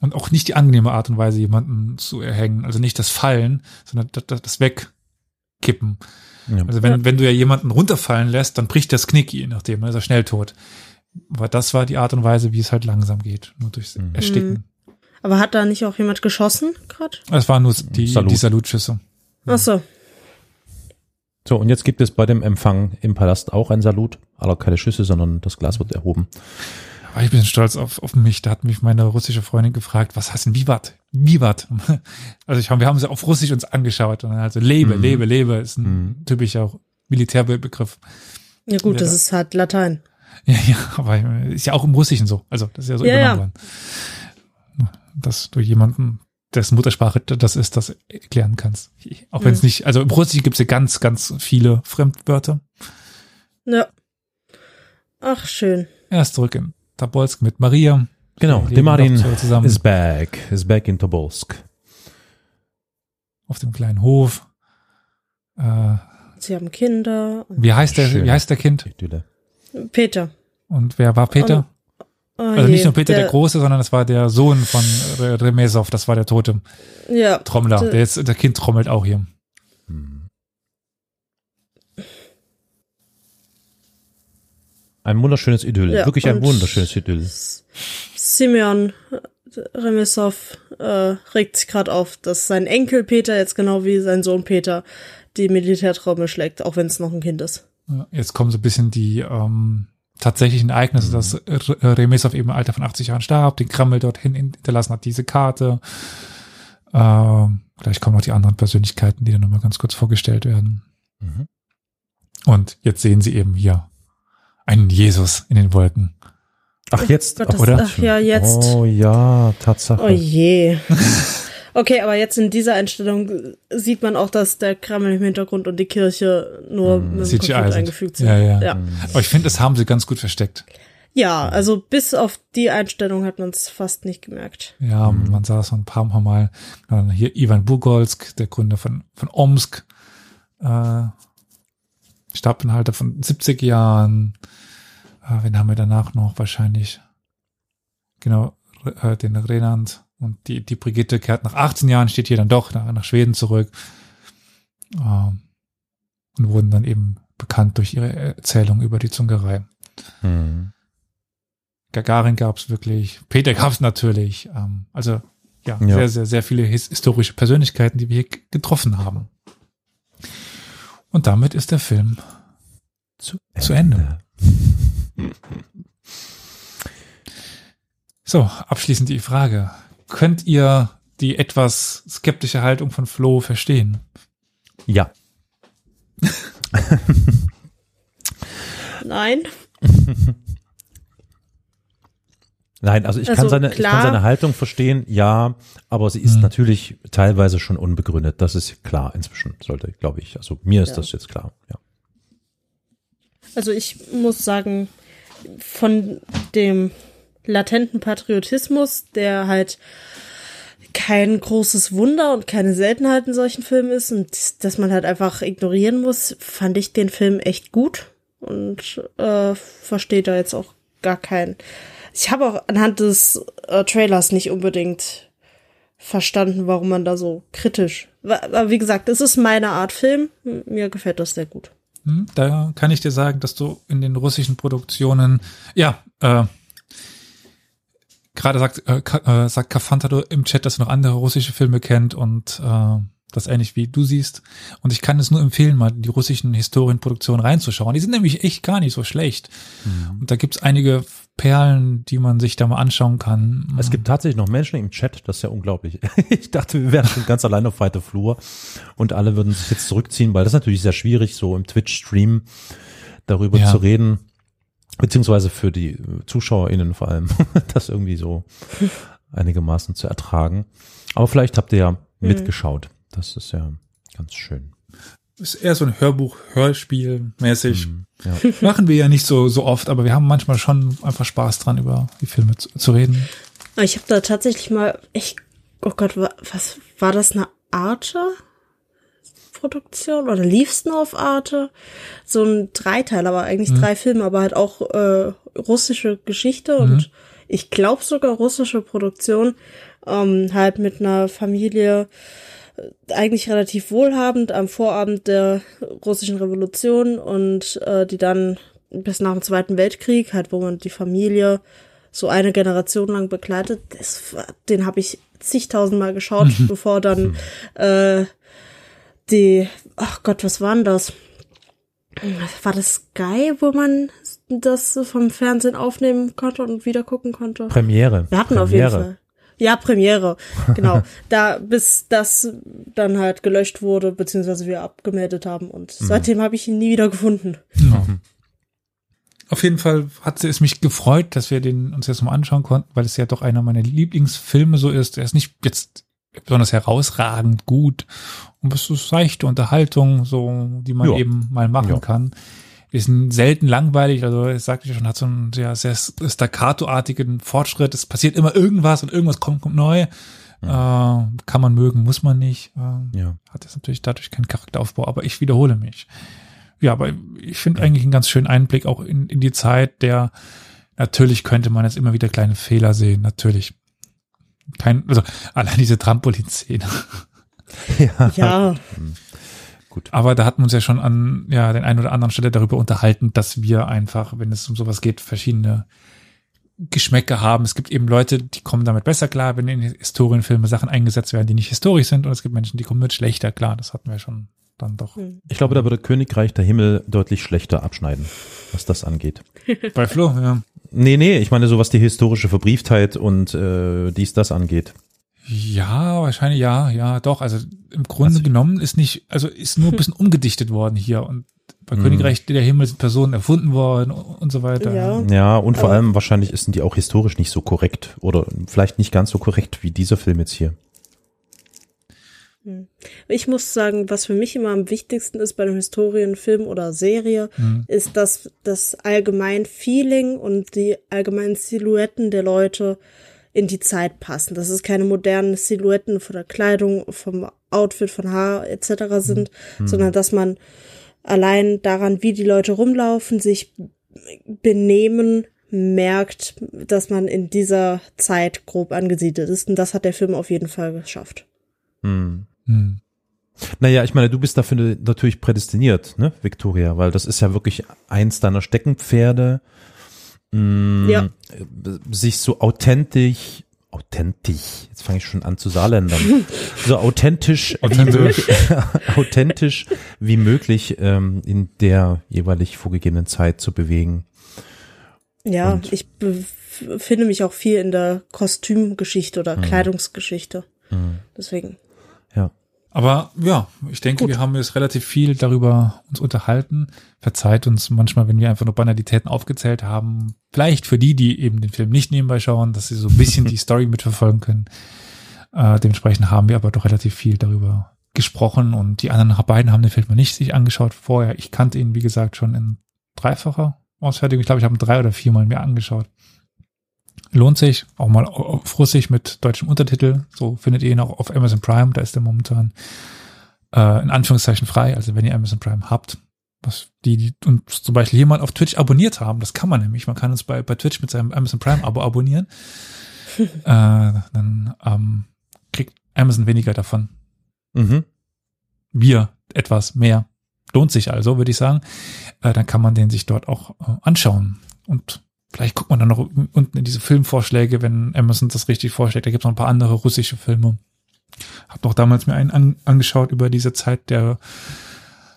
Und auch nicht die angenehme Art und Weise, jemanden zu erhängen. Also nicht das Fallen, sondern das, das, das Wegkippen. Ja. Also wenn, Ja. wenn du ja jemanden runterfallen lässt, dann bricht das Knick, je nachdem, dann ist er schnell tot. Aber das war die Art und Weise, wie es halt langsam geht. Nur durchs Mhm. Ersticken. Aber hat da nicht auch jemand geschossen gerade? Es waren nur die, Salut. die Salutschüsse. Ach so. So, und jetzt gibt es bei dem Empfang im Palast auch ein Salut. Aber keine Schüsse, sondern das Glas wird erhoben. Aber ich bin stolz auf, auf mich. Da hat mich meine russische Freundin gefragt, was heißt denn Vivat? Vivat. Also ich, wir haben sie auf Russisch uns angeschaut und dann also lebe, Mhm. lebe, lebe ist ein Mhm. typischer Militärbegriff. Ja gut, Ja, das da- ist halt Latein. Ja, ja, aber ist ja auch im Russischen so. Also das ist ja so Ja, übernommen worden. Dass du jemanden, dessen Muttersprache das ist, das erklären kannst. Auch wenn es Mhm. nicht, also im Russischen gibt es ja ganz, ganz viele Fremdwörter. Ja. Ach, schön. Er ist zurück in Tobolsk mit Maria. Genau, Die so zusammen is back. Is back in Tobolsk. auf dem kleinen Hof. Äh, Sie haben Kinder. wie heißt der, Schön. wie heißt der Kind? Idylle. Peter. Und wer war Peter? Oh also je, nicht nur Peter der, Große, sondern das war der Sohn von Re- Remesov, das war der tote Ja. Trommler. Der- Der jetzt, der Kind trommelt auch hier. Hm. Ein wunderschönes Idyll. Ja, Wirklich ein und- wunderschönes Idyll. Simeon Remesov äh, regt sich gerade auf, dass sein Enkel Peter jetzt genau wie sein Sohn Peter die Militärtrommel schlägt, auch wenn es noch ein Kind ist. Jetzt kommen so ein bisschen die ähm, tatsächlichen Ereignisse, dass R- Remesov eben im Alter von 80 Jahren starb, den Krammel dorthin hinterlassen hat, diese Karte. Ähm, gleich kommen noch die anderen Persönlichkeiten, die dann nochmal ganz kurz vorgestellt werden. Mhm. Und jetzt sehen sie eben hier einen Jesus in den Wolken. Ach, jetzt, ach, oder? ach ja, jetzt. Oh ja, Tatsache. Oh je. Okay, aber jetzt in dieser Einstellung sieht man auch, dass der Kreml im Hintergrund und die Kirche nur Mm, mit dem CGI eingefügt sind. Ja, ja. ja. Aber ich finde, das haben sie ganz gut versteckt. Ja, also bis auf die Einstellung hat man es fast nicht gemerkt. Ja, Mhm. man sah es so ein paar Mal. Dann hier Ivan Bugolsk, der Gründer von, von Omsk, äh, Stabinhalter von 70 Jahren. Äh, wen haben wir danach noch? Wahrscheinlich, genau, äh, den Renand. Und die, die Brigitte kehrt nach 18 Jahren, steht hier dann doch nach, nach Schweden zurück. Ähm, und wurden dann eben bekannt durch ihre Erzählung über die Zungerei. Hm. Gagarin gab es wirklich, Peter gab es natürlich. Ähm, also ja, Ja. sehr, sehr, sehr viele his historische Persönlichkeiten, die wir hier getroffen haben. Und damit ist der Film Zu, zu Ende. So, abschließend die Frage. Könnt ihr die etwas skeptische Haltung von Flo verstehen? Ja. Nein. Nein, also ich Also kann seine, ich kann seine Haltung verstehen, ja, aber sie ist Hm. natürlich teilweise schon unbegründet. Das ist klar inzwischen, sollte, glaube ich. Also mir ist Ja. das jetzt klar, ja. Also ich muss sagen, von dem latenten Patriotismus, der halt kein großes Wunder und keine Seltenheit in solchen Filmen ist und dass man halt einfach ignorieren muss, fand ich den Film echt gut und äh, verstehe da jetzt auch gar keinen. Ich habe auch anhand des äh, Trailers nicht unbedingt verstanden, warum man da so kritisch. Aber wie gesagt, es ist meine Art Film. Mir gefällt das sehr gut. Hm, Da kann ich dir sagen, dass du in den russischen Produktionen, ja, äh, gerade sagt, äh, äh, sagt Kafantado im Chat, dass er noch andere russische Filme kennt und äh, das ähnlich wie du siehst. Und ich kann es nur empfehlen, mal die russischen Historienproduktionen reinzuschauen. Die sind nämlich echt gar nicht so schlecht. Und da gibt's einige Perlen, die man sich da mal anschauen kann. Es gibt tatsächlich noch Menschen im Chat, das ist ja unglaublich. Ich dachte, wir wären schon ganz allein auf weiter Flur und alle würden sich jetzt zurückziehen, weil das ist natürlich sehr schwierig, so im Twitch-Stream darüber Ja. zu reden, beziehungsweise für die ZuschauerInnen vor allem, das irgendwie so einigermaßen zu ertragen. Aber vielleicht habt ihr ja mitgeschaut. Das ist ja ganz schön. ist eher so ein Hörbuch, Hörspiel mäßig. Ja. Machen wir ja nicht so, so oft, aber wir haben manchmal schon einfach Spaß dran, über die Filme zu, zu reden. Ich habe da tatsächlich mal echt, oh Gott, wa- was war das eine Arte? Produktion oder lief's nur auf Arte? So ein Dreiteil, aber eigentlich drei Filme, aber halt auch äh, russische Geschichte und ich glaube sogar russische Produktion, ähm, halt mit einer Familie äh, eigentlich relativ wohlhabend am Vorabend der russischen Revolution und äh, die dann bis nach dem Zweiten Weltkrieg, halt wo man die Familie so eine Generation lang begleitet, das, den habe ich zigtausendmal geschaut, bevor dann äh, die, ach Gott, was war denn das? War das Sky, wo man das vom Fernsehen aufnehmen konnte und wieder gucken konnte? Premiere. Wir hatten Premiere. auf jeden Fall. Ja, Premiere, genau. da, bis das dann halt gelöscht wurde, beziehungsweise wir abgemeldet haben. Und Mhm. seitdem habe ich ihn nie wieder gefunden. Auf jeden Fall hat es mich gefreut, dass wir den uns jetzt mal anschauen konnten, weil es ja doch einer meiner Lieblingsfilme so ist. Er ist nicht jetzt besonders herausragend gut und es ist seichte Unterhaltung, so die man Ja. eben mal machen Ja. kann. Ist selten langweilig, also ich sagte ja schon, hat so einen sehr, sehr staccato-artigen Fortschritt. Es passiert immer irgendwas und irgendwas kommt, kommt neu. Äh, kann man mögen, muss man nicht. Äh, Ja. hat jetzt natürlich dadurch keinen Charakteraufbau, aber ich wiederhole mich. Ja, aber ich finde eigentlich einen ganz schönen Einblick auch in, in die Zeit, der natürlich könnte man jetzt immer wieder kleine Fehler sehen, natürlich. Kein, also allein diese Trampolin-Szene. ja. Ja, Gut. Aber da hatten wir uns ja schon an ja, den einen oder anderen Stelle darüber unterhalten, dass wir einfach, wenn es um sowas geht, verschiedene Geschmäcker haben. Es gibt eben Leute, die kommen damit besser klar, wenn in Historienfilme Sachen eingesetzt werden, die nicht historisch sind. Und es gibt Menschen, die kommen mit schlechter klar. Das hatten wir schon dann doch. Ich glaube, da würde Königreich der Himmel deutlich schlechter abschneiden, was das angeht. Bei Flo, ja. Nee, nee, ich meine so, was die historische Verbrieftheit und äh, dies, das angeht. Ja, wahrscheinlich ja, ja, doch. Also im Grunde Also- genommen ist nicht, also ist nur ein bisschen umgedichtet worden hier. Und bei Mhm. Königreich der Himmel sind Personen erfunden worden und so weiter. Ja. Ja, und vor Aber- allem wahrscheinlich sind die auch historisch nicht so korrekt oder vielleicht nicht ganz so korrekt wie dieser Film jetzt hier. Ich muss sagen, was für mich immer am wichtigsten ist bei einem Historienfilm oder Serie, ist, dass das allgemein Feeling und die allgemeinen Silhouetten der Leute in die Zeit passen. Dass es keine modernen Silhouetten von der Kleidung, vom Outfit, von Haar etc. sind, sondern dass man allein daran, wie die Leute rumlaufen, sich benehmen, merkt, dass man in dieser Zeit grob angesiedelt ist. Und das hat der Film auf jeden Fall geschafft. Hm. Hm. Naja, ich meine, du bist dafür natürlich prädestiniert, ne, Victoria, weil das ist ja wirklich eins deiner Steckenpferde, mh, Ja. sich so authentisch, authentisch, jetzt fange ich schon an zu Saarländern, so authentisch, wie möglich, authentisch wie möglich ähm, in der jeweilig vorgegebenen Zeit zu bewegen. Ja, Und- ich befinde mich auch viel in der Kostümgeschichte oder Kleidungsgeschichte. Mhm. Deswegen. Aber ja, ich denke, Gut. wir haben jetzt relativ viel darüber uns unterhalten. Verzeiht uns manchmal, wenn wir einfach nur Banalitäten aufgezählt haben. Vielleicht für die, die eben den Film nicht nebenbei schauen, dass sie so ein bisschen die Story mitverfolgen können. Äh, dementsprechend haben wir aber doch relativ viel darüber gesprochen und die anderen beiden haben den Film noch nicht sich angeschaut vorher. Ich kannte ihn, wie gesagt, schon in dreifacher Ausfertigung. Ich glaube, ich habe ihn drei oder viermal mir angeschaut. Lohnt sich, auch mal auf Russisch mit deutschem Untertitel. So findet ihr ihn auch auf Amazon Prime. Da ist er momentan äh, in Anführungszeichen frei. Also wenn ihr Amazon Prime habt, was die, die uns zum Beispiel mal auf Twitch abonniert haben, das kann man nämlich. Man kann uns bei, bei Twitch mit seinem Amazon Prime Abo abonnieren. äh, dann ähm, kriegt Amazon weniger davon. Mhm. Wir etwas mehr. Lohnt sich also, würde ich sagen. Äh, dann kann man den sich dort auch äh, anschauen. Und vielleicht guckt man dann noch unten in diese Filmvorschläge, wenn Amazon das richtig vorschlägt. Da gibt es noch ein paar andere russische Filme. Hab noch damals mir einen an, angeschaut über diese Zeit der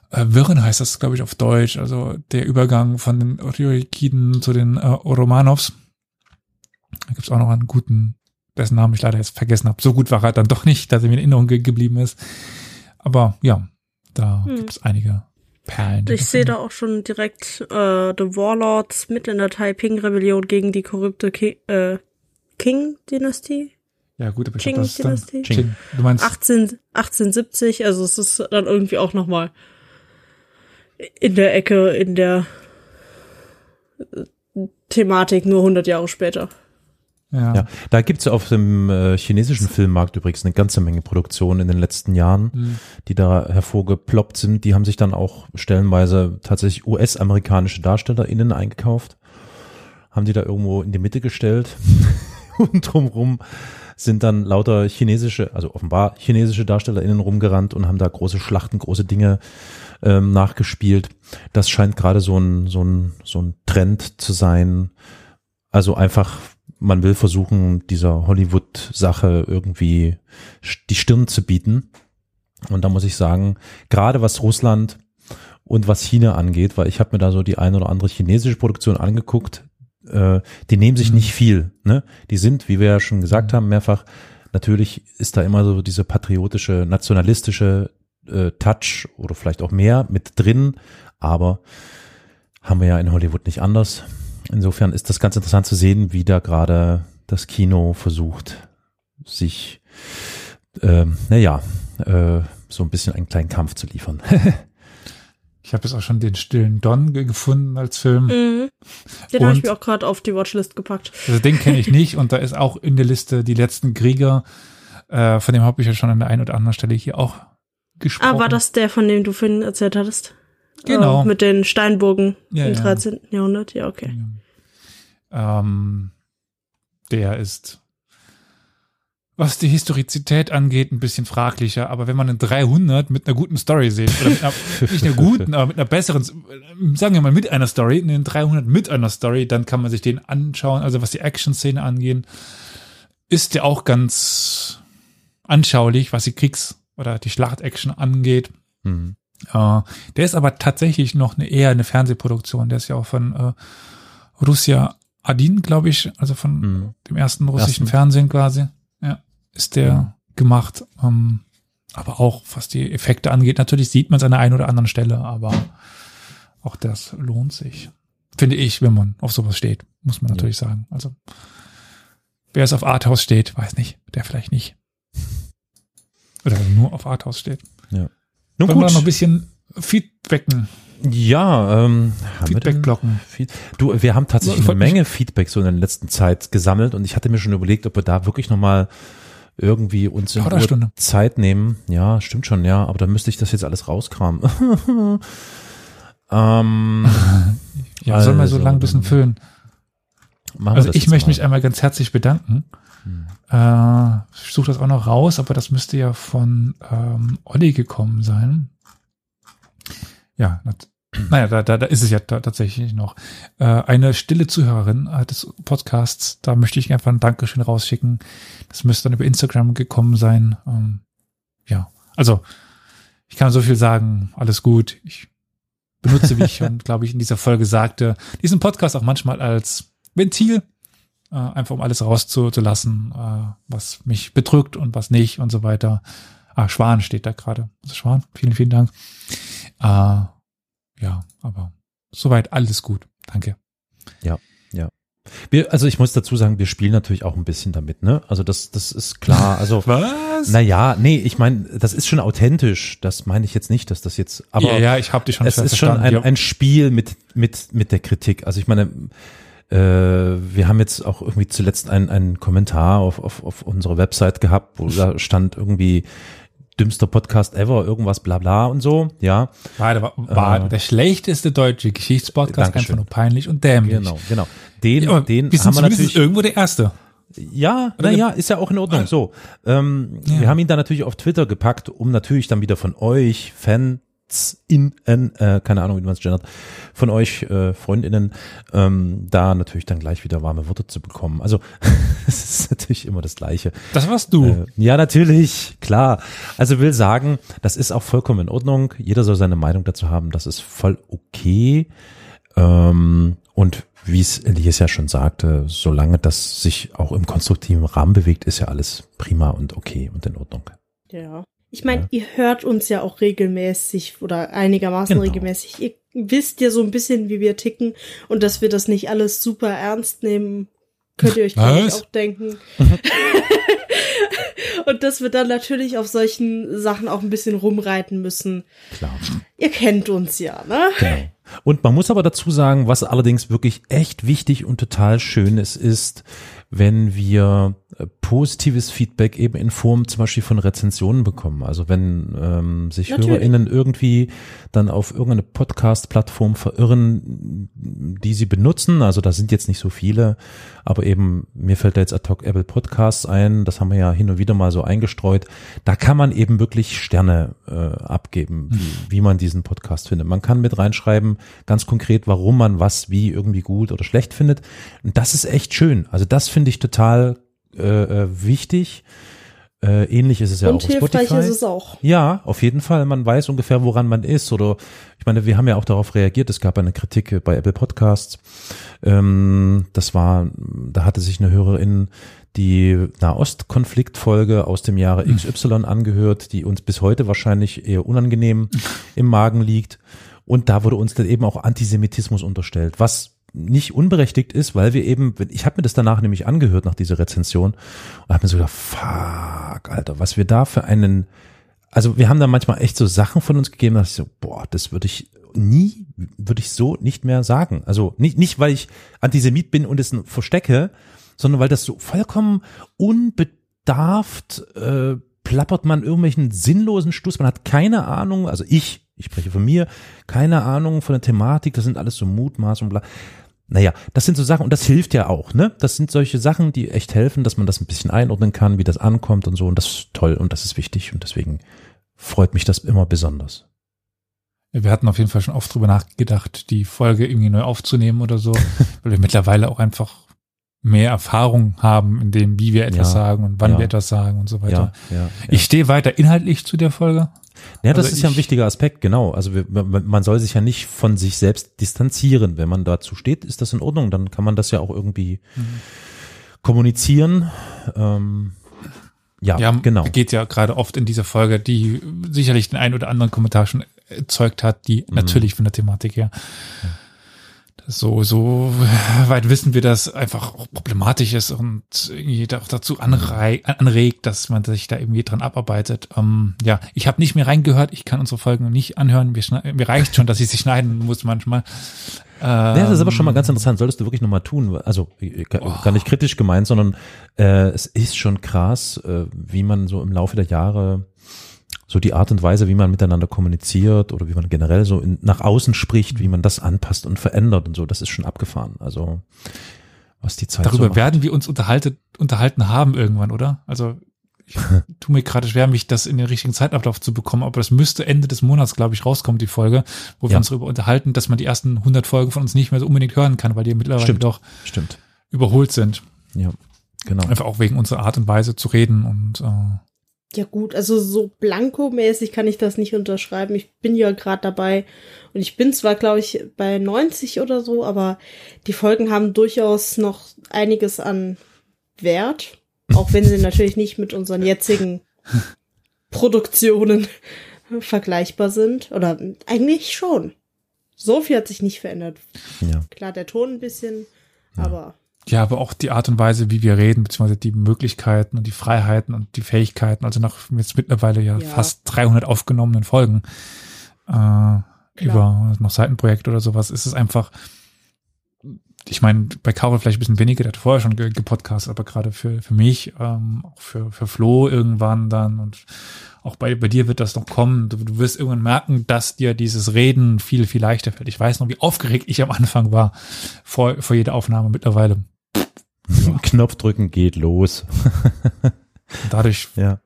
äh, Wirren heißt das, glaube ich, auf Deutsch. Also der Übergang von den Ryukiden zu den äh, Romanovs. Da gibt's auch noch einen guten, dessen Namen ich leider jetzt vergessen habe. So gut war er dann doch nicht, dass er mir in Erinnerung ge geblieben ist. Aber ja, da Hm. gibt's einige Perlen. Ich sehe da auch schon direkt äh, The Warlords mit in der Taiping-Rebellion gegen die korrupte Ki äh, Qing-Dynastie. Ja gut, aber ich glaube, das ist dann Qing-Dynastie. Qing. Du meinst 18, 1870, also es ist dann irgendwie auch nochmal in der Ecke, in der äh, Thematik nur 100 Jahre später. Ja. Ja, da gibt's ja auf dem äh, chinesischen Filmmarkt übrigens eine ganze Menge Produktionen in den letzten Jahren, Hm. die da hervorgeploppt sind. Die haben sich dann auch stellenweise tatsächlich US-amerikanische DarstellerInnen eingekauft, haben die da irgendwo in die Mitte gestellt und drumrum sind dann lauter chinesische, also offenbar chinesische DarstellerInnen rumgerannt und haben da große Schlachten, große Dinge ähm, nachgespielt. Das scheint gerade so ein, so ein, so ein Trend zu sein. Also einfach, man will versuchen, dieser Hollywood-Sache irgendwie die Stirn zu bieten. Und da muss ich sagen, gerade was Russland und was China angeht, weil ich habe mir da so die ein oder andere chinesische Produktion angeguckt, äh, die nehmen sich Mhm. nicht viel. Ne? Die sind, wie wir ja schon gesagt haben, mehrfach, natürlich ist da immer so diese patriotische, nationalistische äh, Touch oder vielleicht auch mehr mit drin, aber haben wir ja in Hollywood nicht anders. Insofern ist das ganz interessant zu sehen, wie da gerade das Kino versucht, sich, ähm, naja, äh, so ein bisschen einen kleinen Kampf zu liefern. Ich habe jetzt auch schon den stillen Don ge- gefunden als Film. Mhm. Den habe ich mir auch gerade auf die Watchlist gepackt. Also den kenne ich nicht und da ist auch in der Liste die letzten Krieger. Äh, von dem habe ich ja schon an der einen oder anderen Stelle hier auch gesprochen. Ah, war das der, von dem du vorhin erzählt hattest? Genau. Äh, mit den Steinburgen Ja, im ja. 13. Jahrhundert? Ja, okay. Ähm, der ist, was die Historizität angeht, ein bisschen fraglicher. Aber wenn man einen 300 mit einer guten Story sieht, oder mit einer, nicht einer guten, aber mit einer besseren, sagen wir mal mit einer Story, einen 300 mit einer Story, dann kann man sich den anschauen. Also was die Action-Szene angeht, ist der auch ganz anschaulich, was die Kriegs- oder die Schlacht-Action angeht. Mhm. Äh, der ist aber tatsächlich noch eine, eher eine Fernsehproduktion. Der ist ja auch von äh, Russia Adin, glaube ich, also von Mhm. dem ersten russischen Ersten. Fernsehen quasi. Ja, ist der Mhm. gemacht. Ähm, aber auch, was die Effekte angeht, natürlich sieht man es an der einen oder anderen Stelle, aber auch das lohnt sich. Finde ich, wenn man auf sowas steht, muss man Ja. natürlich sagen. Also, wer es auf Arthouse steht, weiß nicht, der vielleicht nicht. Oder nur auf Arthouse steht. Nun Wollen wir gut. noch ein bisschen Feedbacken, Ja, ähm, haben wir denn- Feedback-Glocken. Feed du, wir haben tatsächlich Ich eine Menge Feedback so in der letzten Zeit gesammelt und ich hatte mir schon überlegt, ob wir da wirklich nochmal irgendwie uns in Plauderstunde. Zeit nehmen. Ja, stimmt schon, ja, aber da müsste ich das jetzt alles rauskramen. ähm, Ja, soll mal so Also, lang ein bisschen füllen. wir Also ich möchte mal. mich einmal ganz herzlich bedanken. Hm. Äh, ich suche das auch noch raus, aber das müsste ja von ähm, Olli gekommen sein. Ja, nat- naja, da, da, da ist es ja ta- tatsächlich noch. Äh, eine stille Zuhörerin äh, des Podcasts, da möchte ich einfach ein Dankeschön rausschicken. Das müsste dann über Instagram gekommen sein. Ähm, ja, also ich kann so viel sagen, alles gut. Ich benutze, wie ich schon, glaube ich, in dieser Folge sagte, diesen Podcast auch manchmal als Ventil, äh, einfach um alles rauszulassen, äh, was mich bedrückt und was nicht und so weiter. Ah, Schwan steht da gerade. Also Schwan, vielen, vielen Dank. Äh, ja, aber soweit alles gut. Danke. Wir, also ich muss dazu sagen, wir spielen natürlich auch ein bisschen damit, ne? Also das, das ist klar. Also Was? naja, nee, ich meine, das ist schon authentisch. Das meine ich jetzt nicht, dass das jetzt. Aber ja, ja, ich habe dich schon es ist schon ein, Ja. ein Spiel mit mit mit der Kritik. Also ich meine, äh, wir haben jetzt auch irgendwie zuletzt einen einen Kommentar auf auf auf unserer Website gehabt, wo da stand irgendwie dümmster Podcast ever, irgendwas bla bla und so, ja. War, war, war Äh, der schlechteste deutsche Geschichtspodcast, Dankeschön. einfach nur peinlich und dämlich. Genau, genau. Den, Ja, den haben wir natürlich. irgendwo der Erste. Ja, naja, ist ja auch in Ordnung. So, ähm, Ja. wir haben ihn dann natürlich auf Twitter gepackt, um natürlich dann wieder von euch Fans in, äh, keine Ahnung, wie man es gendert, von euch äh, Freundinnen, ähm, da natürlich dann gleich wieder warme Worte zu bekommen. Also es ist natürlich immer das Gleiche. Das warst du. Äh, ja, natürlich, klar. Also will sagen, das ist auch vollkommen in Ordnung. Jeder soll seine Meinung dazu haben. Das ist voll okay. Ähm, und wie es Elias ja schon sagte, solange das sich auch im konstruktiven Rahmen bewegt, ist ja alles prima und okay und in Ordnung. Ja. Ich meine, Ja. ihr hört uns ja auch regelmäßig oder einigermaßen Genau. regelmäßig. Ihr wisst ja so ein bisschen, wie wir ticken und dass wir das nicht alles super ernst nehmen, könnt ihr euch glaub ich auch denken. und dass wir dann natürlich auf solchen Sachen auch ein bisschen rumreiten müssen. Klar. Ihr kennt uns ja, ne? Genau. Und man muss aber dazu sagen, was allerdings wirklich echt wichtig und total schön ist, ist, wenn wir äh, positives Feedback eben in Form zum Beispiel von Rezensionen bekommen. Also wenn ähm, sich Natürlich. HörerInnen irgendwie dann auf irgendeine Podcast-Plattform verirren, die sie benutzen, also da sind jetzt nicht so viele, aber eben mir fällt da jetzt ad hoc Apple Podcasts ein, das haben wir ja hin und wieder mal so eingestreut, da kann man eben wirklich Sterne äh, abgeben, wie, wie man diesen Podcast findet. Man kann mit reinschreiben, ganz konkret, warum man was wie irgendwie gut oder schlecht findet. Und das ist echt schön. Also das finde ich total äh, äh, wichtig. Äh, ähnlich ist es ja und auch auf hilfreich Spotify. ist es auch. Ja, auf jeden Fall. Man weiß ungefähr, woran man ist. Oder ich meine, wir haben ja auch darauf reagiert. Es gab eine Kritik bei Apple Podcasts. Ähm, das war, da hatte sich eine Hörerin die Nahostkonfliktfolge aus dem Jahre XY angehört, die uns bis heute wahrscheinlich eher unangenehm im Magen liegt. Und da wurde uns dann eben auch Antisemitismus unterstellt, was nicht unberechtigt ist, weil wir eben, ich habe mir das danach nämlich angehört nach dieser Rezension und habe mir so gedacht, fuck, Alter, was wir da für einen, also wir haben da manchmal echt so Sachen von uns gegeben, dass ich so, boah, das würde ich nie, würde ich so nicht mehr sagen. Also nicht, nicht, weil ich Antisemit bin und es verstecke, sondern weil das so vollkommen unbedarft äh, plappert man irgendwelchen sinnlosen Stuss. Man hat keine Ahnung, also ich, ich spreche von mir, keine Ahnung von der Thematik, das sind alles so Mutmaß und bla. Naja, das sind so Sachen, und das hilft ja auch, ne? Das sind solche Sachen, die echt helfen, dass man das ein bisschen einordnen kann, wie das ankommt und so. Und das ist toll und das ist wichtig und deswegen freut mich das immer besonders. Wir hatten auf jeden Fall schon oft drüber nachgedacht, die Folge irgendwie neu aufzunehmen oder so, weil wir mittlerweile auch einfach mehr Erfahrung haben in dem, wie wir etwas Ja, sagen und wann ja. wir etwas sagen und so weiter. Ja. Ich stehe weiter inhaltlich zu der Folge. Ja, das Also ist ja ein ich- wichtiger Aspekt, genau. Also wir, man soll sich ja nicht von sich selbst distanzieren. Wenn man dazu steht, ist das in Ordnung. Dann kann man das ja auch irgendwie Mhm. kommunizieren. Ähm, ja, Ja, genau. geht ja gerade oft in dieser Folge, die sicherlich den einen oder anderen Kommentar schon erzeugt hat, die Mhm. natürlich von der Thematik her. Das So, so weit wissen wir, dass einfach auch problematisch ist und irgendwie auch dazu anregt, dass man sich da irgendwie dran abarbeitet. Ähm, ja, ich habe nicht mehr reingehört, ich kann unsere Folgen nicht anhören. Mir, mir reicht schon, dass ich sie schneiden muss manchmal. Ja, das ist aber schon mal Ähm, ganz interessant, solltest du wirklich nochmal tun. Also gar, Oh. nicht kritisch gemeint, sondern äh, es ist schon krass, äh, wie man so im Laufe der Jahre so die Art und Weise, wie man miteinander kommuniziert oder wie man generell so in, nach außen spricht, wie man das anpasst und verändert und so, das ist schon abgefahren. Also was die Zeit so Darüber macht. werden wir uns unterhalten, unterhalten haben irgendwann, oder? Also ich tue mir gerade schwer, mich das in den richtigen Zeitablauf zu bekommen, aber das müsste Ende des Monats, glaube ich, rauskommen, die Folge, wo wir Ja. uns darüber unterhalten, dass man die ersten 100 Folgen von uns nicht mehr so unbedingt hören kann, weil die mittlerweile Stimmt. doch Stimmt. überholt sind. Ja, genau. Einfach auch wegen unserer Art und Weise zu reden und äh, Ja gut, also so blankomäßig kann ich das nicht unterschreiben. Ich bin ja gerade dabei und ich bin zwar, glaube ich, bei 90 oder so, aber die Folgen haben durchaus noch einiges an Wert, auch wenn sie natürlich nicht mit unseren jetzigen Produktionen vergleichbar sind. Oder eigentlich schon. So viel hat sich nicht verändert. Ja. Klar, der Ton ein bisschen, aber Ja, aber auch die Art und Weise, wie wir reden, beziehungsweise die Möglichkeiten und die Freiheiten und die Fähigkeiten, also nach jetzt mittlerweile ja, Ja. fast 300 aufgenommenen Folgen äh, über noch Seitenprojekt oder sowas, ist es einfach, ich meine, bei Carol vielleicht ein bisschen weniger, der hat vorher schon ge- gepodcastet, aber gerade für, für mich, ähm, auch für, für Flo irgendwann dann und auch bei, bei dir wird das noch kommen. Du, du wirst irgendwann merken, dass dir dieses Reden viel, viel leichter fällt. Ich weiß noch, wie aufgeregt ich am Anfang war vor, vor jeder Aufnahme mittlerweile. Knopf drücken geht los. Dadurch Ja.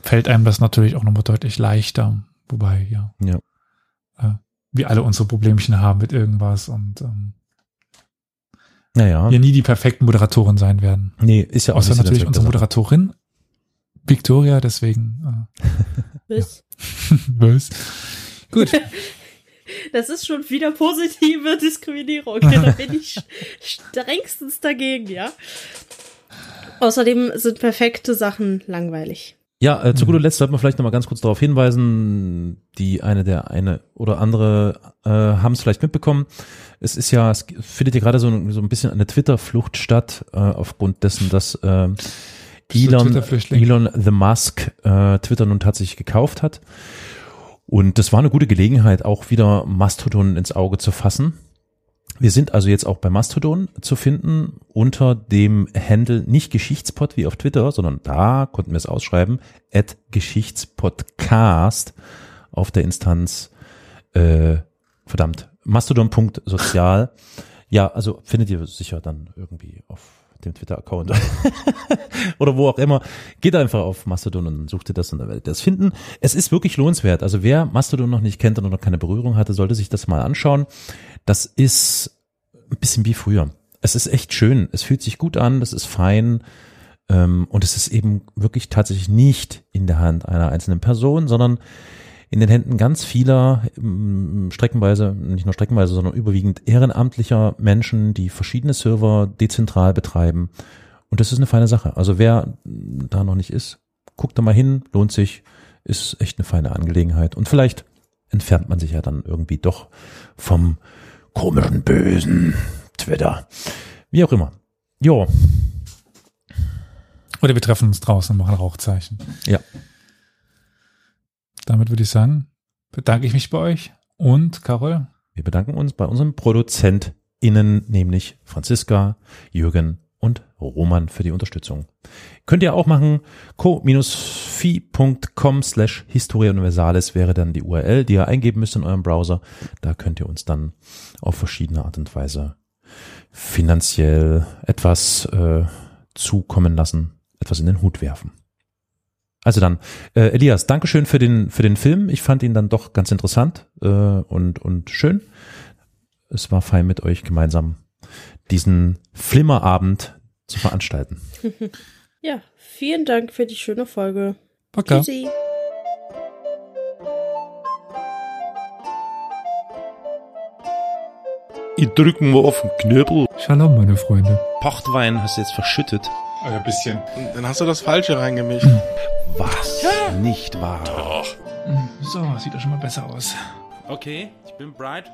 fällt einem das natürlich auch nochmal deutlich leichter. Wobei, ja, Ja. äh, wir alle unsere Problemchen haben mit irgendwas und ähm, Naja. wir nie die perfekten Moderatoren sein werden. Nee, ist ja auch Außer natürlich unsere. Moderatorin, Victoria, deswegen bis. äh, was? Gut, Das ist schon wieder positive Diskriminierung. Da bin ich strengstens dagegen, ja. Außerdem sind perfekte Sachen langweilig. Ja, äh, zu guter Letzt sollten wir vielleicht noch mal ganz kurz darauf hinweisen, die eine der eine oder andere äh, haben es vielleicht mitbekommen. Es ist ja, es findet ja gerade so, ein- so ein bisschen eine Twitter-Flucht statt, äh, aufgrund dessen, dass äh, Elon? Elon the Musk äh, Twitter nun tatsächlich gekauft hat. Und das war eine gute Gelegenheit, auch wieder Mastodon ins Auge zu fassen. Wir sind also jetzt auch bei Mastodon zu finden unter dem Handle nicht Geschichtspod wie auf Twitter, sondern da konnten wir es ausschreiben, at Geschichtspodcast auf der Instanz, äh, verdammt, mastodon.sozial. Ja, also findet ihr sicher dann irgendwie auf dem Twitter-Account oder wo auch immer. Geht einfach auf Mastodon und sucht ihr das und dann werdet ihr das finden. Es ist wirklich lohnenswert. Also wer Mastodon noch nicht kennt und noch keine Berührung hatte, sollte sich das mal anschauen. Das ist ein bisschen wie früher. Es ist echt schön. Es fühlt sich gut an. Das ist fein. Ähm, und es ist eben wirklich tatsächlich nicht in der Hand einer einzelnen Person, sondern in den Händen ganz vieler, ähm, streckenweise, nicht nur streckenweise, sondern überwiegend ehrenamtlicher Menschen, die verschiedene Server dezentral betreiben. Und das ist eine feine Sache. Also wer da noch nicht ist, guckt da mal hin, lohnt sich, ist echt eine feine Angelegenheit. Und vielleicht entfernt man sich ja dann irgendwie doch vom komischen, bösen Twitter. Wie auch immer. Jo, oder wir treffen uns draußen und machen Rauchzeichen. Ja. Damit würde ich sagen, bedanke ich mich bei euch und Carol, wir bedanken uns bei unseren ProduzentInnen, nämlich Franziska, Jürgen und Roman für die Unterstützung. Könnt ihr auch machen, co-fi.com slash Historia Universalis wäre dann die URL, die ihr eingeben müsst in eurem Browser. Da könnt ihr uns dann auf verschiedene Art und Weise finanziell etwas äh, zukommen lassen, etwas in den Hut werfen. Also dann, äh, Elias, Dankeschön für den, für den Film. Ich fand ihn dann doch ganz interessant äh, und, und schön. Es war fein mit euch gemeinsam diesen Flimmerabend zu veranstalten. Ja, vielen Dank für die schöne Folge. Paka. Tschüssi. Ich drücken mal auf den Knöbel. Shalom, meine Freunde. Pochtwein hast du jetzt verschüttet. Ein bisschen. Dann hast du das Falsche reingemischt. Was? Nicht wahr? Doch. So, sieht doch schon mal besser aus. Okay, ich bin bright.